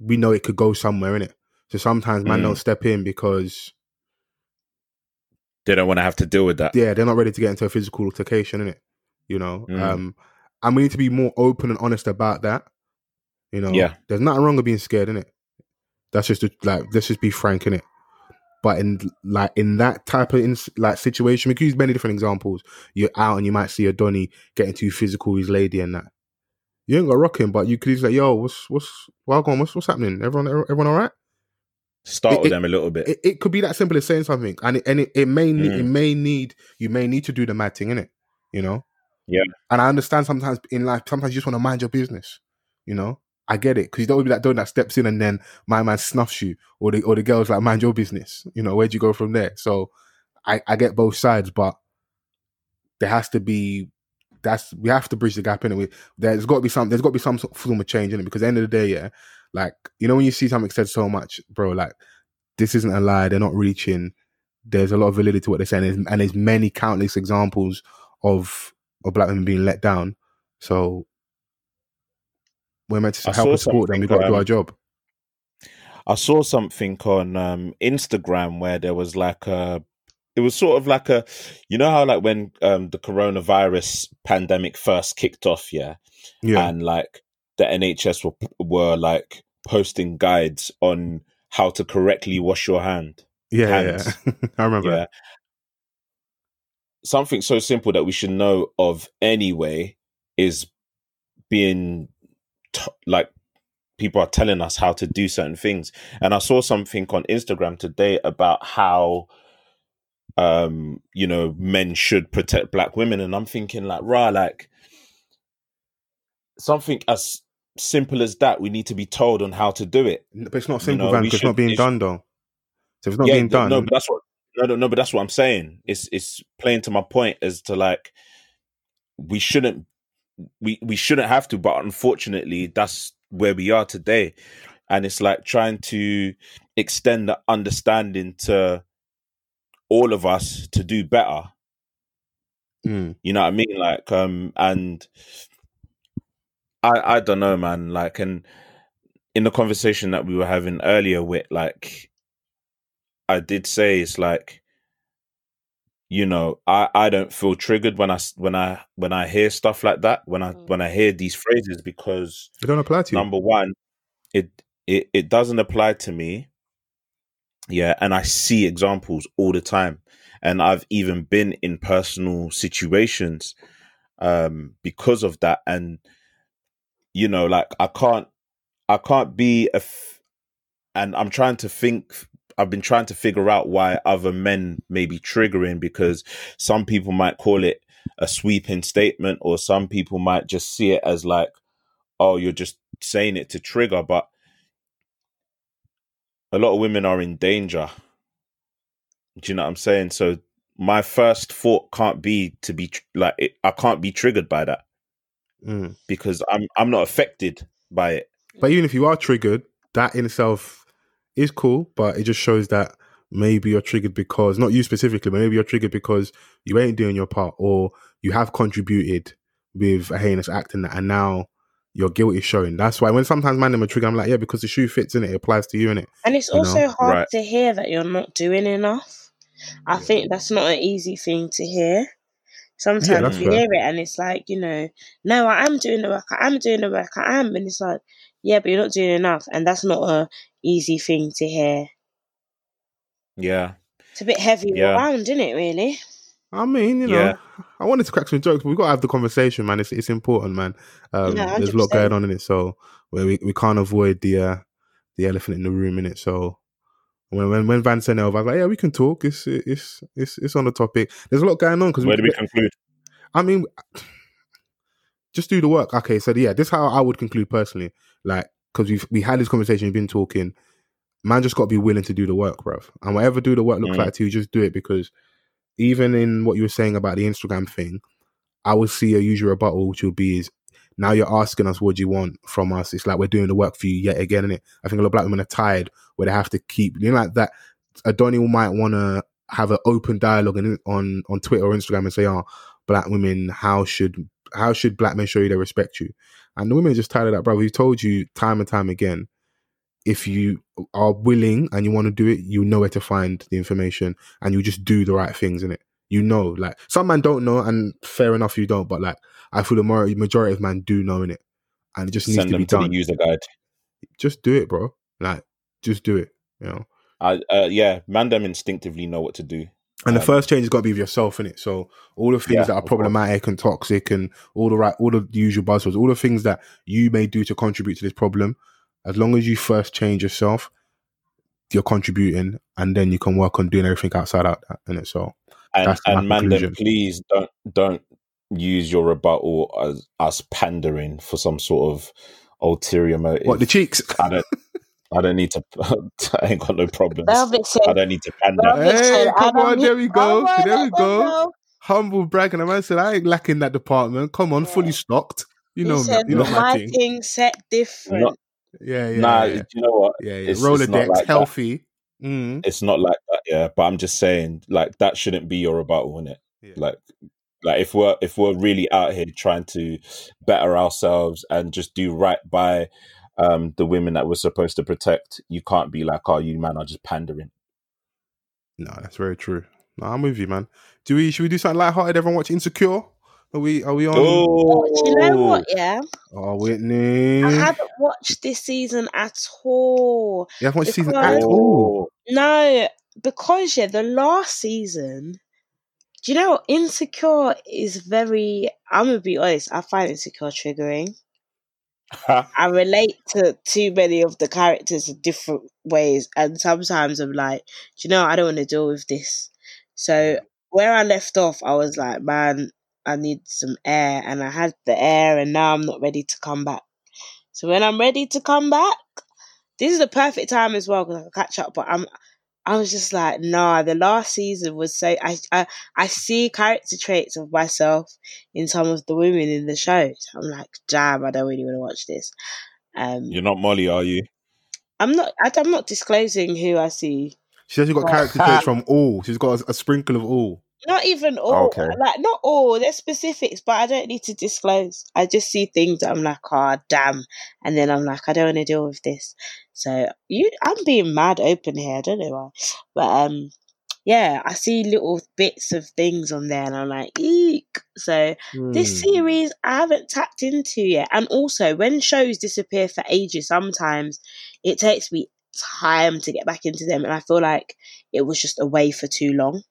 [SPEAKER 3] we know it could go somewhere in it. So sometimes man
[SPEAKER 4] Mm.
[SPEAKER 3] don't step in because
[SPEAKER 4] They don't want to have to deal with that.
[SPEAKER 3] yeah, they're not ready to get into a physical altercation in it. You know,
[SPEAKER 4] Mm.
[SPEAKER 3] um, and we need to be more open and honest about that. You know,
[SPEAKER 4] Yeah.
[SPEAKER 3] there's nothing wrong with being scared in it. That's just a, like let's just be frank in it. But in like in that type of in, like situation, we could use many different examples. You're out and you might see a Donny getting too physical with his lady and that. You ain't got rocking, but you could just like, yo, what's what's welcome, what's what's happening? Everyone everyone all right?
[SPEAKER 4] Startle
[SPEAKER 3] It-
[SPEAKER 4] them a little bit.
[SPEAKER 3] It, it could be that simple as saying something, and it, and it, it may need,
[SPEAKER 4] Mm.
[SPEAKER 3] it may need you may need to do the mad thing in it, you know.
[SPEAKER 4] Yeah.
[SPEAKER 3] And I understand sometimes in life, sometimes you just want to mind your business, you know. I get it because you don't want to be that don that steps in and then my man snuffs you, or the or the girl's like mind your business, you know. Where'd you go from there? So I I get both sides, but there has to be that's we have to bridge the gap in it. There's got to be some there's got to be some sort of form of change in it because at the end of the day, yeah, like you know when you see something said so much, bro, like this isn't a lie. They're not reaching. There's a lot of validity to what they're saying, and there's- and there's many countless examples of of black women being let down. So we're meant to
[SPEAKER 4] I
[SPEAKER 3] help and support them. We've got to do our job.
[SPEAKER 4] I saw something on um, Instagram where there was like a, it was sort of like a, you know how like when um, the coronavirus pandemic first kicked off, yeah,
[SPEAKER 3] Yeah,
[SPEAKER 4] and like the NHS were were like posting guides on how to correctly wash your hand.
[SPEAKER 3] yeah, yeah. I remember.
[SPEAKER 4] Yeah. Something so simple that we should know of anyway is being t- like people are telling us how to do certain things. And I saw something on Instagram today about how um you know men should protect black women and I'm thinking like rah like something as simple as that we need to be told on how to do it.
[SPEAKER 3] But it's not
[SPEAKER 4] You
[SPEAKER 3] simple,
[SPEAKER 4] know,
[SPEAKER 3] Van, because it's not being
[SPEAKER 4] it should-
[SPEAKER 3] done though. So if it's not
[SPEAKER 4] yeah,
[SPEAKER 3] being done,
[SPEAKER 4] no, but that's what no, no, no, but that's what I'm saying. It's it's playing to my point as to like we shouldn't we we shouldn't have to, but unfortunately, that's where we are today. and it's like trying to extend the understanding to all of us to do better.
[SPEAKER 3] Mm.
[SPEAKER 4] You know what I mean? Like, um, and I, I don't know, man. Like, and in the conversation that we were having earlier with, like, I did say it's like, you know, I, I don't feel triggered when I when I when I hear stuff like that when I
[SPEAKER 5] Mm.
[SPEAKER 4] when I hear these phrases because
[SPEAKER 3] They don't apply to you.
[SPEAKER 4] number one, it it it doesn't apply to me. Yeah, and I see examples all the time, and I've even been in personal situations um because of that, and you know, like I can't I can't be a, f- and I'm trying to think. I've been trying to figure out why other men may be triggering because some people might call it a sweeping statement, or some people might just see it as like, oh, you're just saying it to trigger. But a lot of women are in danger. Do you know what I'm saying? So my first thought can't be to be tr- like it, I can't be triggered by that
[SPEAKER 3] Mm.
[SPEAKER 4] because I'm I'm not affected by it.
[SPEAKER 3] But even if you are triggered, that in itself is cool, but it just shows that maybe you're triggered because not you specifically, but maybe you're triggered because you ain't doing your part or you have contributed with a heinous act and that and now your guilt is showing. That's why when sometimes man them are triggered, I'm like, yeah, because the shoe fits in it, it applies to you in it.
[SPEAKER 5] And it's
[SPEAKER 3] You know,
[SPEAKER 5] also hard
[SPEAKER 4] right.
[SPEAKER 5] to hear that you're not doing enough. I
[SPEAKER 3] Yeah.
[SPEAKER 5] think that's not an easy thing to hear. Sometimes
[SPEAKER 3] that's
[SPEAKER 5] you
[SPEAKER 3] fair.
[SPEAKER 5] hear it and it's like, you know, no, I am doing the work, I am doing the work, I am. And it's like, yeah, but you're not doing enough. And that's not a easy thing to hear.
[SPEAKER 4] Yeah,
[SPEAKER 5] It's a bit heavy
[SPEAKER 4] Yeah.
[SPEAKER 5] around, isn't it, really?
[SPEAKER 3] I mean, you know,
[SPEAKER 4] Yeah.
[SPEAKER 3] I wanted to crack some jokes, but we gotta have the conversation, man. It's it's important, man. Um,
[SPEAKER 5] Yeah,
[SPEAKER 3] there's a lot going on in it, so we, we can't avoid the uh, the elephant in the room in it. So when when when Van sent it I was like, yeah, we can talk. It's it's it's it's on the topic. There's a lot going on because
[SPEAKER 4] where do we conclude?
[SPEAKER 3] I mean, just do the work. Okay, so yeah, this is how I would conclude personally. Like, because we've we had this conversation, we've been talking. Man, just got to be willing to do the work, bruv. And whatever do the work looks
[SPEAKER 4] Mhm.
[SPEAKER 3] like to you, just do it. Because even in what you were saying about the Instagram thing, I would see a usual rebuttal, which will be is now you're asking us what do you want from us. It's like we're doing the work for you yet again, and it. I think a lot of black women are tired where they have to keep you know like that. Adoni might want to have an open dialogue in, on on Twitter or Instagram and say, "Oh, black women, how should how should black men show you they respect you?" And the women are just tired of that, bro. We've told you time and time again. If you are willing and you want to do it, you know where to find the information, and you just do the right things in it. You know, like some men don't know, and fair enough, you don't. But like, I feel the majority, of men do know in it, and it just needs to
[SPEAKER 4] them
[SPEAKER 3] be
[SPEAKER 4] to
[SPEAKER 3] done.
[SPEAKER 4] the user guide.
[SPEAKER 3] Just do it, bro. Like, just do it. You know.
[SPEAKER 4] I uh, yeah, man, them instinctively know what to do.
[SPEAKER 3] And the
[SPEAKER 4] Um,
[SPEAKER 3] first change has got to be with yourself in it. So all the things
[SPEAKER 4] Yeah,
[SPEAKER 3] that are problematic and toxic, and all the right, all the usual buzzwords, all the things that you may do to contribute to this problem, as long as you first change yourself, you're contributing, and then you can work on doing everything outside out that in it. So
[SPEAKER 4] and
[SPEAKER 3] That's
[SPEAKER 4] and man, please don't don't use your rebuttal as us pandering for some sort of ulterior motive.
[SPEAKER 3] what the cheeks?
[SPEAKER 4] I don't. I don't need to. I ain't got no problems.
[SPEAKER 5] Said,
[SPEAKER 4] I don't need to pander.
[SPEAKER 3] Hey,
[SPEAKER 5] I
[SPEAKER 3] come
[SPEAKER 5] don't
[SPEAKER 3] on, there we
[SPEAKER 5] need-
[SPEAKER 3] go,
[SPEAKER 5] Oh,
[SPEAKER 3] there we go. Humble bragging. A man said, "I ain't lacking that department. Come on,
[SPEAKER 5] Yeah.
[SPEAKER 3] fully stocked. You
[SPEAKER 5] He
[SPEAKER 3] know,
[SPEAKER 5] said,
[SPEAKER 3] me, you know
[SPEAKER 5] "Not
[SPEAKER 3] my
[SPEAKER 5] my
[SPEAKER 3] thing.
[SPEAKER 5] thing set different.
[SPEAKER 4] Not-
[SPEAKER 3] Yeah, yeah,
[SPEAKER 4] nah,
[SPEAKER 3] yeah,
[SPEAKER 4] you know what?
[SPEAKER 3] yeah. yeah.
[SPEAKER 4] it's- it's
[SPEAKER 3] Rolodex,
[SPEAKER 4] like
[SPEAKER 3] healthy. Mm.
[SPEAKER 4] It's not like that, yeah. But I'm just saying, like that shouldn't be your rebuttal, innit?
[SPEAKER 3] Yeah.
[SPEAKER 4] Like, like if we're if we're really out here trying to better ourselves and just do right by um the women that we're supposed to protect, you can't be like, oh, you man are just pandering.
[SPEAKER 3] No, that's very true. No, I'm with you, man. Do we? Should we do something lighthearted? Everyone watch Insecure? Are we? Are we on?
[SPEAKER 4] Oh,
[SPEAKER 5] you know what? Yeah,
[SPEAKER 3] Oh, Whitney.
[SPEAKER 5] I haven't watched this season at all.
[SPEAKER 3] you haven't watched season
[SPEAKER 5] Because-
[SPEAKER 3] at all.
[SPEAKER 5] No, because yeah, the last season. Do you know? Insecure is very. I'm gonna be honest. I find Insecure triggering. I relate to too many of the characters in different ways, and sometimes I'm like, do you know, I don't want to deal with this. So mm. where I left off, I was like, man, I need some air, and I had the air, and now I'm not ready to come back. So when I'm ready to come back, this is the perfect time as well because I can catch up. But I'm, I was just like, nah. The last season was so I, I, I see character traits of myself in some of the women in the shows. I'm like, damn, I don't really want to watch this. Um,
[SPEAKER 4] You're not Molly, are you?
[SPEAKER 5] I'm not. I, I'm not disclosing who I see.
[SPEAKER 3] She says she got character traits from all. She's got a, a sprinkle of all.
[SPEAKER 5] Not even all.
[SPEAKER 4] Okay.
[SPEAKER 5] Like not all. There's specifics, but I don't need to disclose. I just see things that I'm like, oh damn, and then I'm like, I don't want to deal with this. So you, I'm being mad open here. I don't know why, but um, yeah, I see little bits of things on there, and I'm like, eek. So this
[SPEAKER 3] Hmm.
[SPEAKER 5] series I haven't tapped into yet. And also, when shows disappear for ages, sometimes it takes me time to get back into them, and I feel like it was just away for too long.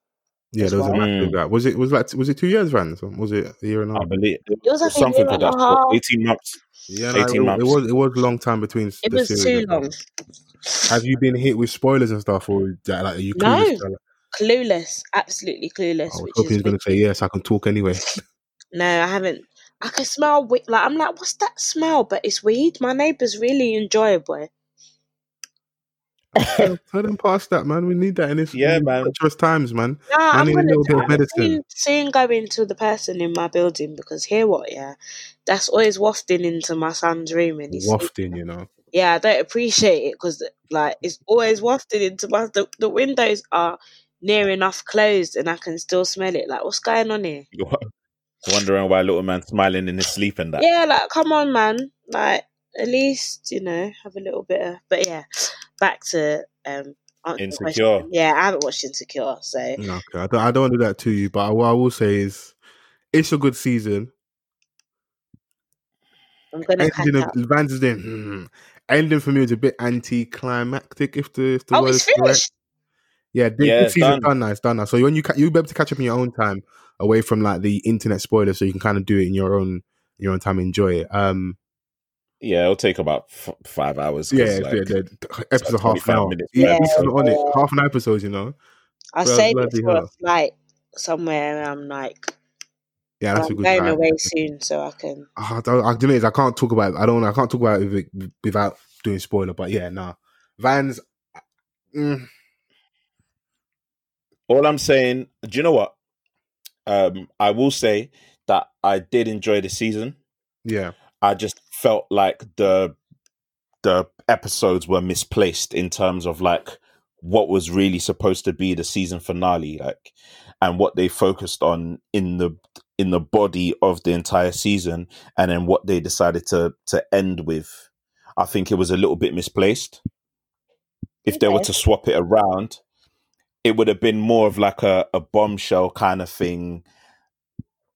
[SPEAKER 3] Yeah, there was a massive
[SPEAKER 4] Mm.
[SPEAKER 3] gap. Was it was like was it two years, Van? So Was it a year and a half?
[SPEAKER 4] believe it
[SPEAKER 5] was like
[SPEAKER 4] something
[SPEAKER 5] year
[SPEAKER 4] for that.
[SPEAKER 5] half.
[SPEAKER 4] Eighteen months.
[SPEAKER 3] Yeah, no,
[SPEAKER 4] 18
[SPEAKER 3] it,
[SPEAKER 4] months.
[SPEAKER 3] it was it was a long time between
[SPEAKER 5] It
[SPEAKER 3] the
[SPEAKER 5] was
[SPEAKER 3] series.
[SPEAKER 5] too long.
[SPEAKER 3] Have you been hit with spoilers and stuff, or is like are you clueless? Like,
[SPEAKER 5] Clueless, absolutely clueless.
[SPEAKER 3] I was
[SPEAKER 5] which
[SPEAKER 3] hoping he
[SPEAKER 5] is
[SPEAKER 3] going to say yes. I can talk anyway.
[SPEAKER 5] no, I haven't. I can smell weed. Like I'm like, what's that smell? But it's weed. My neighbours really enjoy it, boy.
[SPEAKER 3] Tell them past that, man. We need that in this
[SPEAKER 4] Yeah,
[SPEAKER 3] in these
[SPEAKER 4] man.
[SPEAKER 3] treacherous times, man.
[SPEAKER 5] Nah,
[SPEAKER 3] I
[SPEAKER 5] I'm
[SPEAKER 3] need a
[SPEAKER 5] gonna
[SPEAKER 3] little bit of
[SPEAKER 5] I'm
[SPEAKER 3] medicine.
[SPEAKER 5] soon, soon go into the person in my building because hear what, yeah, that's always wafting into my son's room and he's
[SPEAKER 3] Wafting, you know.
[SPEAKER 5] yeah, I don't appreciate it because like it's always wafting into my the, the windows are near enough closed and I can still smell it. Like, what's going on here?
[SPEAKER 4] Wondering why little man smiling in his sleep and that.
[SPEAKER 5] Yeah, like come on, man. Like at least you know have a little bit of. But yeah, back to um answering the question.
[SPEAKER 4] Insecure.
[SPEAKER 5] Yeah, I haven't watched Insecure, so
[SPEAKER 3] No, okay. I don't, I don't want to do that to you, but what I will say is, it's a good season.
[SPEAKER 5] I'm gonna catch
[SPEAKER 3] Ending of
[SPEAKER 5] up.
[SPEAKER 3] Vans is in. hmm. Ending for me was a bit anticlimactic, if the if the
[SPEAKER 5] Oh,
[SPEAKER 3] word
[SPEAKER 5] it's
[SPEAKER 3] is correct. Yeah, this,
[SPEAKER 4] Yeah,
[SPEAKER 3] this
[SPEAKER 4] it's
[SPEAKER 3] season's
[SPEAKER 4] done.
[SPEAKER 3] done now. It's done now. So when you ca- you'll be able to catch up in your own time, away from like the internet spoilers, so you can kind of do it in your own your own time, enjoy it. Um,
[SPEAKER 4] Yeah, it'll take about f- five hours.
[SPEAKER 3] yeah,
[SPEAKER 4] like,
[SPEAKER 3] yeah, the, the episodes half an hour.
[SPEAKER 4] minutes,
[SPEAKER 3] Yeah,
[SPEAKER 5] yeah.
[SPEAKER 3] on it. Half an episode, you know.
[SPEAKER 5] I
[SPEAKER 3] Well,
[SPEAKER 5] saved it
[SPEAKER 3] bloody
[SPEAKER 5] for a flight somewhere. And I'm like,
[SPEAKER 3] Yeah, that's a
[SPEAKER 5] I'm
[SPEAKER 3] good
[SPEAKER 5] going
[SPEAKER 3] time.
[SPEAKER 5] away soon, so I can.
[SPEAKER 3] Ah, I don't, I, do you know, what it is? I can't talk about. It. I don't. I can't talk about it without doing spoiler. But yeah, nah. Vans. mm,
[SPEAKER 4] All I'm saying, do you know what? Um, I will say that I did enjoy the season.
[SPEAKER 3] yeah,
[SPEAKER 4] I just felt like the the episodes were misplaced in terms of like what was really supposed to be the season finale, like and what they focused on in the in the body of the entire season, and then what they decided to to end with. I think it was a little bit misplaced. If they were to swap it around, it would have been more of like a, a bombshell kind of thing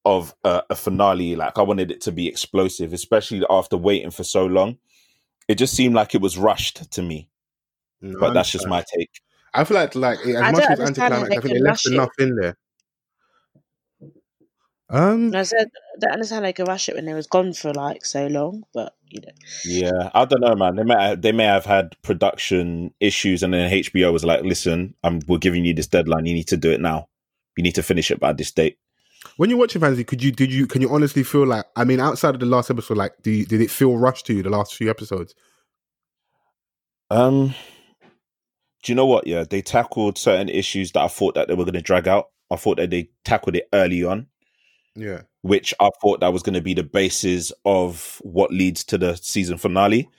[SPEAKER 4] of a, a finale. Like I wanted it to be explosive, especially after waiting for so long. It just seemed like it was rushed to me,
[SPEAKER 3] No,
[SPEAKER 4] but that's just my take.
[SPEAKER 3] I feel like like as
[SPEAKER 5] I
[SPEAKER 3] much as
[SPEAKER 5] understand
[SPEAKER 3] anticlimactic,
[SPEAKER 5] they
[SPEAKER 3] I think they left
[SPEAKER 5] it.
[SPEAKER 3] enough in there. Um,
[SPEAKER 5] And I said, I don't understand how they could rush it when they was gone for like so long, but you know.
[SPEAKER 4] Yeah, I don't know, man. They may have, they may have had production issues, and then HBO was like, "Listen, I'm we're giving you this deadline. You need to do it now. You need to finish it by this date."
[SPEAKER 3] When you're watching Fantasy, could you did you can you honestly feel like I mean outside of the last episode, like do you, did it feel rushed to you the last few episodes?
[SPEAKER 4] Um, do you know what? Yeah, they tackled certain issues that I thought that they were going to drag out. I thought that they tackled it early on,
[SPEAKER 3] Yeah,
[SPEAKER 4] which I thought that was going to be the basis of what leads to the season finale.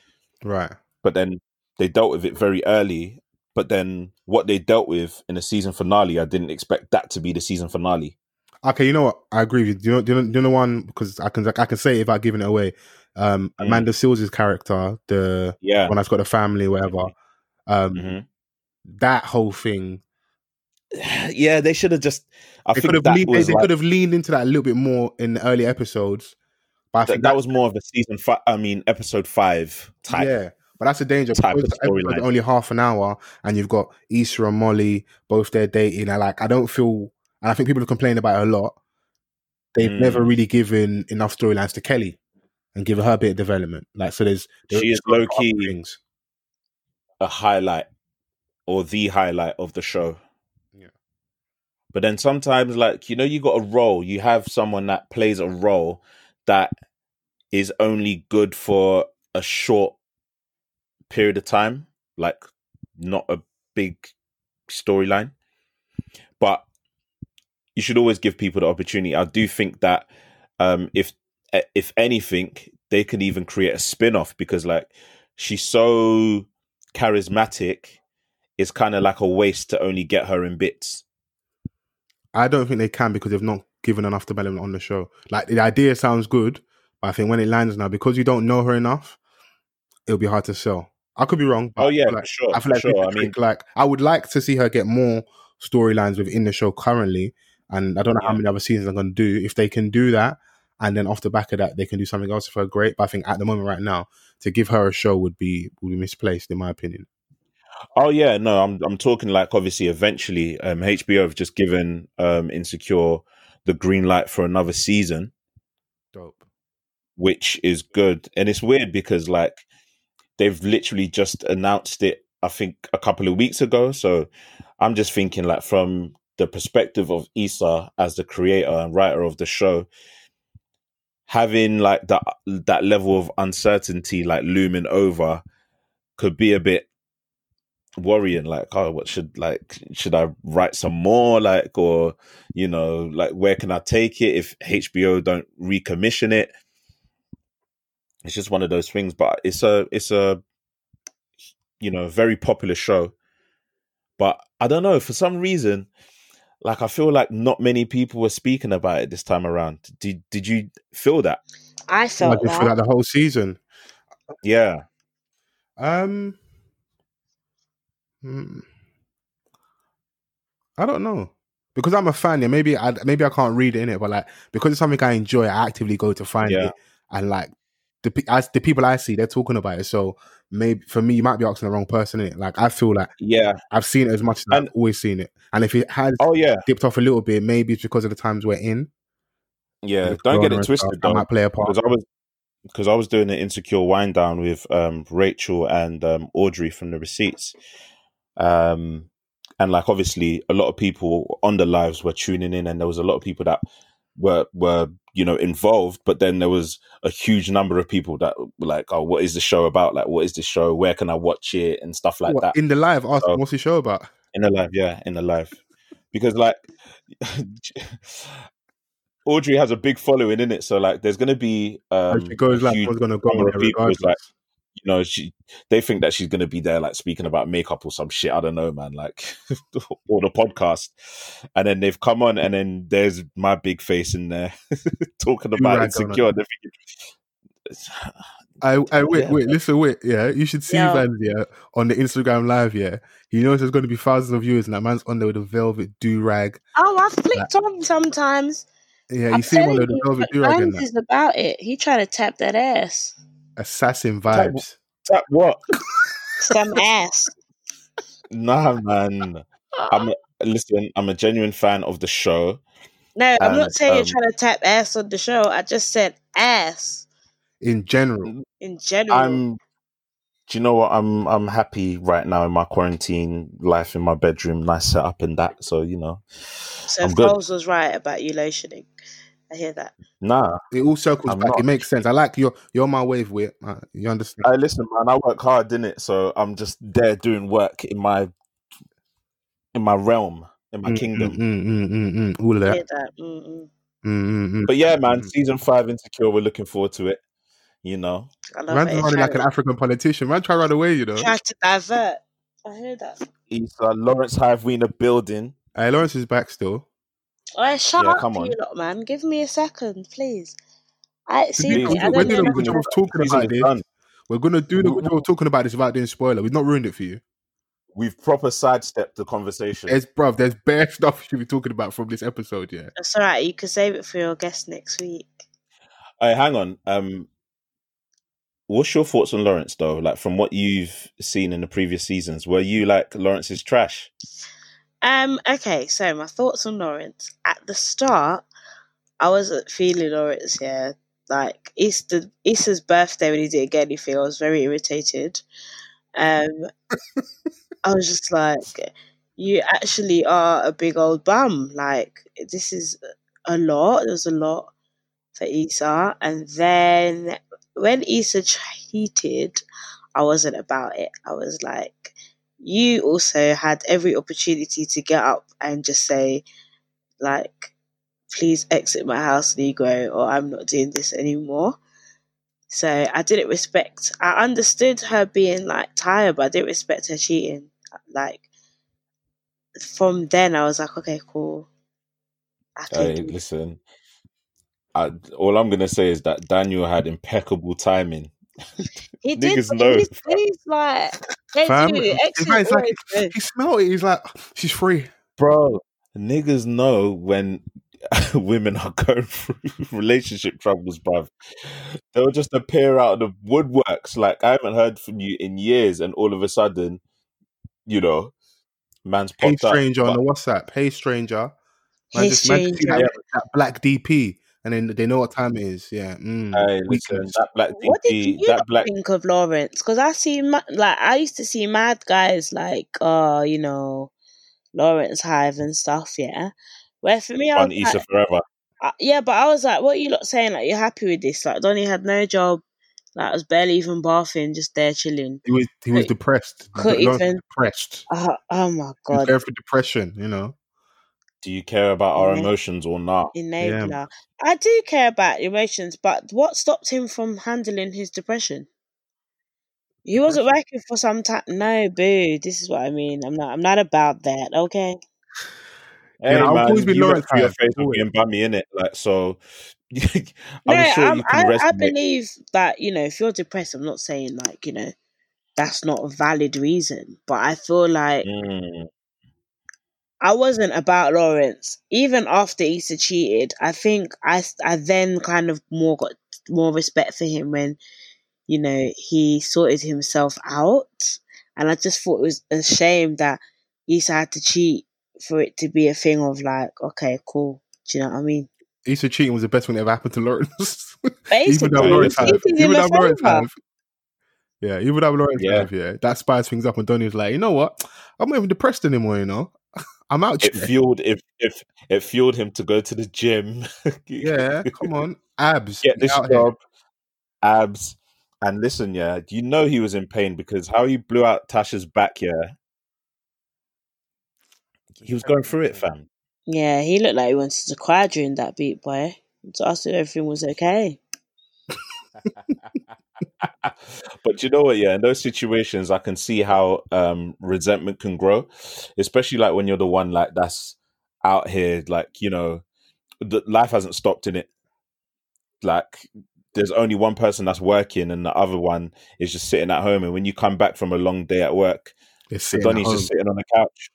[SPEAKER 3] right.
[SPEAKER 4] But then they dealt with it very early. But then what they dealt with in the season finale, I didn't expect that to be the season finale.
[SPEAKER 3] Okay, you know what? I agree with you. Do you know? Do you know, do you know one? Because I can I can say it without giving it away. Um,
[SPEAKER 4] Mm.
[SPEAKER 3] Amanda Seales' character, the
[SPEAKER 4] Yeah.
[SPEAKER 3] one that's got a family, whatever. Um,
[SPEAKER 4] Mhm.
[SPEAKER 3] that whole thing.
[SPEAKER 4] yeah, they should have just. I
[SPEAKER 3] They could have leaned, they, they
[SPEAKER 4] like,
[SPEAKER 3] could have leaned into that a little bit more in the early episodes. But I
[SPEAKER 4] that,
[SPEAKER 3] think
[SPEAKER 4] that was more of a season five. I mean, episode five type.
[SPEAKER 3] Yeah, but that's a danger
[SPEAKER 4] type
[SPEAKER 3] because
[SPEAKER 4] of
[SPEAKER 3] the episode's only half an hour, and you've got Issa and Molly both there dating. And like, I don't feel, and I think people have complained about it a lot. They've
[SPEAKER 4] Mm.
[SPEAKER 3] never really given enough storylines to Kelly and given her a bit of development. Like, so there's, there's
[SPEAKER 4] She is low-key-
[SPEAKER 3] other things.
[SPEAKER 4] a highlight or the highlight of the show.
[SPEAKER 3] Yeah.
[SPEAKER 4] But then sometimes, like, you know, you got a role, you have someone that plays a role that is only good for a short period of time, like, not a big storyline. But you should always give people the opportunity. I do think that um, if if anything, they can even create a spin off because, like, she's so charismatic, it's kind of like a waste to only get her in bits.
[SPEAKER 3] I don't think they can because they've not given enough development on the show. Like the idea sounds good, but I think when it lands now, because you don't know her enough, it'll be hard to sell. I could be wrong. but
[SPEAKER 4] Oh
[SPEAKER 3] I
[SPEAKER 4] yeah,
[SPEAKER 3] feel like,
[SPEAKER 4] sure.
[SPEAKER 3] I feel like,
[SPEAKER 4] sure. I mean,
[SPEAKER 3] like I would like to see her get more storylines within the show currently, and I don't know how many other seasons I'm going to do. If they can do that, and then off the back of that, they can do something else for her, great. But I think at the moment, right now, to give her a show would be would be misplaced, in my opinion.
[SPEAKER 4] Oh yeah, no, I'm I'm talking like obviously eventually um HBO have just given um Insecure the green light for another season,
[SPEAKER 3] Dope.
[SPEAKER 4] which is good. And it's weird because like they've literally just announced it I think a couple of weeks ago. So I'm just thinking like from the perspective of Issa as the creator and writer of the show having like that that level of uncertainty like looming over could be a bit worrying like oh what should like should i write some more? Like or you know like where can i take it if hbo don't recommission it? It's just one of those things but it's a it's a you know very popular show. But i don't know for some reason like i feel like not many people were speaking about it this time around did did you feel that
[SPEAKER 5] I
[SPEAKER 3] I
[SPEAKER 5] felt
[SPEAKER 3] did for
[SPEAKER 5] that.
[SPEAKER 3] that the whole season.
[SPEAKER 4] yeah
[SPEAKER 3] Um, hmm. I don't know because I'm a fan. Yeah, maybe I maybe I can't read it in it, but like because it's something I enjoy, I actively go to find
[SPEAKER 4] Yeah.
[SPEAKER 3] it, and like the pe- as the people I see, they're talking about it. So maybe for me, you might be asking the wrong person. It, like I feel like
[SPEAKER 4] yeah
[SPEAKER 3] I've seen it as much as
[SPEAKER 4] And-
[SPEAKER 3] I've always seen it, and if it has
[SPEAKER 4] oh yeah
[SPEAKER 3] dipped off a little bit, maybe it's because of the times we're in.
[SPEAKER 4] yeah don't get it twisted
[SPEAKER 3] stuff,
[SPEAKER 4] though
[SPEAKER 3] might play a part.
[SPEAKER 4] because I was because I was doing an insecure wind down with um, Rachel and um, Audrey from the receipts, um, and like obviously a lot of people on the lives were tuning in, and there was a lot of people that were were you know involved, but then there was a huge number of people that were like, oh, what is the show about? Like, what is the show? Where can I watch it and stuff like
[SPEAKER 3] What,
[SPEAKER 4] that
[SPEAKER 3] in the live, ask
[SPEAKER 4] So-
[SPEAKER 3] what's the show about?
[SPEAKER 4] in the live, yeah, in the live, because like. Audrey has a big following in it, so like there's going to be um,
[SPEAKER 3] goes like, going to go on
[SPEAKER 4] people. Like you know, she they think that she's gonna be there like speaking about makeup or some shit. I don't know, man. Like or the podcast, and then they've come on, and then there's my big face in there talking about
[SPEAKER 3] rag going
[SPEAKER 4] insecure.
[SPEAKER 3] on.
[SPEAKER 4] They're thinking,
[SPEAKER 3] I, I wait,
[SPEAKER 4] Yeah.
[SPEAKER 3] wait, listen, wait, yeah. You should see
[SPEAKER 5] Yeah.
[SPEAKER 3] Vans, yeah, on the Instagram live, yeah. He knows there's going to be thousands of viewers, and that man's on there with a velvet do rag.
[SPEAKER 5] Oh, I've clicked on sometimes.
[SPEAKER 3] Yeah, you
[SPEAKER 5] I'm
[SPEAKER 3] see him on
[SPEAKER 5] telling
[SPEAKER 3] there with a velvet do rag and
[SPEAKER 5] Vans
[SPEAKER 3] that.
[SPEAKER 5] is about it. He trying to tap that ass.
[SPEAKER 3] Assassin vibes.
[SPEAKER 4] "Tap what?
[SPEAKER 5] Some ass.
[SPEAKER 4] Nah, man. I'm a, listen. I'm a genuine fan of the show.
[SPEAKER 5] No, I'm not saying
[SPEAKER 4] um,
[SPEAKER 5] you're trying to tap ass on the show. I just said ass
[SPEAKER 3] In general,
[SPEAKER 5] in general.
[SPEAKER 4] I'm. Do you know what? I'm I'm happy right now in my quarantine life in my bedroom, nice setup and that. So you know,
[SPEAKER 5] so
[SPEAKER 4] I'm good.
[SPEAKER 5] Foles was right about you lotioning. I hear that.
[SPEAKER 4] nah.
[SPEAKER 3] it all circles
[SPEAKER 4] I'm
[SPEAKER 3] back.
[SPEAKER 4] not.
[SPEAKER 3] It makes sense. I like your you're my wave with uh, you understand.
[SPEAKER 4] I listen, man. I work hard, didn't it? So I'm just there doing work in my in my realm, in my
[SPEAKER 3] Mm,
[SPEAKER 4] kingdom.
[SPEAKER 3] mm, mm, mm, mm, mm, all of
[SPEAKER 5] I
[SPEAKER 3] that.
[SPEAKER 5] hear that. Mm-mm.
[SPEAKER 4] But yeah, man, season five insecure. We're looking forward to it. You know,
[SPEAKER 5] I
[SPEAKER 3] Man's running like an African politician. Man, try to run away, you know.
[SPEAKER 5] trying to divert. I hear that.
[SPEAKER 4] He's uh, Lawrence Hive. We in the building.
[SPEAKER 3] Hey, Lawrence is back still.
[SPEAKER 5] Alright, shut
[SPEAKER 4] Yeah,
[SPEAKER 5] up,
[SPEAKER 4] come on.
[SPEAKER 5] you lot, man. Give me a second, please. I see.
[SPEAKER 3] We're,
[SPEAKER 4] Please,
[SPEAKER 5] mate, don't
[SPEAKER 3] doing
[SPEAKER 5] know
[SPEAKER 3] job talking about this. We're gonna do the
[SPEAKER 4] W-
[SPEAKER 3] good job talking about this without doing spoiler. We've not ruined it for you.
[SPEAKER 4] We've proper sidestepped the conversation.
[SPEAKER 3] There's bruv, there's bare stuff you should be talking about from this episode, yeah.
[SPEAKER 5] That's alright. You can save it for your guest next week.
[SPEAKER 4] Hey, hang on. Um, what's your thoughts on Lawrence though? Like from what you've seen in the previous seasons, were you like Lawrence's trash?
[SPEAKER 5] Um. Okay. So my thoughts on Lawrence. At the start, I wasn't feeling Lawrence. Yeah. Like Issa, Issa's birthday when he didn't get anything, I was very irritated. Um. I was just like, you actually are a big old bum. Like this is a lot. There's a lot for Issa, and then when Issa cheated, I wasn't about it. I was like, you also had every opportunity to get up and just say, like, please exit my house, Negro, or I'm not doing this anymore. So I didn't respect. I understood her being like tired, but I didn't respect her cheating. Like from then, I was like, okay, cool. I
[SPEAKER 4] Hey, listen. I, all I'm gonna say is that Daniel had impeccable timing.
[SPEAKER 5] He did.
[SPEAKER 4] Niggas know.
[SPEAKER 5] He's, he's like they
[SPEAKER 3] Fam,
[SPEAKER 5] do.
[SPEAKER 3] it's like- it's like he smelled it. He's like, she's free.
[SPEAKER 4] Bro, niggas know when women are going through relationship troubles, bruv. They'll just appear out of the woodworks. Like, I haven't heard from you in years, and all of a sudden, you know, man's
[SPEAKER 3] Hey
[SPEAKER 4] popped up.
[SPEAKER 3] stranger on
[SPEAKER 4] But-
[SPEAKER 3] the WhatsApp. Hey stranger.
[SPEAKER 5] Hey,
[SPEAKER 3] just, man
[SPEAKER 5] stranger.
[SPEAKER 3] that, that black DP, and then they know what time it is. Yeah. Mm,
[SPEAKER 4] Hey, listen, that black
[SPEAKER 5] What did you
[SPEAKER 4] that black
[SPEAKER 5] think of Lawrence? Because I see, like, I used to see mad guys like, uh, you know, Lawrence Hive and stuff. Yeah, where for me, I
[SPEAKER 4] on
[SPEAKER 5] was
[SPEAKER 4] Issa
[SPEAKER 5] like,
[SPEAKER 4] forever.
[SPEAKER 5] uh, yeah, but I was like, what are you lot saying? Like, you're happy with this? Like, Donny had no job. Like, I was barely even bathing, just there chilling.
[SPEAKER 3] He was he was
[SPEAKER 5] Could-
[SPEAKER 3] depressed.
[SPEAKER 5] could
[SPEAKER 3] Lawrence
[SPEAKER 5] even-
[SPEAKER 3] depressed.
[SPEAKER 5] Uh, oh my
[SPEAKER 3] He was
[SPEAKER 5] god,
[SPEAKER 3] going for depression. You know.
[SPEAKER 4] Do you care about our emotions or not?
[SPEAKER 5] enabler. I do care about emotions, but what stopped him from handling his depression? He wasn't working for some time. No, boo. This is what I mean. I'm not. I'm not about that. Okay.
[SPEAKER 4] Hey,
[SPEAKER 3] I've
[SPEAKER 4] man,
[SPEAKER 3] always been
[SPEAKER 4] you
[SPEAKER 3] Lawrence
[SPEAKER 4] rest for your
[SPEAKER 3] Hive,
[SPEAKER 4] face with
[SPEAKER 3] always.
[SPEAKER 4] being bummy in it. Like, so I'm sure
[SPEAKER 5] I'm-
[SPEAKER 4] you can
[SPEAKER 5] I,
[SPEAKER 4] rest.
[SPEAKER 5] I
[SPEAKER 4] in it.
[SPEAKER 5] believe that you know if you're depressed, I'm not saying like you know that's not a valid reason, but I feel like
[SPEAKER 4] Mm,
[SPEAKER 5] I wasn't about Lawrence. Even after Issa cheated, I think I I then kind of more got more respect for him when you know he sorted himself out, and I just thought it was a shame that Issa had to cheat for it to be a thing of like, okay, cool. Do you know what I mean?
[SPEAKER 3] Issa cheating was the best thing that ever happened to Lawrence. even though Lawrence
[SPEAKER 5] he
[SPEAKER 3] have, even though Lawrence
[SPEAKER 5] favour.
[SPEAKER 3] have, yeah, even though Lawrence
[SPEAKER 4] Yeah.
[SPEAKER 3] have, yeah, that spies things up. And Donny was like, you know what? I'm not even depressed anymore. You know, I'm out.
[SPEAKER 4] it
[SPEAKER 3] here.
[SPEAKER 4] fueled if if it fueled him to go to the gym.
[SPEAKER 3] yeah, come on, abs.
[SPEAKER 4] get this
[SPEAKER 3] out here.
[SPEAKER 4] abs, and listen, yeah, you know he was in pain because how he blew out Tasha's back, yeah, he was going through it, fam.
[SPEAKER 5] Yeah, he looked like he wanted to cry during that beat, boy. To ask if everything was okay.
[SPEAKER 4] but you know what? Yeah, in those situations, I can see how um, resentment can grow, especially like when you're the one like that's out here, like you know, the life hasn't stopped in it. Like there's only one person that's working, and the other one is just sitting at home. And when you come back from a long day at work,
[SPEAKER 3] They're
[SPEAKER 4] so
[SPEAKER 3] sitting at
[SPEAKER 4] Donny's just sitting on the couch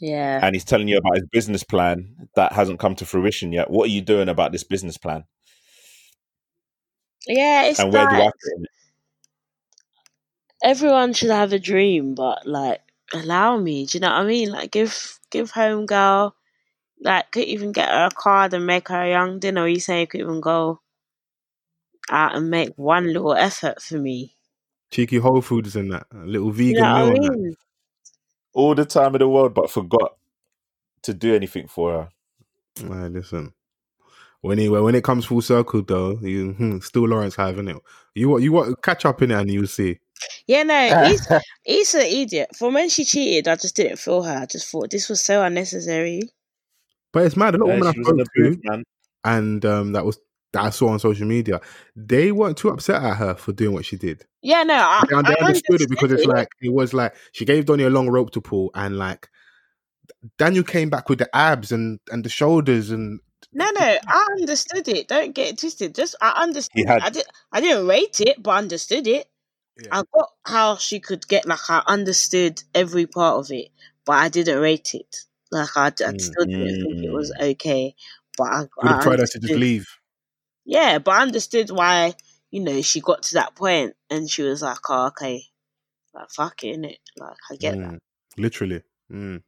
[SPEAKER 5] Yeah.
[SPEAKER 4] and he's telling you about his business plan that hasn't come to fruition yet. What are you doing about this business plan?
[SPEAKER 5] Yeah, it's
[SPEAKER 4] And where do I fit in
[SPEAKER 5] everyone should have a dream, but like allow me. Do you know what I mean? Like give give home girl like could even get her a card and make her a young dinner. Or you saying you could even go out and make one little effort for me.
[SPEAKER 3] Cheeky Whole Foods and that. A little
[SPEAKER 5] You
[SPEAKER 3] vegan
[SPEAKER 5] know what I
[SPEAKER 3] meal.
[SPEAKER 5] mean?
[SPEAKER 4] All the time in the world, but forgot to do anything for her.
[SPEAKER 3] Nah, listen. When he, when it comes full circle, though, you hmm, still Lawrence Hive, innit? You what you what catch up in it, and you'll see.
[SPEAKER 5] Yeah, no, he's he's an idiot. For when she cheated, I just didn't feel her. I just thought this was so unnecessary.
[SPEAKER 3] But it's mad. A lot of
[SPEAKER 4] Yeah,
[SPEAKER 3] women I
[SPEAKER 4] she
[SPEAKER 3] spoke
[SPEAKER 4] the
[SPEAKER 3] to,
[SPEAKER 4] booth, man.
[SPEAKER 3] and um, that was that I saw on social media, they weren't too upset at her for doing what she did.
[SPEAKER 5] Yeah, no, I,
[SPEAKER 3] They, they
[SPEAKER 5] I
[SPEAKER 3] understood it because it's like it was like she gave Donny a long rope to pull, and like Daniel came back with the abs and and the shoulders, and
[SPEAKER 5] No, no, I understood it. Don't get it twisted. Just I understood.
[SPEAKER 4] Had-
[SPEAKER 5] I did. I didn't rate it, but I understood it.
[SPEAKER 3] Yeah.
[SPEAKER 5] I got how she could get. Like I understood every part of it, but I didn't rate it. Like I, I
[SPEAKER 3] Mm.
[SPEAKER 5] still didn't think it was okay. But I,
[SPEAKER 3] would have tried to just leave.
[SPEAKER 5] Yeah, but I understood why you know she got to that point, and she was like, "Oh, okay, like fuck it, innit? Like I get that."
[SPEAKER 3] Mm, literally. Mm.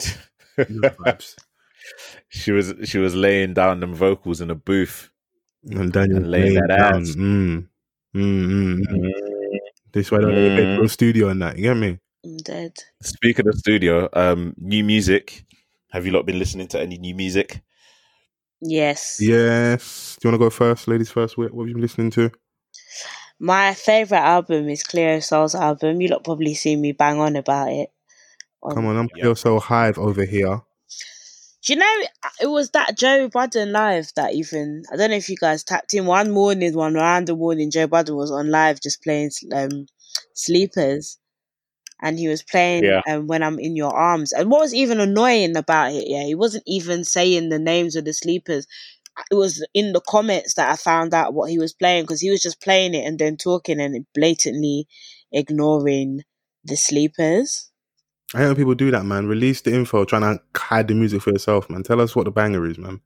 [SPEAKER 3] Vibes.
[SPEAKER 4] She was she was laying down them vocals in a booth.
[SPEAKER 3] And Daniel
[SPEAKER 4] And lay
[SPEAKER 3] laying
[SPEAKER 4] that
[SPEAKER 3] down.
[SPEAKER 4] ass.
[SPEAKER 3] Mm. Mm, mm, mm.
[SPEAKER 4] Mm.
[SPEAKER 3] This way, they mm. Go studio and that. You get me?
[SPEAKER 5] I'm dead.
[SPEAKER 4] Speaking of studio, um, new music. Have you lot been listening to any new music?
[SPEAKER 5] Yes.
[SPEAKER 3] Yes. Do you want to go first, ladies first? What, what have you been listening to?
[SPEAKER 5] My favorite album is Cleo Sol's album. You lot probably seen me bang on about it.
[SPEAKER 3] Come on, I'm
[SPEAKER 4] Yeah.
[SPEAKER 3] feel so hive over here.
[SPEAKER 5] Do you know it was that Joe Budden live that even I don't know if you guys tapped in one morning, one random morning. Joe Budden was on live just playing um, sleepers, and he was playing
[SPEAKER 4] Yeah.
[SPEAKER 5] um, when I'm in your arms. And what was even annoying about it, yeah, he wasn't even saying the names of the sleepers. It was in the comments that I found out what he was playing because he was just playing it and then talking and blatantly ignoring the sleepers.
[SPEAKER 3] I hate when people do that, man. Release the info, trying to hide the music for yourself, man. Tell us what the banger is, man.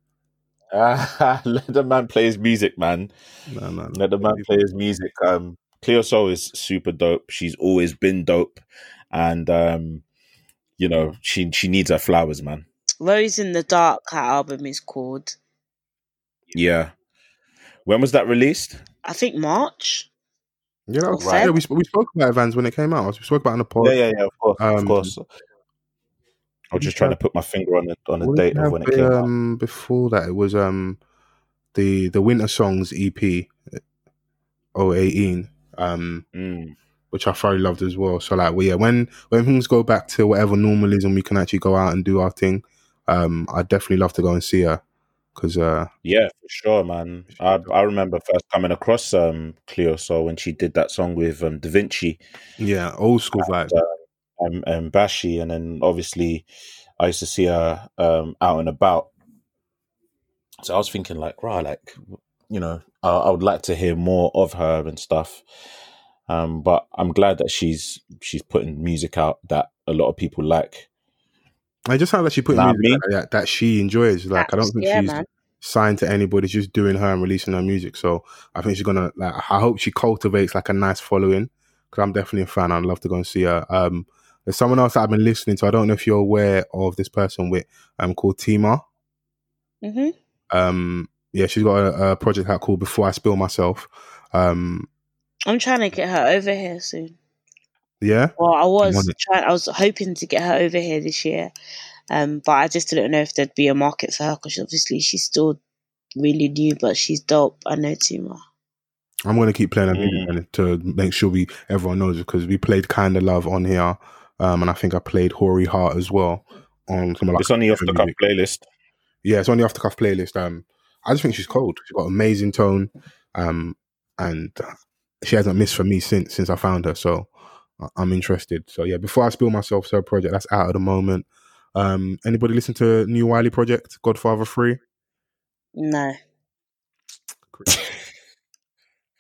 [SPEAKER 4] Ah, let the man play his music, man.
[SPEAKER 3] No, no, no.
[SPEAKER 4] Let the man play his music. Um, Cleo Sol is super dope. She's always been dope, and um, you know she she needs her flowers, man.
[SPEAKER 5] Rose in the Dark, her album is called.
[SPEAKER 4] Yeah. When was that released?
[SPEAKER 5] I think March.
[SPEAKER 3] Yeah, that was-
[SPEAKER 5] Right.
[SPEAKER 3] yeah, we, we spoke about Vans when it came out. We spoke about it on the pod.
[SPEAKER 4] Yeah, yeah, yeah. Of course,
[SPEAKER 3] Um,
[SPEAKER 4] of course. I was just trying to put my finger on the on the date of when it came out.
[SPEAKER 3] um, Before that, it was um the the Winter Songs EP, 018, um,
[SPEAKER 4] Mm.
[SPEAKER 3] which I thoroughly loved as well. So like, well, yeah, when when things go back to whatever normal is and we can actually go out and do our thing, um, I'd definitely love to go and see her because uh,
[SPEAKER 4] Yeah, for sure, man. I I remember first coming across um Cleo Sol when she did that song with um Da Vinci
[SPEAKER 3] yeah, old school vibes.
[SPEAKER 4] and, and Bashi, and then obviously I used to see her um out and about. So I was thinking like, right, like you know, I, I would like to hear more of her and stuff. Um, but I'm glad that she's she's putting music out that a lot of people like.
[SPEAKER 3] I just sounds like she put
[SPEAKER 4] Nah,
[SPEAKER 3] music out that, that she enjoys. Like I don't think
[SPEAKER 5] yeah,
[SPEAKER 3] she's
[SPEAKER 5] man.
[SPEAKER 3] signed to anybody. She's just doing her and releasing her music. So I think she's gonna like. I hope she cultivates like a nice following because I'm definitely a fan. I'd love to go and see her. Um, there's someone else that I've been listening to. I don't know if you're aware of this person with um called Tima.
[SPEAKER 5] hmm
[SPEAKER 3] Um, yeah, she's got a, a project out called Before I Spill Myself. Um,
[SPEAKER 5] I'm trying to get her over here soon.
[SPEAKER 3] Yeah,
[SPEAKER 5] Well, I was trying. I was hoping to get her over here this year, um, but I just didn't know if there'd be a market for her because obviously she's still really new, but she's dope. I know Tuma.
[SPEAKER 3] I'm gonna keep playing her music
[SPEAKER 4] Mm.
[SPEAKER 3] man, to make sure we everyone knows because we played Kinda Love on here, um, and I think I played Hoary Heart as well on some of like
[SPEAKER 4] It's on the off the cuff
[SPEAKER 3] music.
[SPEAKER 4] playlist.
[SPEAKER 3] Yeah, it's on the off the cuff playlist. Um, I just think she's cold. She's got amazing tone, um, and she hasn't missed for me since since I found her. So I- I'm interested. So yeah, before I spill myself, so project that's out at the moment. Um, anybody listen to New Wiley project Godfather Three?
[SPEAKER 5] No,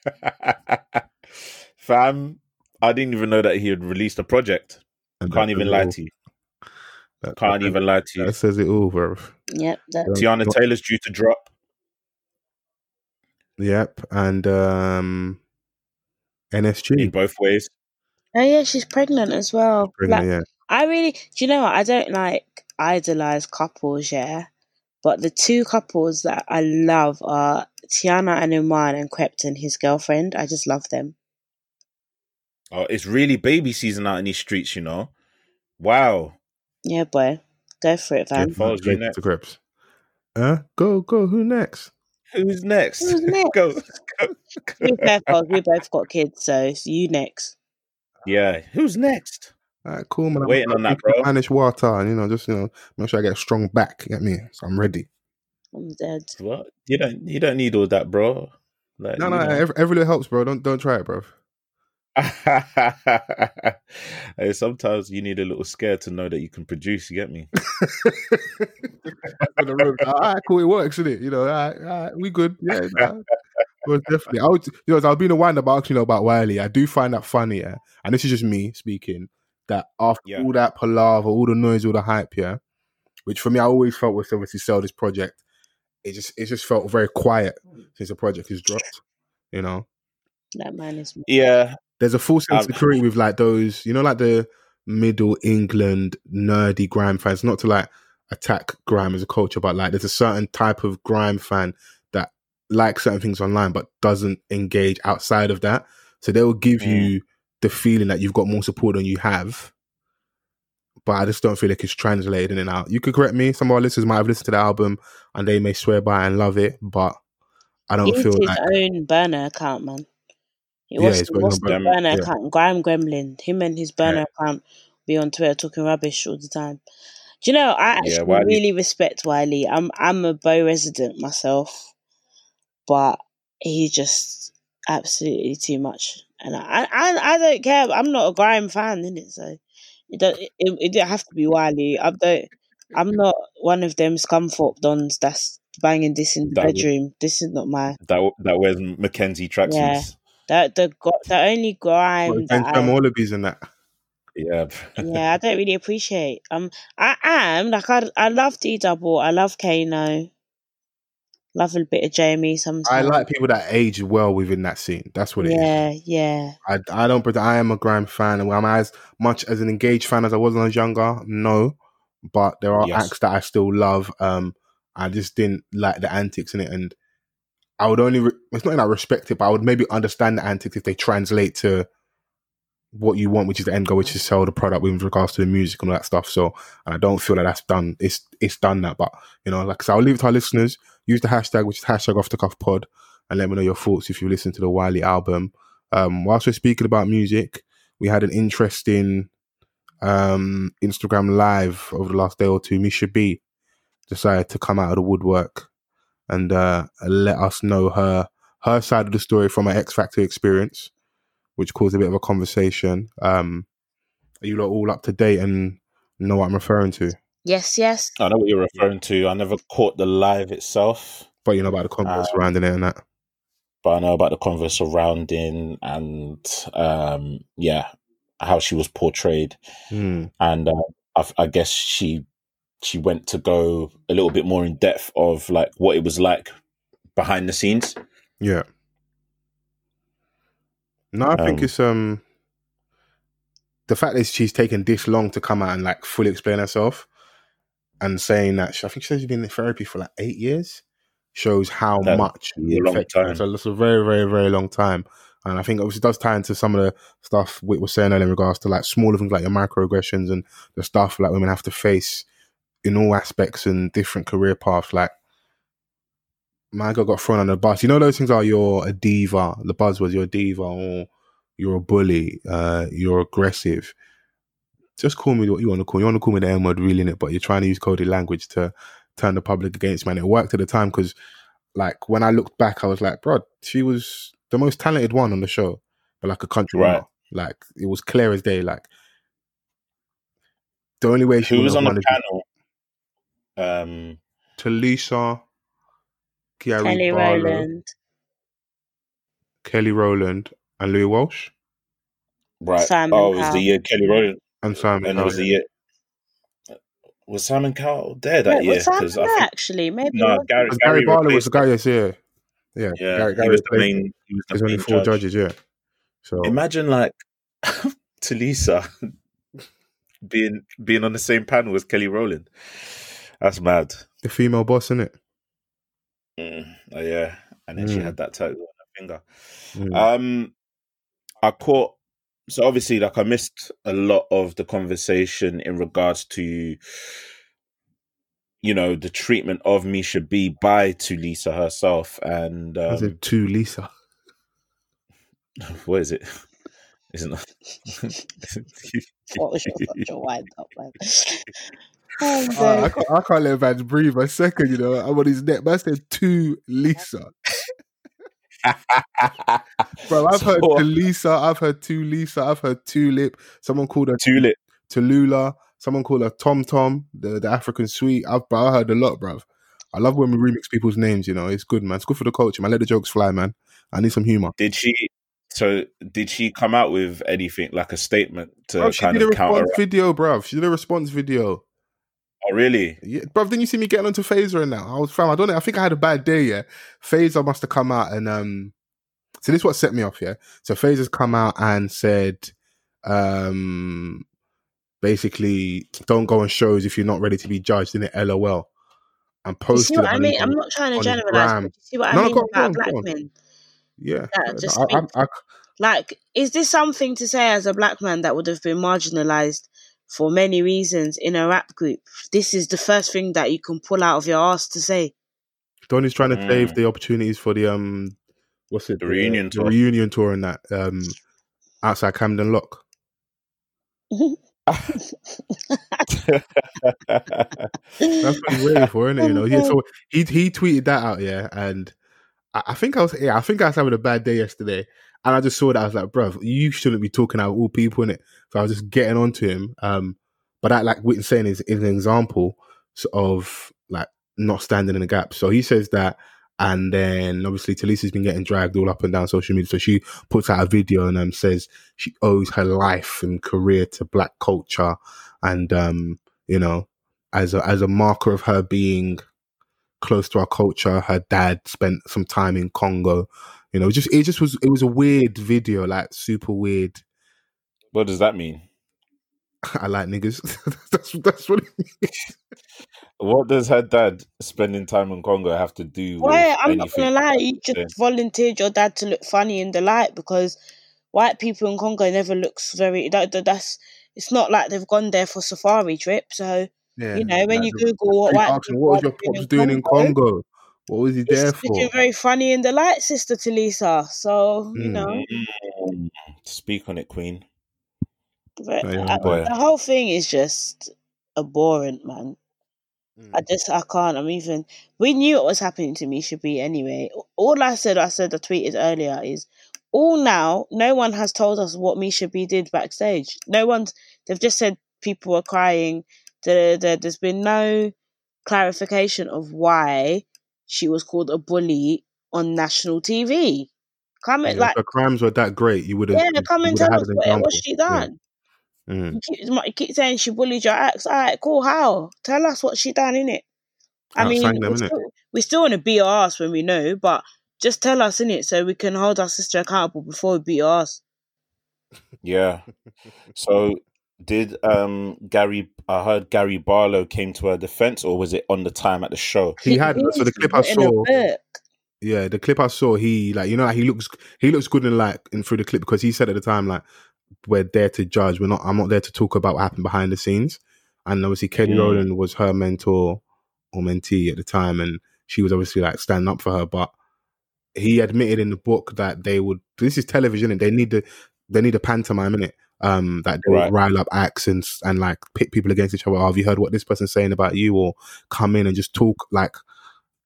[SPEAKER 4] Fam, I didn't even know that he had released a project.
[SPEAKER 3] And
[SPEAKER 4] Can't even lie
[SPEAKER 3] all.
[SPEAKER 4] to you.
[SPEAKER 3] That-
[SPEAKER 4] Can't
[SPEAKER 3] that-
[SPEAKER 4] even lie to you.
[SPEAKER 3] That says it all, bro.
[SPEAKER 5] yep. That,
[SPEAKER 4] Teyana Taylor's due to drop.
[SPEAKER 3] Yep, and um,
[SPEAKER 4] in
[SPEAKER 3] NSG.
[SPEAKER 4] both ways.
[SPEAKER 5] Oh yeah, she's pregnant as well.
[SPEAKER 3] Pregnant,
[SPEAKER 5] Like,
[SPEAKER 3] yeah.
[SPEAKER 5] I really, do you know what? I don't like idolize couples, yeah. But the two couples that I love are Teyana and Iman and Krypton, his girlfriend. I just love them.
[SPEAKER 4] Oh, it's really baby season out in these streets, you know. Wow.
[SPEAKER 5] Yeah, boy. Go for it,
[SPEAKER 3] Yeah,
[SPEAKER 5] Van.
[SPEAKER 4] Follows you next.
[SPEAKER 3] to grips. Uh, go, go. Who next?
[SPEAKER 4] Who's next?
[SPEAKER 5] Who's next?
[SPEAKER 4] go, go,
[SPEAKER 5] We
[SPEAKER 4] go.
[SPEAKER 5] both, got, we both got kids, so it's you next.
[SPEAKER 4] Yeah. Who's next?
[SPEAKER 3] All right, cool, man. I'm
[SPEAKER 4] Waiting
[SPEAKER 3] gonna
[SPEAKER 4] on that,
[SPEAKER 3] drink
[SPEAKER 4] bro.
[SPEAKER 3] Spanish water, and you know, just you know, make sure I get a strong back. Get me? So I'm ready.
[SPEAKER 5] I'm dead.
[SPEAKER 4] What? You don't. You don't need all that, bro. Like,
[SPEAKER 3] No,
[SPEAKER 4] you
[SPEAKER 3] no,
[SPEAKER 4] know.
[SPEAKER 3] every, every little helps, bro. Don't don't try it, bro.
[SPEAKER 4] hey, sometimes you need a little scare to know that you can produce. You get me?
[SPEAKER 3] All right, cool. It works, isn't it? You know, all right, all right, we good. Yeah, nah. Well, definitely. I would, you know, I'll be in a wind up asking you know, about Wiley. I do find that funny, yeah. And this is just me speaking. That after
[SPEAKER 4] Yeah.
[SPEAKER 3] all that palaver, all the noise, all the hype, yeah, which for me I always felt was obviously sell this project. It just it just felt very quiet since the project has dropped. You know,
[SPEAKER 5] That man is.
[SPEAKER 4] Yeah.
[SPEAKER 3] there's a full sense
[SPEAKER 4] Um,
[SPEAKER 3] of security with like those, you know, like the middle England nerdy grime fans. Not to like attack grime as a culture, but like there's a certain type of grime fan that likes certain things online but doesn't engage outside of that. So they will give
[SPEAKER 4] Mm.
[SPEAKER 3] you the feeling that you've got more support than you have. But I just don't feel like it's translated in and out. You could correct me. Some of our listeners might have listened to the album and they may swear by it and love it, but I don't
[SPEAKER 5] He
[SPEAKER 3] feel
[SPEAKER 5] his
[SPEAKER 3] like
[SPEAKER 5] own burner account, man. It
[SPEAKER 3] Yeah,
[SPEAKER 5] was,
[SPEAKER 3] he's
[SPEAKER 5] it
[SPEAKER 3] his
[SPEAKER 5] was the
[SPEAKER 4] burner,
[SPEAKER 5] burner
[SPEAKER 3] yeah.
[SPEAKER 5] account. Graham Gremlin, him and his burner
[SPEAKER 3] Yeah.
[SPEAKER 5] account be on Twitter talking rubbish all the time. Do you know? I actually
[SPEAKER 4] Yeah,
[SPEAKER 5] really respect Wiley. I'm I'm a Bow resident myself, but he just absolutely too much, and I I I don't care. I'm not a grime fan, in it, so it don't it, it didn't have to be Wiley. I don't. I'm not one of them Scunthorpe dons that's banging this in the
[SPEAKER 4] That would-
[SPEAKER 5] bedroom. This is not my
[SPEAKER 4] That that wears McKenzie tracksuits.
[SPEAKER 5] Yeah. that the gr- the only grime
[SPEAKER 3] Ben
[SPEAKER 5] that I,
[SPEAKER 3] Wallabies and that.
[SPEAKER 4] Yeah.
[SPEAKER 5] yeah, I don't really appreciate. Um, I am like I I love D Double. I love Kano. Love a bit of Jamie sometimes.
[SPEAKER 3] I like people that age well within that scene. That's what it is.
[SPEAKER 5] Yeah, yeah.
[SPEAKER 3] I, I don't pretend I am a grime fan. and I'm as much as an engaged fan as I was when I was younger. No, but there are
[SPEAKER 4] Yes.
[SPEAKER 3] acts that I still love. Um, I just didn't like the antics in it, and I would only. Re- it's not that I respect it, but I would maybe understand the antics if they translate to what you want, which is the end goal, which is sell the product with regards to the music and all that stuff. So, and I don't feel that that's done. It's it's done that, but you know, like so, I'll leave it to our listeners. Use the hashtag, which is hashtag off the cuff pod, and let me know your thoughts if you listen to the Wiley album. Um, whilst we're speaking about music, we had an interesting um, Instagram live over the last day or two. Misha B decided to come out of the woodwork and uh, let us know her her side of the story from her X Factor experience, which caused a bit of a conversation. Um, are you lot all up to date and know what I'm referring to?
[SPEAKER 5] Yes, yes.
[SPEAKER 4] I know what you're referring to. I never caught the live itself,
[SPEAKER 3] But you know about the converse
[SPEAKER 4] Uh,
[SPEAKER 3] surrounding it and that.
[SPEAKER 4] but I know about the converse surrounding and um, yeah, how she was portrayed.
[SPEAKER 3] Hmm.
[SPEAKER 4] and uh, I, I guess she she went to go a little bit more in depth of like what it was like behind the scenes.
[SPEAKER 3] Yeah. No, I think
[SPEAKER 4] Um,
[SPEAKER 3] it's um the fact that she's taken this long to come out and like fully explain herself and saying that she, I think she says she's been in therapy for like eight years shows how much
[SPEAKER 4] a long
[SPEAKER 3] affected her.
[SPEAKER 4] time.
[SPEAKER 3] So it's a very, very, very long time. And I think obviously it does tie into some of the stuff we were saying earlier in regards to like smaller things like your microaggressions and the stuff like women have to face in all aspects and different career paths. Like my girl got thrown on the bus. You know those things are you're a diva. The buzzwords you're a diva or you're a bully. Uh, you're aggressive. Just call me what you want to call. me. You want to call me the N word, really, in it, but you're trying to use coded language to turn the public against me. And it worked at the time because, like, when I looked back, I was like, bro, she was the most talented one on the show, but like a country
[SPEAKER 4] Right.
[SPEAKER 3] runner. Like it was clear as day. Like the only way she
[SPEAKER 4] Who was on the panel? Um,
[SPEAKER 3] to Lisa, Kiari
[SPEAKER 5] Kelly
[SPEAKER 3] Barlow,
[SPEAKER 5] Rowland.
[SPEAKER 3] Kelly Rowland, and Louis Walsh,
[SPEAKER 4] right.
[SPEAKER 5] Simon
[SPEAKER 4] oh, it was the year Kelly Rowland,
[SPEAKER 3] and Simon.
[SPEAKER 4] and it was
[SPEAKER 3] Cowell.
[SPEAKER 4] the year. Was Simon Cowell there that
[SPEAKER 5] Wait,
[SPEAKER 4] year?
[SPEAKER 5] was Simon
[SPEAKER 4] I
[SPEAKER 5] there
[SPEAKER 4] think
[SPEAKER 5] actually? Maybe
[SPEAKER 4] no,
[SPEAKER 5] it was.
[SPEAKER 4] Gary, Gary,
[SPEAKER 3] Gary Barlow was the guy.
[SPEAKER 4] him.
[SPEAKER 3] Yes, yeah, yeah.
[SPEAKER 4] Yeah,
[SPEAKER 3] Gary,
[SPEAKER 4] he
[SPEAKER 3] Gary
[SPEAKER 4] was the main. He was the
[SPEAKER 3] There's only four
[SPEAKER 4] judge.
[SPEAKER 3] judges. Yeah. So
[SPEAKER 4] Imagine like Tulisa being being on the same panel as Kelly Rowland. That's mad.
[SPEAKER 3] the female boss, in it.
[SPEAKER 4] Mm, oh, yeah, and then she
[SPEAKER 3] Mm.
[SPEAKER 4] had that tattoo on her finger.
[SPEAKER 3] Mm.
[SPEAKER 4] Um, I caught. So obviously, like I missed a lot of the conversation in regards to, you know, the treatment of Misha B by Tulisa herself, and
[SPEAKER 3] I said
[SPEAKER 4] um,
[SPEAKER 3] to Lisa.
[SPEAKER 4] what is it? Isn't that?
[SPEAKER 5] What was your such a wind up, man? Oh,
[SPEAKER 3] uh, I,
[SPEAKER 5] I,
[SPEAKER 3] can't, I can't let man breathe a second. You know, I'm on his neck. Man said to Lisa. Bro, I've heard
[SPEAKER 4] So- uh,
[SPEAKER 3] to Lisa. I've heard to Lisa. I've heard Tulip. Someone called her
[SPEAKER 4] Tulip.
[SPEAKER 3] Tallulah. Someone called her Tom Tom, the, the African sweet. I've, bro, I heard a lot, bruv. I love when we remix people's names, you know. It's good, man. It's good for the culture, man. Let the jokes fly, man. I need some humor.
[SPEAKER 4] Did she? So did she come out with anything like a statement to
[SPEAKER 3] Bro, she
[SPEAKER 4] kind
[SPEAKER 3] did a
[SPEAKER 4] of counter?
[SPEAKER 3] video, bruv. She did a response video.
[SPEAKER 4] Oh, really?
[SPEAKER 3] Yeah, bruv, didn't you see me getting onto Fazer and now? I was fam, I don't know. I think I had a bad day, yeah. Fazer must have come out and um so this is what set me off, yeah. So Fazer's come out and said um basically don't go on shows if you're not ready to be judged in it LOL. And
[SPEAKER 5] You see what I mean?
[SPEAKER 3] his-
[SPEAKER 5] I'm not trying to generalize, but you see what I
[SPEAKER 3] no,
[SPEAKER 5] mean
[SPEAKER 3] on,
[SPEAKER 5] about
[SPEAKER 3] on,
[SPEAKER 5] black men?
[SPEAKER 3] yeah.
[SPEAKER 5] that
[SPEAKER 3] I, I, I,
[SPEAKER 5] Like, is this something to say as a black man that would have been marginalized for many reasons in a rap group? This is the first thing that you can pull out of your ass to say.
[SPEAKER 3] Donny's trying to save
[SPEAKER 4] Mm.
[SPEAKER 3] the opportunities for the um what's it
[SPEAKER 4] The reunion
[SPEAKER 3] the
[SPEAKER 4] tour.
[SPEAKER 3] reunion tour and that um outside Camden Lock. That's what he's waiting for, isn't it? You know, yeah. So he he tweeted that out, yeah, and I, I think I was yeah, I think I was having a bad day yesterday, and I just saw that I was like, bro, you shouldn't be talking out all people in it. So I was just getting onto him. Um, but that like Witten saying is, is an example of like not standing in the gap. So he says that. And then obviously Tulisa's been getting dragged all up and down social media. So she puts out a video and um, says she owes her life and career to black culture. And, um, you know, as a, as a marker of her being close to our culture, her dad spent some time in Congo. You know, just, it just was, it was a weird video, like super weird.
[SPEAKER 4] What does that mean?
[SPEAKER 3] I like niggas. that's that's what. It means.
[SPEAKER 4] What does her dad spending time in Congo have to do with
[SPEAKER 5] Why? I'm not gonna lie, you
[SPEAKER 4] Yeah.
[SPEAKER 5] just volunteered your dad to look funny in the light because white people in Congo never looks very. That, that- that's it's not like they've gone there for safari trip. So
[SPEAKER 3] Yeah,
[SPEAKER 5] you know when you
[SPEAKER 3] the-
[SPEAKER 5] Google what
[SPEAKER 3] They
[SPEAKER 5] white
[SPEAKER 3] asked him,
[SPEAKER 5] people
[SPEAKER 3] what was
[SPEAKER 5] are
[SPEAKER 3] your
[SPEAKER 5] doing
[SPEAKER 3] pops doing in Congo? What was he
[SPEAKER 5] He's
[SPEAKER 3] there
[SPEAKER 5] looking
[SPEAKER 3] for?
[SPEAKER 5] very funny in the light, Sister Tulisa. So you
[SPEAKER 3] Mm.
[SPEAKER 5] know.
[SPEAKER 4] Speak on it, Queen.
[SPEAKER 5] but, the whole thing is just abhorrent, man. I
[SPEAKER 3] Mm.
[SPEAKER 5] just I can't. I'm even. We knew what was happening to Misha B anyway. All I said, I said, I tweeted earlier is all now. No one has told us what Misha B did backstage. No one's. They've just said people were crying. Da, da, da. There's been no clarification of why she was called a bully on national TV. Come
[SPEAKER 3] Yeah,
[SPEAKER 5] and
[SPEAKER 3] if
[SPEAKER 5] like
[SPEAKER 3] her crimes were that great, you would have.
[SPEAKER 5] yeah, come and tell us what, what she done.
[SPEAKER 3] Mm.
[SPEAKER 5] You keep, you keep saying she bullied your ex. All right, cool. How? Tell us what she done in it. I mean,
[SPEAKER 3] them,
[SPEAKER 5] we
[SPEAKER 3] innit?
[SPEAKER 5] still, we still want to beat our ass when we know, but just tell us in it so we can hold our sister accountable before we beat our ass.
[SPEAKER 4] Yeah. So did um Gary I heard Gary Barlow came to her defense or was it on the time at the show?
[SPEAKER 3] He had so the clip I saw. Yeah, the clip I saw, he like you know like, he looks he looks good in like in through the clip because he said at the time like we're there to judge. We're not. I'm not there to talk about what happened behind the scenes. And obviously Kelly
[SPEAKER 4] Mm.
[SPEAKER 3] Rowland was her mentor or mentee at the time, and she was obviously like standing up for her. But he admitted in the book that they would. This is television, and they need the they need a pantomime in it. Um, that they
[SPEAKER 4] Right.
[SPEAKER 3] rile up acts and and like pit people against each other. Oh, have you heard what this person's saying about you? Or come in and just talk like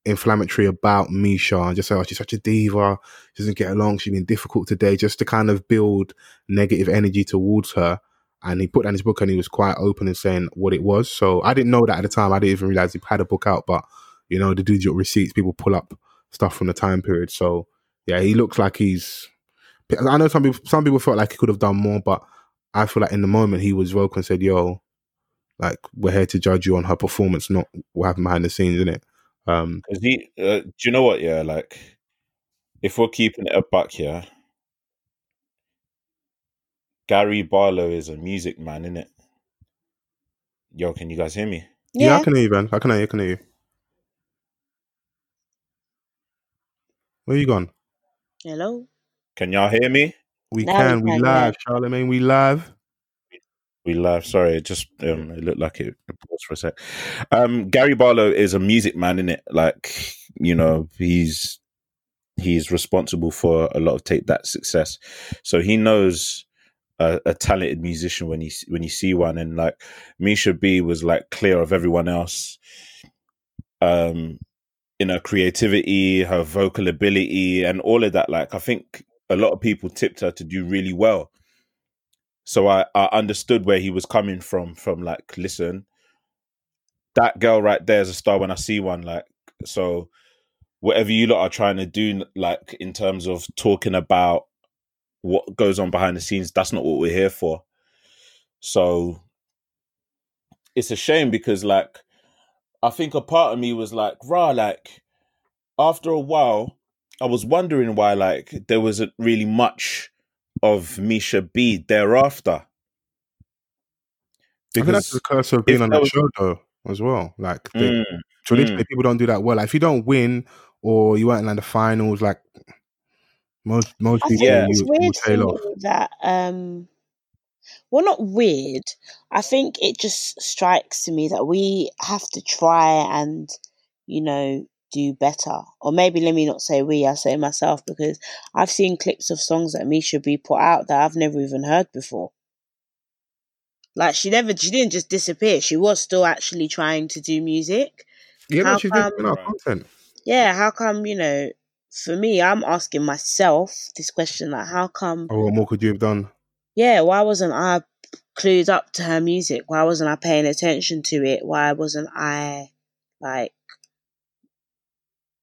[SPEAKER 3] inflammatory about Misha and just say, oh, she's such a diva. She doesn't get along. She's been difficult today, just to kind of build negative energy towards her. And he put down his book and he was quite open in saying what it was. So I didn't know that at the time. I didn't even realize he had a book out. But, you know, the digital receipts, people pull up stuff from the time period. So, yeah, he looks like he's. I know some people, some people felt like he could have done more, but I feel like in the moment he was vocal and said, yo, like, we're here to judge you on her performance, not what happened behind the scenes, innit? Um,
[SPEAKER 4] Cause he, uh, do you know what? Yeah, like if we're keeping it a buck here, Gary Barlow is a music man, isn't it? Yo, can you guys hear me?
[SPEAKER 3] yeah.
[SPEAKER 5] Yeah.
[SPEAKER 3] I can hear you, Ben. I can hear you. I can hear you. Where you gone?
[SPEAKER 5] Hello.
[SPEAKER 4] Can y'all hear me?
[SPEAKER 3] We
[SPEAKER 5] Now we
[SPEAKER 3] can. We
[SPEAKER 5] can,
[SPEAKER 3] live, Charlemagne. We live.
[SPEAKER 4] We live. Sorry, it just um, it looked like it paused for a sec. Um, Gary Barlow is a music man, in it. Like you know, he's he's responsible for a lot of Take That success, so he knows a, a talented musician when you when you see one. And like Misha B was like clear of everyone else. Um, in her creativity, her vocal ability, and all of that. Like I think a lot of people tipped her to do really well. So I, I understood where he was coming from. From like, listen, that girl right there is a star when I see one. Like, so whatever you lot are trying to do, like in terms of talking about what goes on behind the scenes, that's not what we're here for. So it's a shame because like I think a part of me was like, rah, like after a while, I was wondering why like there wasn't really much of Misha B thereafter.
[SPEAKER 3] I think that's the curse of being
[SPEAKER 4] if
[SPEAKER 3] on
[SPEAKER 4] there
[SPEAKER 3] that
[SPEAKER 4] was-
[SPEAKER 3] show, though, as well. Like, they,
[SPEAKER 4] Mm,
[SPEAKER 3] traditionally, people don't do that well. Like, if you don't win or you weren't in like, the finals, like most most
[SPEAKER 5] I
[SPEAKER 3] people,
[SPEAKER 5] think
[SPEAKER 4] Yeah.
[SPEAKER 5] it's
[SPEAKER 3] you, you
[SPEAKER 5] weird
[SPEAKER 3] tail off.
[SPEAKER 5] that um well not weird. I think it just strikes to me that we have to try and, you know, do better. Or maybe let me not say we, I say myself because I've seen clips of songs that Misha B put out that I've never even heard before. Like she never, she didn't just disappear. She was still actually trying to do music.
[SPEAKER 3] Yeah,
[SPEAKER 5] How
[SPEAKER 3] she's
[SPEAKER 5] come-
[SPEAKER 3] content.
[SPEAKER 5] Yeah, how come you know? For me, I'm asking myself this question: like, how come?
[SPEAKER 3] Oh, what more could you have done?
[SPEAKER 5] Yeah, why wasn't I clued up to her music? Why wasn't I paying attention to it? Why wasn't I like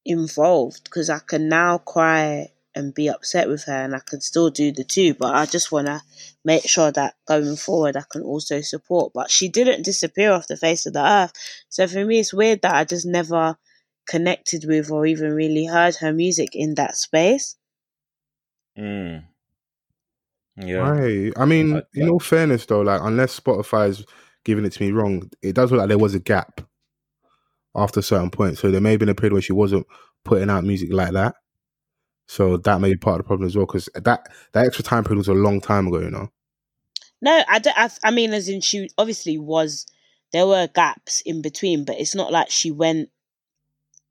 [SPEAKER 5] involved? Because I can now cry and be upset with her, and I can still do the two. But I just want to make sure that going forward, I can also support. But she didn't disappear off the face of the earth. So for me, it's weird that I just never connected with or even really heard her music in that space.
[SPEAKER 4] Mm. Yeah.
[SPEAKER 3] Right. I mean,
[SPEAKER 4] I-
[SPEAKER 3] in all fairness, though, like unless Spotify's giving it to me wrong, it does look like there was a gap after a certain point. So there may have been a period where she wasn't putting out music like that. So that may be part of the problem as well, because that that extra time period was a long time ago. You know.
[SPEAKER 5] No, I, don't, I, I mean, as in she obviously was, there were gaps in between, but it's not like she went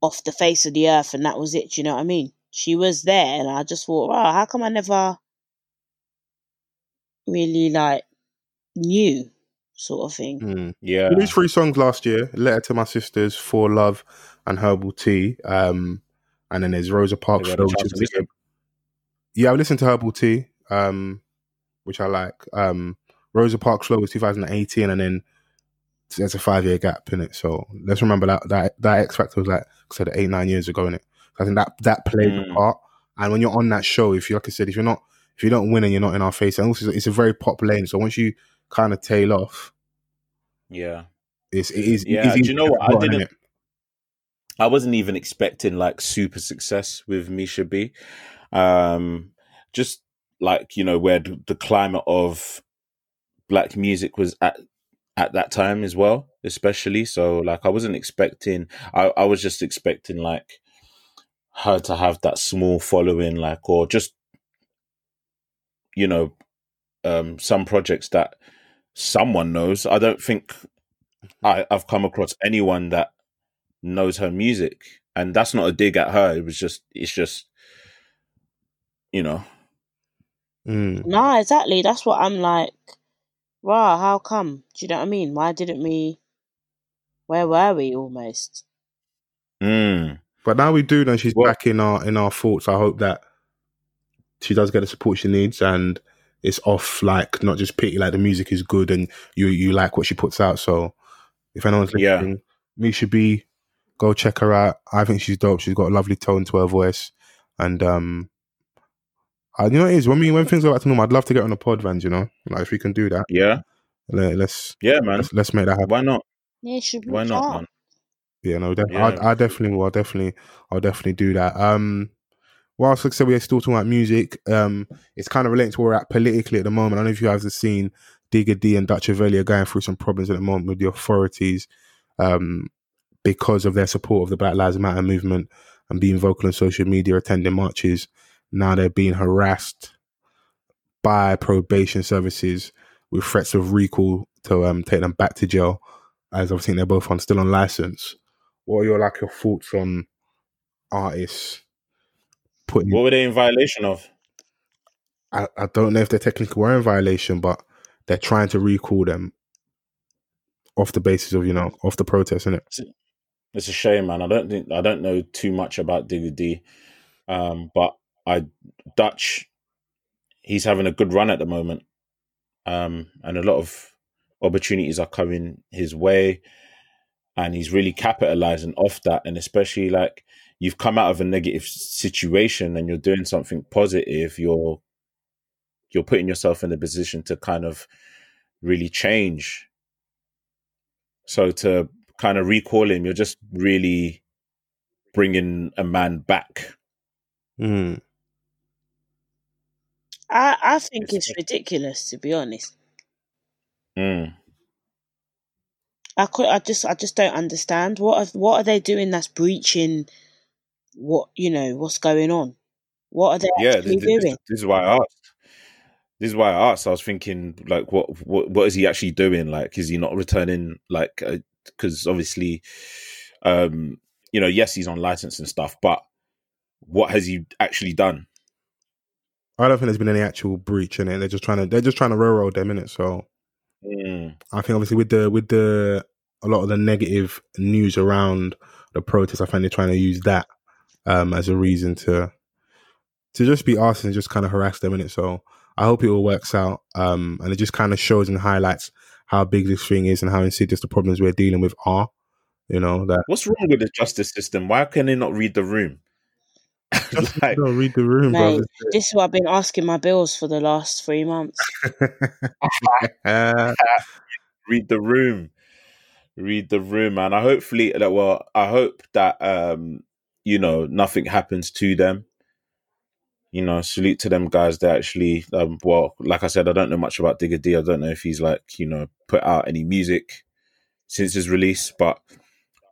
[SPEAKER 5] off the face of the earth and that was it. Do you know what I mean? She was there, and I just thought, wow, how come I never really like knew, sort of thing.
[SPEAKER 3] Mm.
[SPEAKER 4] Yeah.
[SPEAKER 3] We released three songs last year: "Letter to My Sisters," "For Love," and "Herbal Tea." Um, and then there's Rosa Parks.
[SPEAKER 4] Have you had a
[SPEAKER 3] Flow, which is-
[SPEAKER 4] to listen?
[SPEAKER 3] Yeah, I've listened to Herbal Tea, um, which I like. Um, Rosa Parks Flow was 2018, and then there's a five year gap in it. So let's remember that that that X Factor was like I said eight nine years ago in it. I think that that played a
[SPEAKER 4] Mm.
[SPEAKER 3] part. And when you're on that show, if you like I said, if you're not if you don't win and you're not in our face, and also it's a very pop lane. So once you kind of tail off,
[SPEAKER 4] Yeah.
[SPEAKER 3] it's it is.
[SPEAKER 4] Yeah,
[SPEAKER 3] it's
[SPEAKER 4] do you know what? I didn't- I wasn't even expecting like super success with Misha B. Um, just like you know where the, the climate of black music was at at that time as well, especially. So like I wasn't expecting. I I was just expecting like her to have that small following, like or just you know um some projects that someone knows. I don't think I, I've come across anyone that knows her music, and that's not a dig at her. It was just, it's just, you know,
[SPEAKER 3] Mm.
[SPEAKER 5] No, exactly. That's what I'm like. Wow, how come? Do you know what I mean? Why didn't we? Where were we almost?
[SPEAKER 4] mm,
[SPEAKER 3] But now we do know she's
[SPEAKER 4] Well-
[SPEAKER 3] back in our in our thoughts. I hope that she does get the support she needs and it's off like not just pity like the music is good and you you like what she puts out. So if anyone's
[SPEAKER 4] Yeah.
[SPEAKER 3] listening, Misha B go check her out. I think she's dope. She's got a lovely tone to her voice. And um I, you know what it is when we when things go back to normal, I'd love to get on a pod vans, you know? Like if we can do that.
[SPEAKER 4] yeah,
[SPEAKER 3] Let, us
[SPEAKER 4] yeah, man.
[SPEAKER 3] let's let's make that happen.
[SPEAKER 4] Why not?
[SPEAKER 5] Yeah, should
[SPEAKER 4] Why not, man?
[SPEAKER 3] Yeah, no, def-
[SPEAKER 4] Yeah.
[SPEAKER 3] I, I definitely will. I'll definitely, I'll definitely do that. Um, whilst like I said, we're still talking about music. Um, it's kind of relating to where we're at politically at the moment. I don't know if you guys have seen Digga D and Dutchavelli going through some problems at the moment with the authorities, um, because of their support of the Black Lives Matter movement and being vocal on social media, attending marches. Now they're being harassed by probation services with threats of recall to um, take them back to jail, as I think they're both on still on license. What are your like your thoughts on artists putting?
[SPEAKER 4] What were they in violation of?
[SPEAKER 3] I, I don't know if they technically were in violation, but they're trying to recall them off the basis of you know off the protest, isn't it?
[SPEAKER 4] It's a shame, man. I don't think I don't know too much about Digga D, um, but I Dutch. He's having a good run at the moment, um, and a lot of opportunities are coming his way, and he's really capitalizing off that. And especially like you've come out of a negative situation and you're doing something positive, you're you're putting yourself in a position to kind of really change. So to kind of recall him, you're just really bringing a man back.
[SPEAKER 3] Mm.
[SPEAKER 5] I I think it's
[SPEAKER 4] It's-
[SPEAKER 5] ridiculous to be honest.
[SPEAKER 4] Mm.
[SPEAKER 5] I could I just I just don't understand what are, what are they doing that's breaching what you know what's going on. What are they
[SPEAKER 4] Yeah,
[SPEAKER 5] actually
[SPEAKER 4] this, this-
[SPEAKER 5] doing?
[SPEAKER 4] this is why I asked. This is why I asked. I was thinking, like, what, what, what is he actually doing? Like, is he not returning? Like, because obviously, um, you know, yes, he's on license and stuff, but what has he actually done?
[SPEAKER 3] I don't think there's been any actual breach in it. They're just trying to they're just trying to railroad them in it. So
[SPEAKER 4] Mm.
[SPEAKER 3] I think obviously with the with the a lot of the negative news around the protest, I think they're trying to use that um, as a reason to to just be asked and just kind of harass them in it. So I hope it all works out, um, and it just kind of shows and highlights how big this thing is and how insidious the problems we're dealing with are. You know that
[SPEAKER 4] What's wrong with the justice system? Why can they not read the room? like,
[SPEAKER 3] don't read the room,
[SPEAKER 5] Mate,
[SPEAKER 3] bro.
[SPEAKER 5] this is what I've been asking my bills for the last three months.
[SPEAKER 4] Read the room read the room man i hopefully that well i hope that um you know nothing happens to them you know salute to them guys They actually um well like i said i don't know much about Digga D i don't know if he's like you know put out any music since his release but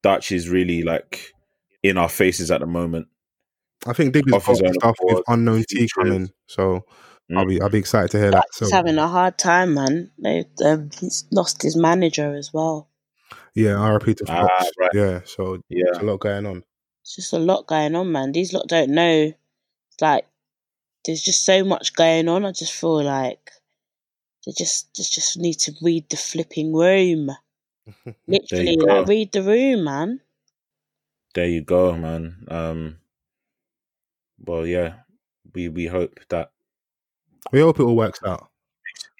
[SPEAKER 4] dutch is really like in our faces at the moment
[SPEAKER 3] I think Digga's
[SPEAKER 4] Off his
[SPEAKER 3] got
[SPEAKER 4] own
[SPEAKER 3] stuff with unknown T coming, so I'll
[SPEAKER 4] Mm.
[SPEAKER 3] be I'll be excited to hear that.
[SPEAKER 5] He's
[SPEAKER 3] So
[SPEAKER 5] having a hard time, man. They, um, he's lost his manager as well.
[SPEAKER 3] yeah, RP to
[SPEAKER 4] Ah, right.
[SPEAKER 3] Yeah, so
[SPEAKER 4] yeah
[SPEAKER 3] there's a lot going on.
[SPEAKER 5] It's just a lot going on, man. These lot don't know. It's like there's just so much going on. I just feel like they just just just need to read the flipping room. Literally, like read the room, man.
[SPEAKER 4] there you go man um well yeah we we hope that
[SPEAKER 3] We hope it all works out.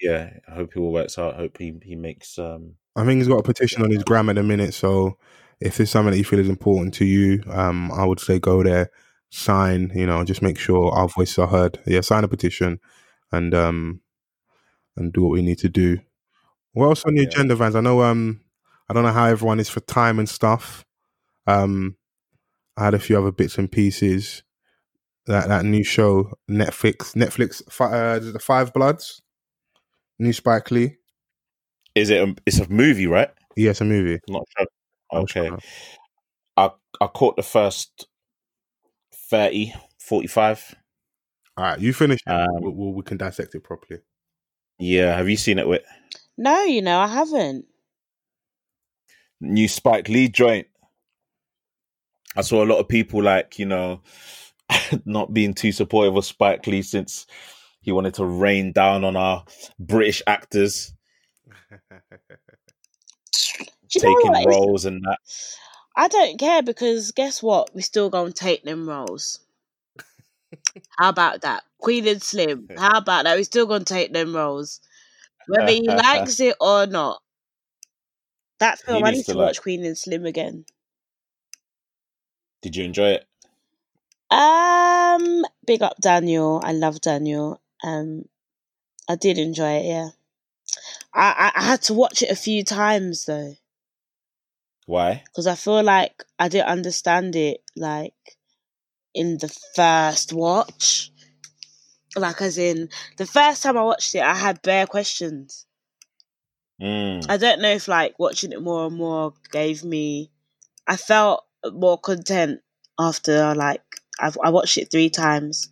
[SPEAKER 4] yeah, I hope it all works out. I hope he, he makes um
[SPEAKER 3] I think he's got a petition on his gram at the minute, so if there's something that you feel is important to you, um, I would say go there, sign, you know, just make sure our voices are heard. Yeah, sign a petition and um and do what we need to do. What else on the
[SPEAKER 4] Yeah.
[SPEAKER 3] agenda, Vans? I know um I don't know how everyone is for time and stuff. Um I had a few other bits and pieces. That that new show, Netflix, Netflix, uh, the Five Bloods, new Spike Lee.
[SPEAKER 4] is it a, it's a movie, right?
[SPEAKER 3] Yes, a movie.
[SPEAKER 4] Not Okay. I I caught the first 30, 45.
[SPEAKER 3] All right, you finish.
[SPEAKER 4] Um,
[SPEAKER 3] we, we, we can dissect it properly.
[SPEAKER 4] Yeah, have you seen it with
[SPEAKER 5] No, you know, I haven't.
[SPEAKER 4] new Spike Lee joint? I saw a lot of people like, you know, not being too supportive of Spike Lee since he wanted to rain down on our British actors
[SPEAKER 5] Do you know
[SPEAKER 4] taking
[SPEAKER 5] what?
[SPEAKER 4] Roles and that.
[SPEAKER 5] I don't care because guess what? We're still gonna take them roles. How about that? Queen and Slim. How about that? We're still gonna take them roles. Whether he likes it or not. That
[SPEAKER 4] He
[SPEAKER 5] film, I
[SPEAKER 4] needs
[SPEAKER 5] need
[SPEAKER 4] to
[SPEAKER 5] to
[SPEAKER 4] like-
[SPEAKER 5] watch Queen and Slim again.
[SPEAKER 4] Did you enjoy it?
[SPEAKER 5] Um big up Daniel. I love Daniel. Um I did enjoy it, yeah. I, I, I had to watch it a few times though.
[SPEAKER 4] Why?
[SPEAKER 5] because I feel like I didn't understand it like in the first watch. Like as in the first time I watched it, I had bare questions.
[SPEAKER 4] Mm.
[SPEAKER 5] I don't know if like watching it more and more gave me. I felt more content after like I've, I watched it three times,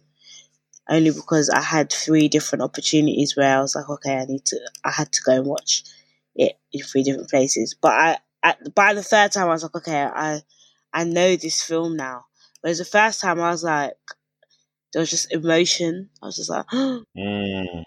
[SPEAKER 5] only because I had three different opportunities where I was like, okay, I need to. I had to go and watch it in three different places. But I, at, by the third time, I was like, okay, I, I know this film now. Whereas the first time, I was like, there was just emotion. I was just like,
[SPEAKER 4] Mm.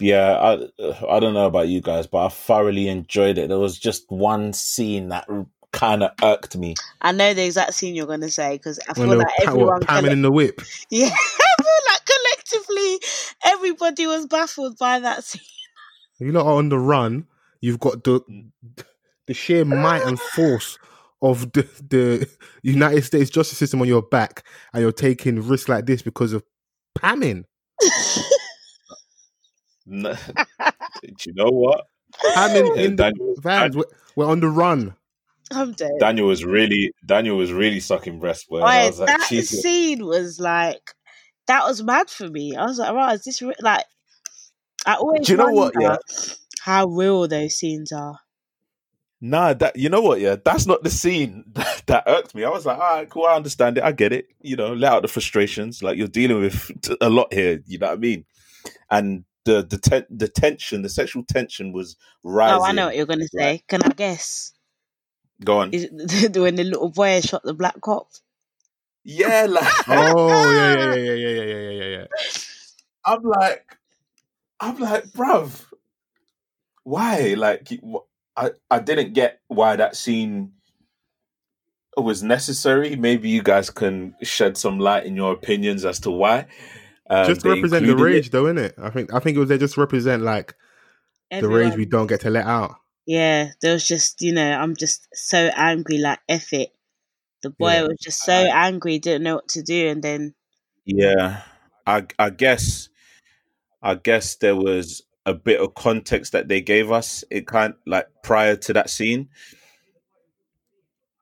[SPEAKER 4] Yeah, I I don't know about you guys, but I thoroughly enjoyed it. There was just one scene that kind of irked me.
[SPEAKER 5] I know the exact scene you're gonna say because I
[SPEAKER 3] When
[SPEAKER 5] feel
[SPEAKER 3] they
[SPEAKER 5] like
[SPEAKER 3] were pa-
[SPEAKER 5] everyone.
[SPEAKER 3] what, pamming
[SPEAKER 5] colle-
[SPEAKER 3] in the whip.
[SPEAKER 5] yeah, I feel like collectively, everybody was baffled by that scene.
[SPEAKER 3] You lot are on the run. You've got the the sheer might and force of the, the United States justice system on your back, and you're taking risks like this because of pamming.
[SPEAKER 4] Do you know what?
[SPEAKER 3] Pamming
[SPEAKER 4] Yeah,
[SPEAKER 3] in the
[SPEAKER 4] Daniel,
[SPEAKER 3] vans. We're, we're on the run.
[SPEAKER 5] I'm dead.
[SPEAKER 4] Daniel was really Daniel was really sucking breast. Boy. And I was like,
[SPEAKER 5] that
[SPEAKER 4] Jesus.
[SPEAKER 5] scene was like that was mad for me. I was like, right, is this re-? like? I always
[SPEAKER 4] Do you know what,
[SPEAKER 5] wonder how real those scenes are.
[SPEAKER 4] Nah, that you know what? Yeah, that's not the scene that, that irked me. I was like, all right, cool, I understand it, I get it. You know, let out the frustrations. Like you're dealing with a lot here. You know what I mean? And the the ten- the tension, the sexual tension was rising.
[SPEAKER 5] Oh, I know what you're gonna say. Can I guess?
[SPEAKER 4] Go on.
[SPEAKER 5] Is it when the little boy shot the black cop?
[SPEAKER 4] Yeah, like
[SPEAKER 3] Oh yeah, yeah, yeah, yeah, yeah, yeah, yeah, yeah, yeah.
[SPEAKER 4] I'm like, I'm like, bruv, why? Like, I I didn't get why that scene was necessary. Maybe you guys can shed some light in your opinions as to why. Um,
[SPEAKER 3] just to represent the
[SPEAKER 4] included
[SPEAKER 3] rage,
[SPEAKER 4] it.
[SPEAKER 3] though, innit? I think I think it was there just to represent like the rage we don't get to let out.
[SPEAKER 5] Yeah, there was just, you know, I'm just so angry, like, F it. The boy
[SPEAKER 3] Yeah.
[SPEAKER 5] was just so angry, didn't know what to do, and then,
[SPEAKER 4] Yeah, I I guess I guess there was a bit of context that they gave us. It kind like prior to that scene,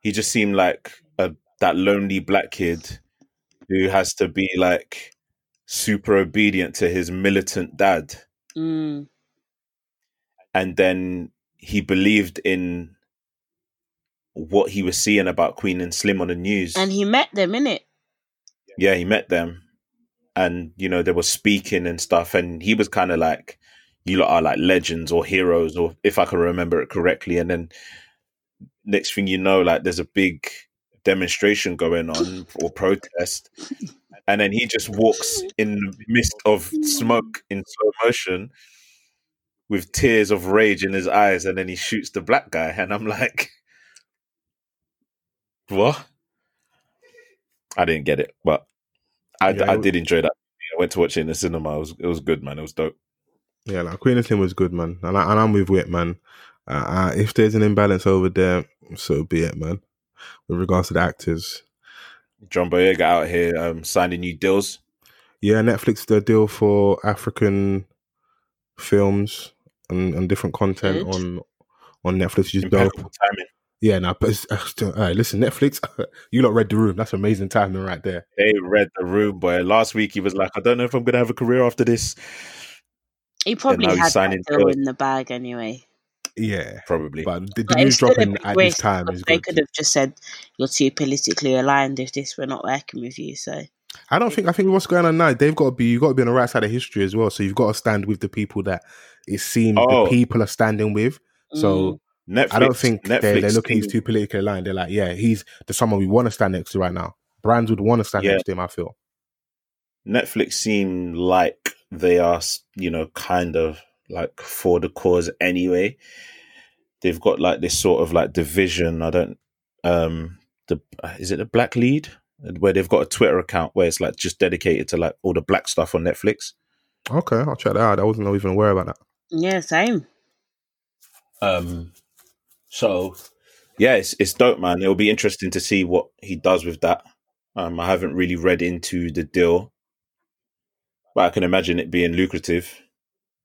[SPEAKER 4] he just seemed like a that lonely black kid who has to be like super obedient to his militant dad,
[SPEAKER 5] mm,
[SPEAKER 4] and then he believed in what he was seeing about Queen and Slim on the news.
[SPEAKER 5] and he met them, in it.
[SPEAKER 4] yeah, he met them, and you know they were speaking and stuff, and he was kind of like, "You lot are like legends or heroes," or if I can remember it correctly. And then next thing you know, like there's a big demonstration going on or protest, and then he just walks in the midst of smoke in slow motion. With tears of rage in his eyes, and then he shoots the black guy, and I'm like, "What?" I didn't get it, but I,
[SPEAKER 3] Yeah,
[SPEAKER 4] I did enjoy that. I went to watch it in the cinema. It was it was good, man. It was dope.
[SPEAKER 3] Yeah, like Queen and Slim was good, man, and, I, and I'm with Wit, man. Uh, uh, if there's an imbalance over there, so be it, man. With regards to the actors,
[SPEAKER 4] John Boyega out here um, signing new deals.
[SPEAKER 3] yeah, Netflix the deal for African films and, and different content
[SPEAKER 5] Good.
[SPEAKER 3] on on Netflix, is dope.
[SPEAKER 4] Timing.
[SPEAKER 3] Yeah, now, but it's, uh, listen, Netflix, you lot read the room. That's amazing timing right there.
[SPEAKER 4] They read the room, boy. Last week he was like, I don't know if I'm gonna have a career after this.
[SPEAKER 5] He probably
[SPEAKER 4] now he's
[SPEAKER 5] had that
[SPEAKER 4] signing
[SPEAKER 5] deal
[SPEAKER 4] deals.
[SPEAKER 5] in the bag anyway.
[SPEAKER 3] Yeah,
[SPEAKER 4] Probably.
[SPEAKER 3] but the, the
[SPEAKER 5] But
[SPEAKER 3] news
[SPEAKER 5] it's still a
[SPEAKER 3] dropping at this time is
[SPEAKER 5] they
[SPEAKER 3] good.
[SPEAKER 5] could have just said you're too politically aligned if this we're not working with you. So
[SPEAKER 3] I don't think. I think what's going on now. They've got to be. You've got to be on the right side of history as well. So you've got to stand with the people that it seems
[SPEAKER 4] Oh.
[SPEAKER 3] the people are standing with. So mm.
[SPEAKER 4] Netflix.
[SPEAKER 3] I don't think
[SPEAKER 4] Netflix
[SPEAKER 3] they're, they're looking. He's too politically aligned. They're like, yeah, he's the someone we want to stand next to right now. Brands would want to stand
[SPEAKER 4] Yeah.
[SPEAKER 3] next to him. I feel.
[SPEAKER 4] Netflix seem like they are, you know, kind of like for the cause anyway. They've got like this sort of like division. I don't, um, the is it the Black Lead where they've got a Twitter account where it's like just dedicated to like all the black stuff on Netflix.
[SPEAKER 3] Okay, I'll check that out. I wasn't even aware about that.
[SPEAKER 5] yeah, same.
[SPEAKER 4] Um, so yeah, it's it's dope, man. It'll be interesting to see what he does with that. Um, I haven't really read into the deal, but I can imagine it being lucrative.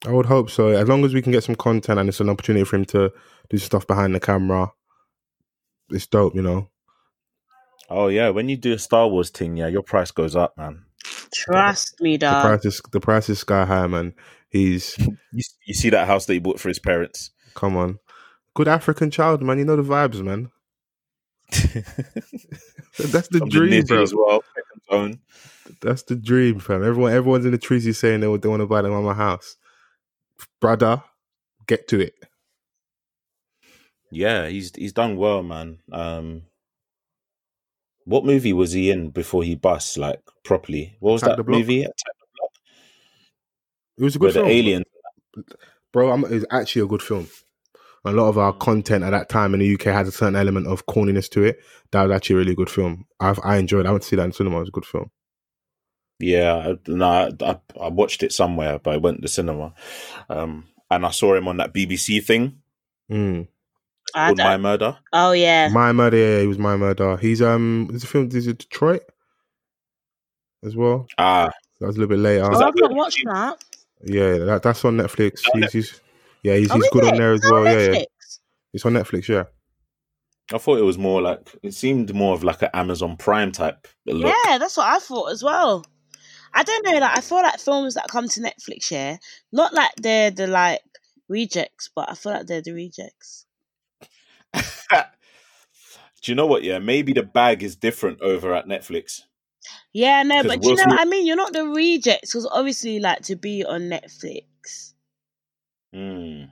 [SPEAKER 3] I would hope so. As long as we can get some content and it's an opportunity for him to do stuff behind the camera, it's dope. You know.
[SPEAKER 4] Oh yeah, when you do a Star Wars thing, yeah, your price goes up, man.
[SPEAKER 5] Trust me,
[SPEAKER 3] The
[SPEAKER 5] dog.
[SPEAKER 3] price is the price is sky high, man. He's
[SPEAKER 4] You, you see that house that he bought for his parents.
[SPEAKER 3] come on, good African child, man. You know the vibes, man. That's the
[SPEAKER 4] From
[SPEAKER 3] dream,
[SPEAKER 4] Nizzy
[SPEAKER 3] bro.
[SPEAKER 4] as well.
[SPEAKER 3] That's the dream, fam. Everyone, everyone's in the trees. Is saying they, they want to buy the mama house, brother. Get to it.
[SPEAKER 4] Yeah, he's he's done well, man. Um, what movie was he in before he bust like properly? What was
[SPEAKER 3] Attack
[SPEAKER 4] that movie? The
[SPEAKER 3] It was a
[SPEAKER 4] where
[SPEAKER 3] good
[SPEAKER 4] the
[SPEAKER 3] film,
[SPEAKER 4] aliens.
[SPEAKER 3] bro. I'm, it was actually a good film. A lot of our content at that time in the UK had a certain element of corniness to it. That was actually a really good film. I've, I enjoyed. it. I went to see that in cinema. It was a good film.
[SPEAKER 4] Yeah, I- no, I, I, I watched it somewhere, but I went to the cinema, um, and I saw him on that BBC thing
[SPEAKER 3] Mm.
[SPEAKER 4] Called My Murder.
[SPEAKER 5] oh yeah,
[SPEAKER 3] My murder. Yeah, he was my murder. He's um. There's a film. Is it Detroit as well?
[SPEAKER 4] Ah,
[SPEAKER 3] That was a little bit later.
[SPEAKER 5] oh, I've not watched that.
[SPEAKER 3] Yeah, that, that's on Netflix.
[SPEAKER 4] on
[SPEAKER 3] He's, he's yeah, he's,
[SPEAKER 5] Oh,
[SPEAKER 3] he's good
[SPEAKER 5] it?
[SPEAKER 3] on there as
[SPEAKER 5] Is it on
[SPEAKER 3] well. Yeah, yeah, it's on Netflix. Yeah.
[SPEAKER 4] I thought it was more like it seemed more of like an Amazon Prime type look.
[SPEAKER 5] Yeah, that's what I thought as well. I don't know, like I feel like films that come to Netflix, yeah, not like they're the like rejects, but I feel like they're the rejects.
[SPEAKER 4] Do you know what? Yeah, maybe the bag is different over at Netflix.
[SPEAKER 5] Yeah, no,
[SPEAKER 4] 'Cause
[SPEAKER 5] but do you know
[SPEAKER 4] Smith-
[SPEAKER 5] what I mean? You're not the rejects because obviously, like to be on Netflix.
[SPEAKER 4] Hmm.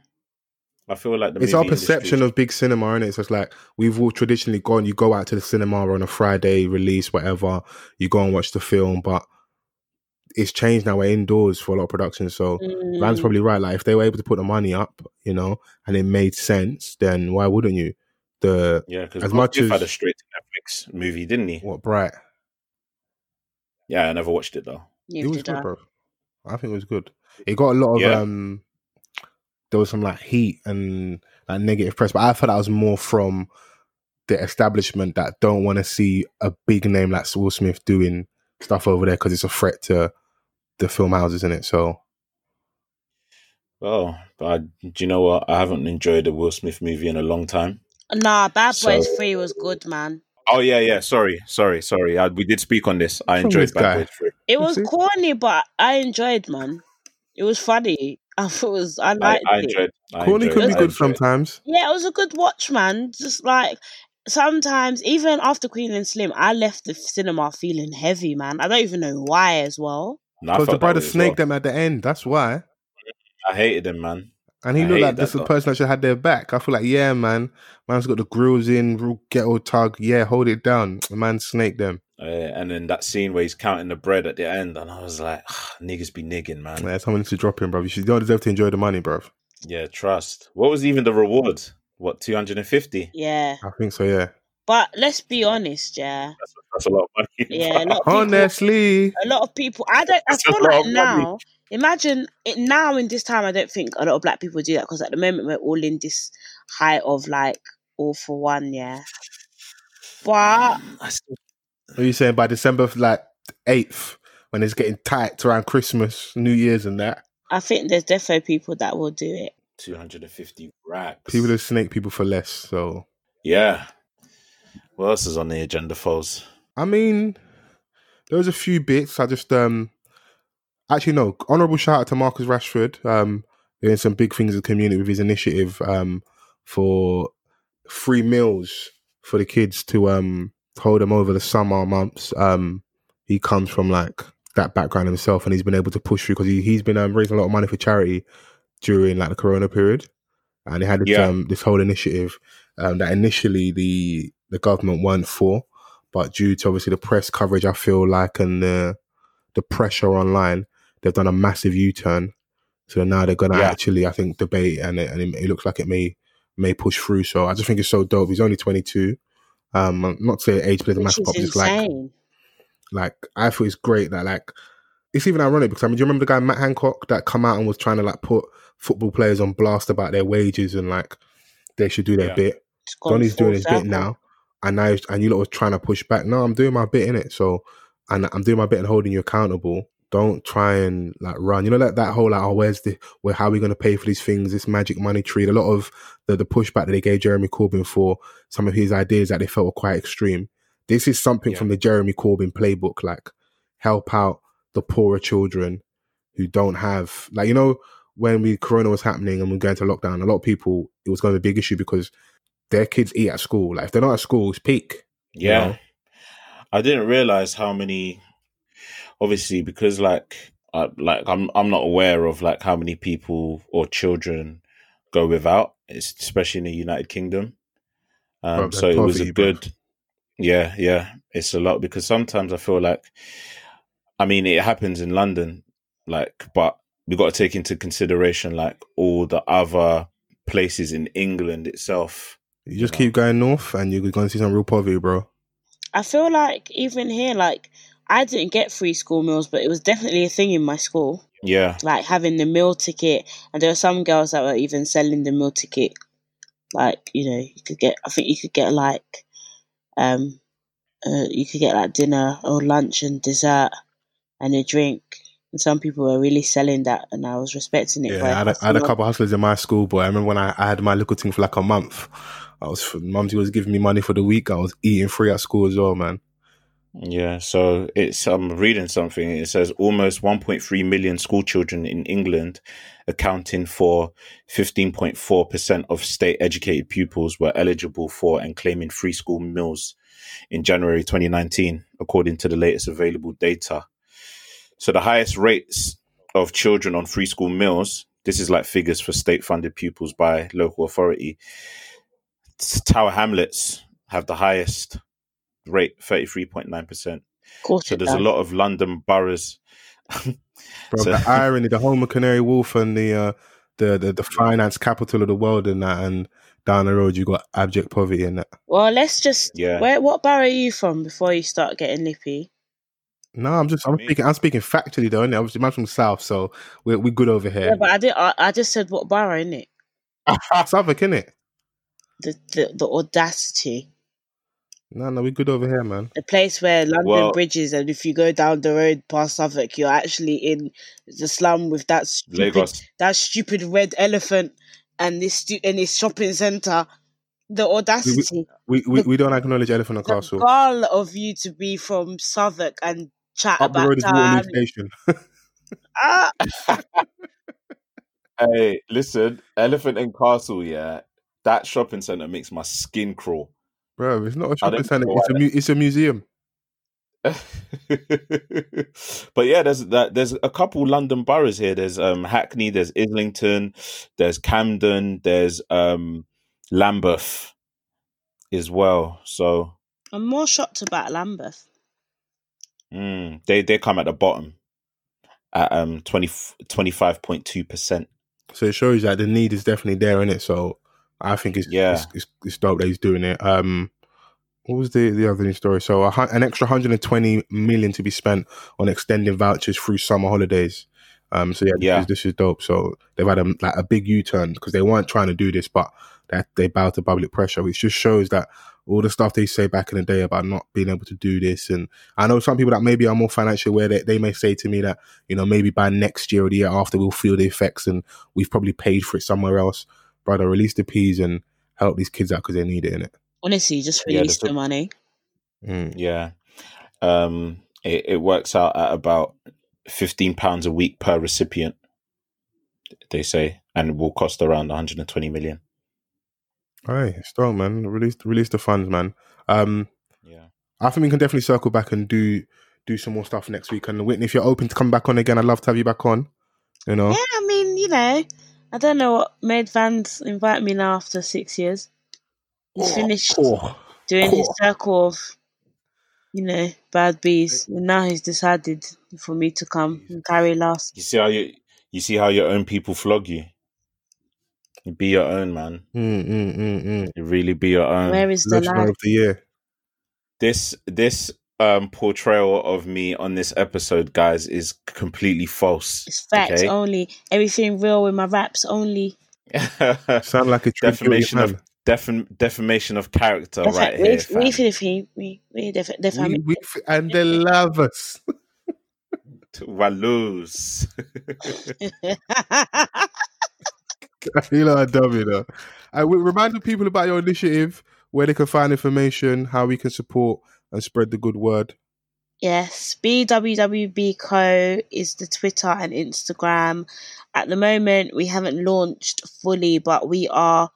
[SPEAKER 4] I feel like the
[SPEAKER 3] it's
[SPEAKER 4] movie
[SPEAKER 3] our
[SPEAKER 4] industry-
[SPEAKER 3] perception of big cinema, and it? it's just like we've all traditionally gone. You go out to the cinema on a Friday release, whatever. You go and watch the film, but it's changed now. We're indoors for a lot of productions, so Van's
[SPEAKER 5] Mm,
[SPEAKER 3] probably right. Like if they were able to put the money up, you know, and it made sense, then why wouldn't you? The
[SPEAKER 4] Yeah, because
[SPEAKER 3] As
[SPEAKER 4] as
[SPEAKER 3] much
[SPEAKER 4] much had a straight to Netflix movie, didn't he?
[SPEAKER 3] what bright?
[SPEAKER 4] Yeah, I never watched it though.
[SPEAKER 3] It was good,
[SPEAKER 5] I.
[SPEAKER 3] bro. I think it was good. It got a lot of
[SPEAKER 4] Yeah.
[SPEAKER 3] um. There was some like heat and like negative press, but I thought that was more from the establishment that don't want to see a big name like Will Smith doing stuff over there because it's a threat to the film houses in it. So
[SPEAKER 4] Well, but I, do you know what? I haven't enjoyed a Will Smith movie in a long time.
[SPEAKER 5] Nah, Bad Boys
[SPEAKER 4] So-
[SPEAKER 5] 3 was good, man.
[SPEAKER 4] Oh yeah, yeah. Sorry, sorry, sorry. I, we did speak on this. I enjoyed
[SPEAKER 3] this
[SPEAKER 4] Bad
[SPEAKER 3] guy.
[SPEAKER 4] Boys 3.
[SPEAKER 5] It was corny, but I enjoyed, man. It was funny. I thought it was, I
[SPEAKER 4] I,
[SPEAKER 5] liked
[SPEAKER 4] I
[SPEAKER 5] it.
[SPEAKER 4] enjoyed. I
[SPEAKER 3] Corny
[SPEAKER 4] enjoyed,
[SPEAKER 3] can be good sometimes.
[SPEAKER 5] Yeah, it was a good watch, man. Just like sometimes, even after Queen and Slim, I left the cinema feeling heavy, man. I don't even know why as well.
[SPEAKER 4] No, I
[SPEAKER 3] Because the brother
[SPEAKER 4] way
[SPEAKER 3] snaked
[SPEAKER 4] well.
[SPEAKER 3] them at the end. That's why.
[SPEAKER 4] I hated them, man.
[SPEAKER 3] And he
[SPEAKER 4] I
[SPEAKER 3] looked like this
[SPEAKER 4] that
[SPEAKER 3] is the person that should have their back. I feel like, yeah, man. Man's got the grills in, real ghetto tug. Yeah, hold it down. The man snaked them.
[SPEAKER 4] Uh, and then that scene where he's counting the bread at the end, and I was like, "Ah, niggas be nigging, man.
[SPEAKER 3] Yeah, someone needs to drop him, bro. You should, you don't deserve to enjoy the money, bro.
[SPEAKER 4] Yeah, trust. What was even the reward? What, 250?
[SPEAKER 5] Yeah,
[SPEAKER 3] I think so, yeah.
[SPEAKER 5] but let's be honest, yeah,
[SPEAKER 4] That's, that's a lot of money.
[SPEAKER 5] yeah. A lot of people,
[SPEAKER 3] Honestly,
[SPEAKER 5] a lot of people. I don't. I
[SPEAKER 4] That's a
[SPEAKER 5] feel like
[SPEAKER 4] of money.
[SPEAKER 5] now. Imagine it now in this time. I don't think a lot of black people do that because at the moment we're all in this height of like all for one, yeah. But
[SPEAKER 4] mm,
[SPEAKER 3] what are you saying? By December, like, 8th, when it's getting tight around Christmas, New Year's and that,
[SPEAKER 5] I think there's definitely people that will do it.
[SPEAKER 4] 250 racks.
[SPEAKER 3] people will snake people for less. So,
[SPEAKER 4] Yeah. What else is on the agenda, foes?
[SPEAKER 3] I mean, there was a few bits. I just, um, actually, no, honorable shout out to Marcus Rashford, um, doing some big things in the community with his initiative, um, for free meals for the kids to, um, hold them over the summer months. Um, he comes from like that background himself and he's been able to push through because he, he's been um, raising a lot of money for charity during like the corona period and he had this,
[SPEAKER 4] Yeah.
[SPEAKER 3] um, this whole initiative um, that initially the the government weren't for but due to obviously the press coverage i feel like and the the pressure online they've done a massive u-turn. So now they're gonna
[SPEAKER 4] Yeah.
[SPEAKER 3] actually i think debate and it, and it, it looks like it may may push through. So i just think it's so dope. He's only 22 um I'm not saying age plays a
[SPEAKER 5] Which
[SPEAKER 3] massive
[SPEAKER 5] is
[SPEAKER 3] part but it's like like I thought it's great that like it's even ironic because I mean, do you remember the guy Matt Hancock that come out and was trying to like put football players on blast about their wages and like they should do their
[SPEAKER 4] Yeah.
[SPEAKER 3] bit.
[SPEAKER 5] It's
[SPEAKER 3] Donny's doing his bit now, and now and you lot was trying to push back. No, I'm doing my bit in it. So, and I'm doing my bit and holding you accountable. Don't try and like run. You know, like that whole like, oh, where's the where? How are we going to pay for these things? This magic money tree. A lot of the the pushback that they gave Jeremy Corbyn for some of his ideas that they felt were quite extreme. This is something
[SPEAKER 4] Yeah.
[SPEAKER 3] from the Jeremy Corbyn playbook, like help out the poorer children who don't have like you know when we corona was happening and we are going to lockdown a lot of people it was going to be a big issue because their kids eat at school like if they're not at school it's peak you
[SPEAKER 4] Yeah.
[SPEAKER 3] know?
[SPEAKER 4] I didn't realize how many obviously because like I, like I'm I'm not aware of like how many people or children go without, especially in the United Kingdom. Um, so it was a
[SPEAKER 3] poverty, bro.
[SPEAKER 4] good, yeah, yeah. It's a lot because sometimes I feel like, I mean, it happens in London, like, but we got to take into consideration like all the other places in England itself.
[SPEAKER 3] You just keep going north and you're going to see some real poverty bro
[SPEAKER 5] I feel like even here, like I didn't get free school meals, but it was definitely a thing in my school.
[SPEAKER 4] Yeah,
[SPEAKER 5] Like having the meal ticket, and there were some girls that were even selling the meal ticket. Like you know, you could get. I think you could get like, um, uh, you could get like dinner or lunch and dessert and a drink. And some people were really selling that, and I was respecting it.
[SPEAKER 3] yeah I had, a, had a
[SPEAKER 5] not-
[SPEAKER 3] couple hustlers in my school but i remember when I, I had my little thing for like a month i was mumsy was giving me money for the week i was eating free at school as well man
[SPEAKER 4] Yeah, so it's I'm reading something. It says almost 1.3 million school children in England, accounting for 15.4 percent of state educated pupils, were eligible for and claiming free school meals in January 2019, according to the latest available data. So the highest rates of children on free school meals. This is like figures for state funded pupils by local authority. Tower Hamlets have the highest rate, 33.9%.
[SPEAKER 5] Of course
[SPEAKER 4] So
[SPEAKER 5] it
[SPEAKER 4] there's a lot of London boroughs
[SPEAKER 3] Bro,
[SPEAKER 4] So-
[SPEAKER 3] the irony, the home of Canary Wharf and the uh, the, the the finance capital of the world and that, and down the road you got abject poverty in that.
[SPEAKER 5] Well, let's just.
[SPEAKER 4] Yeah.
[SPEAKER 5] Where? What borough are you from before you start getting lippy?
[SPEAKER 3] No, I'm just I'm speaking I'm speaking factually though, innit? Obviously, man's from South, so we're we're good over
[SPEAKER 5] Yeah,
[SPEAKER 3] here.
[SPEAKER 5] but I did. I, I just said what borough, innit?
[SPEAKER 3] Southwark, innit?
[SPEAKER 5] The, the the audacity.
[SPEAKER 3] No, no, we're good over here, man.
[SPEAKER 5] The place where London
[SPEAKER 4] Well-
[SPEAKER 5] Bridge is, and if you go down the road past Southwark, you're actually in the slum with that stupid,
[SPEAKER 4] Lagos.
[SPEAKER 5] that stupid red elephant and this stu- and this shopping centre. The audacity,
[SPEAKER 3] We we, we don't acknowledge Elephant and
[SPEAKER 5] the
[SPEAKER 3] Castle.
[SPEAKER 5] gall of you to be from Southwark and chat
[SPEAKER 3] Up the road is
[SPEAKER 5] time.
[SPEAKER 3] Waterloo Station.
[SPEAKER 5] Ah,
[SPEAKER 4] Hey, listen, Elephant and Castle, yeah. That shopping center makes my skin crawl.
[SPEAKER 3] Bro, it's not a
[SPEAKER 4] I
[SPEAKER 3] shopping centre. It's a mu- it's a museum.
[SPEAKER 4] but yeah, there's that. There's a couple London boroughs here. There's um, Hackney. There's Islington. There's Camden. There's um, Lambeth as well. So
[SPEAKER 5] I'm more shocked about Lambeth.
[SPEAKER 4] mm, they they come at the bottom at um 25.2 percent.
[SPEAKER 3] So it shows that the need is definitely there in it. So I think it's
[SPEAKER 4] Yeah.
[SPEAKER 3] it's, it's, it's dope that he's doing it. Um, what was the the other news story? So a, an extra 120 million to be spent on extending vouchers through summer holidays. Um, so yeah,
[SPEAKER 4] Yeah.
[SPEAKER 3] This, this is dope. So they've had a, like a big U turn because they weren't trying to do this, but that they bowed to public pressure, which just shows that all the stuff they say back in the day about not being able to do this. And I know some people that maybe are more financially aware that they may say to me that, you know, maybe by next year or the year after we'll feel the effects and we've probably paid for it somewhere else. Brother, release the peas and help these kids out because they need it in it.
[SPEAKER 5] Honestly, just
[SPEAKER 4] Yeah,
[SPEAKER 5] release
[SPEAKER 4] a-
[SPEAKER 5] the money.
[SPEAKER 3] Mm.
[SPEAKER 4] Yeah, um, it, it works out at about fifteen pounds a week per recipient. They say, and will cost around 120 million.
[SPEAKER 3] All right, strong man. Release release the funds, man. Um,
[SPEAKER 4] Yeah.
[SPEAKER 3] I think we can definitely circle back and do do some more stuff next week. And Whitney, if you're open to come back on again, I'd love to have you back on. You know,
[SPEAKER 5] Yeah, I mean, you know, I don't know what made Vans invite me now after six years. He's finished
[SPEAKER 3] Oh,
[SPEAKER 5] doing his
[SPEAKER 3] oh.
[SPEAKER 5] circle of, you know, bad bees. And now he's decided for me to come and carry last.
[SPEAKER 4] You see how you you see how your own people flog you. You be your own man.
[SPEAKER 3] Mm, mm, mm, mm.
[SPEAKER 4] You really be your own.
[SPEAKER 5] Where is the
[SPEAKER 3] Listener of the year.
[SPEAKER 4] this this um portrayal of me on this episode, guys, is completely false.
[SPEAKER 5] It's facts
[SPEAKER 4] okay?
[SPEAKER 5] only. Everything real with my raps only.
[SPEAKER 3] Sound like a true
[SPEAKER 4] defamation of defam- defamation of character,
[SPEAKER 5] Defa-
[SPEAKER 4] right
[SPEAKER 5] we,
[SPEAKER 4] here.
[SPEAKER 5] we
[SPEAKER 4] fam.
[SPEAKER 5] feel we we we def-
[SPEAKER 3] man.
[SPEAKER 5] defam-
[SPEAKER 3] We, we, and they love us.
[SPEAKER 4] Wallows.
[SPEAKER 3] you know, dumb, you know. I will remind the people about your initiative, where they can find information, how we can support and spread the good word.
[SPEAKER 5] Yes, BWWB Co is the Twitter and Instagram. At the moment, we haven't launched fully, but we are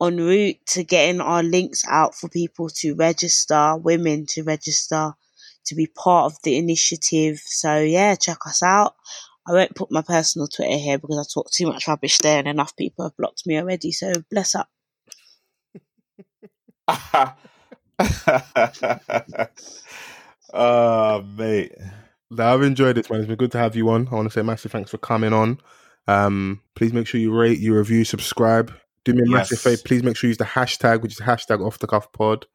[SPEAKER 5] en route to getting our links out for people to register, women to register, to be part of the initiative. So, yeah, check us out. I won't put my personal Twitter here because I talk too much rubbish there and enough people have blocked me already. So, bless up.
[SPEAKER 4] oh, mate.
[SPEAKER 3] Now, I've enjoyed this, man. It's been good to have you on. I want to say massive thanks for coming on. Um, please make sure you rate, you review, subscribe. Do me a massive favor. Please make sure you use the hashtag, which is hashtag off the cuff pod.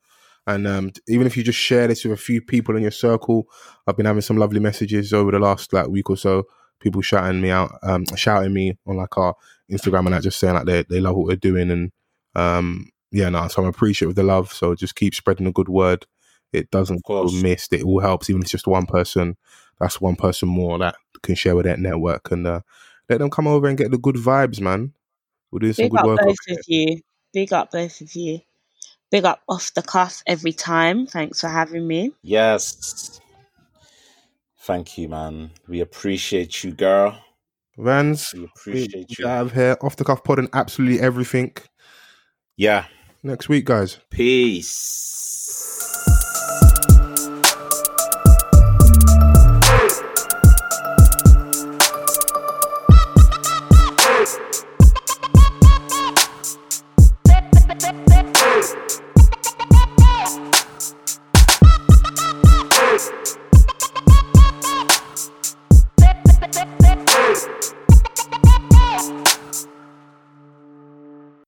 [SPEAKER 3] And um, even if you just share this with a few people in your circle, I've been having some lovely messages over the last like week or so. People shouting me out, um, shouting me on like our Instagram and that, just saying like they they love what we're doing and um, yeah, no. So I'm appreciative of the love. So just keep spreading the good word. It doesn't
[SPEAKER 4] Of
[SPEAKER 3] go missed. It all helps, even if it's just one person. That's one person more that can share with that network and uh, let them come over and get the good vibes, man. We're doing some
[SPEAKER 5] Big
[SPEAKER 3] good
[SPEAKER 5] up
[SPEAKER 3] work.
[SPEAKER 5] both of you. Big up both of you. Big up off the cuff every time. Thanks for having me.
[SPEAKER 4] Yes. Thank you, man. We appreciate you, girl.
[SPEAKER 3] Vans,
[SPEAKER 4] We
[SPEAKER 3] we,
[SPEAKER 4] appreciate
[SPEAKER 3] we
[SPEAKER 4] you.
[SPEAKER 3] out of here, off the cuff pod and absolutely everything.
[SPEAKER 4] Yeah
[SPEAKER 3] next week, guys.
[SPEAKER 4] Peace.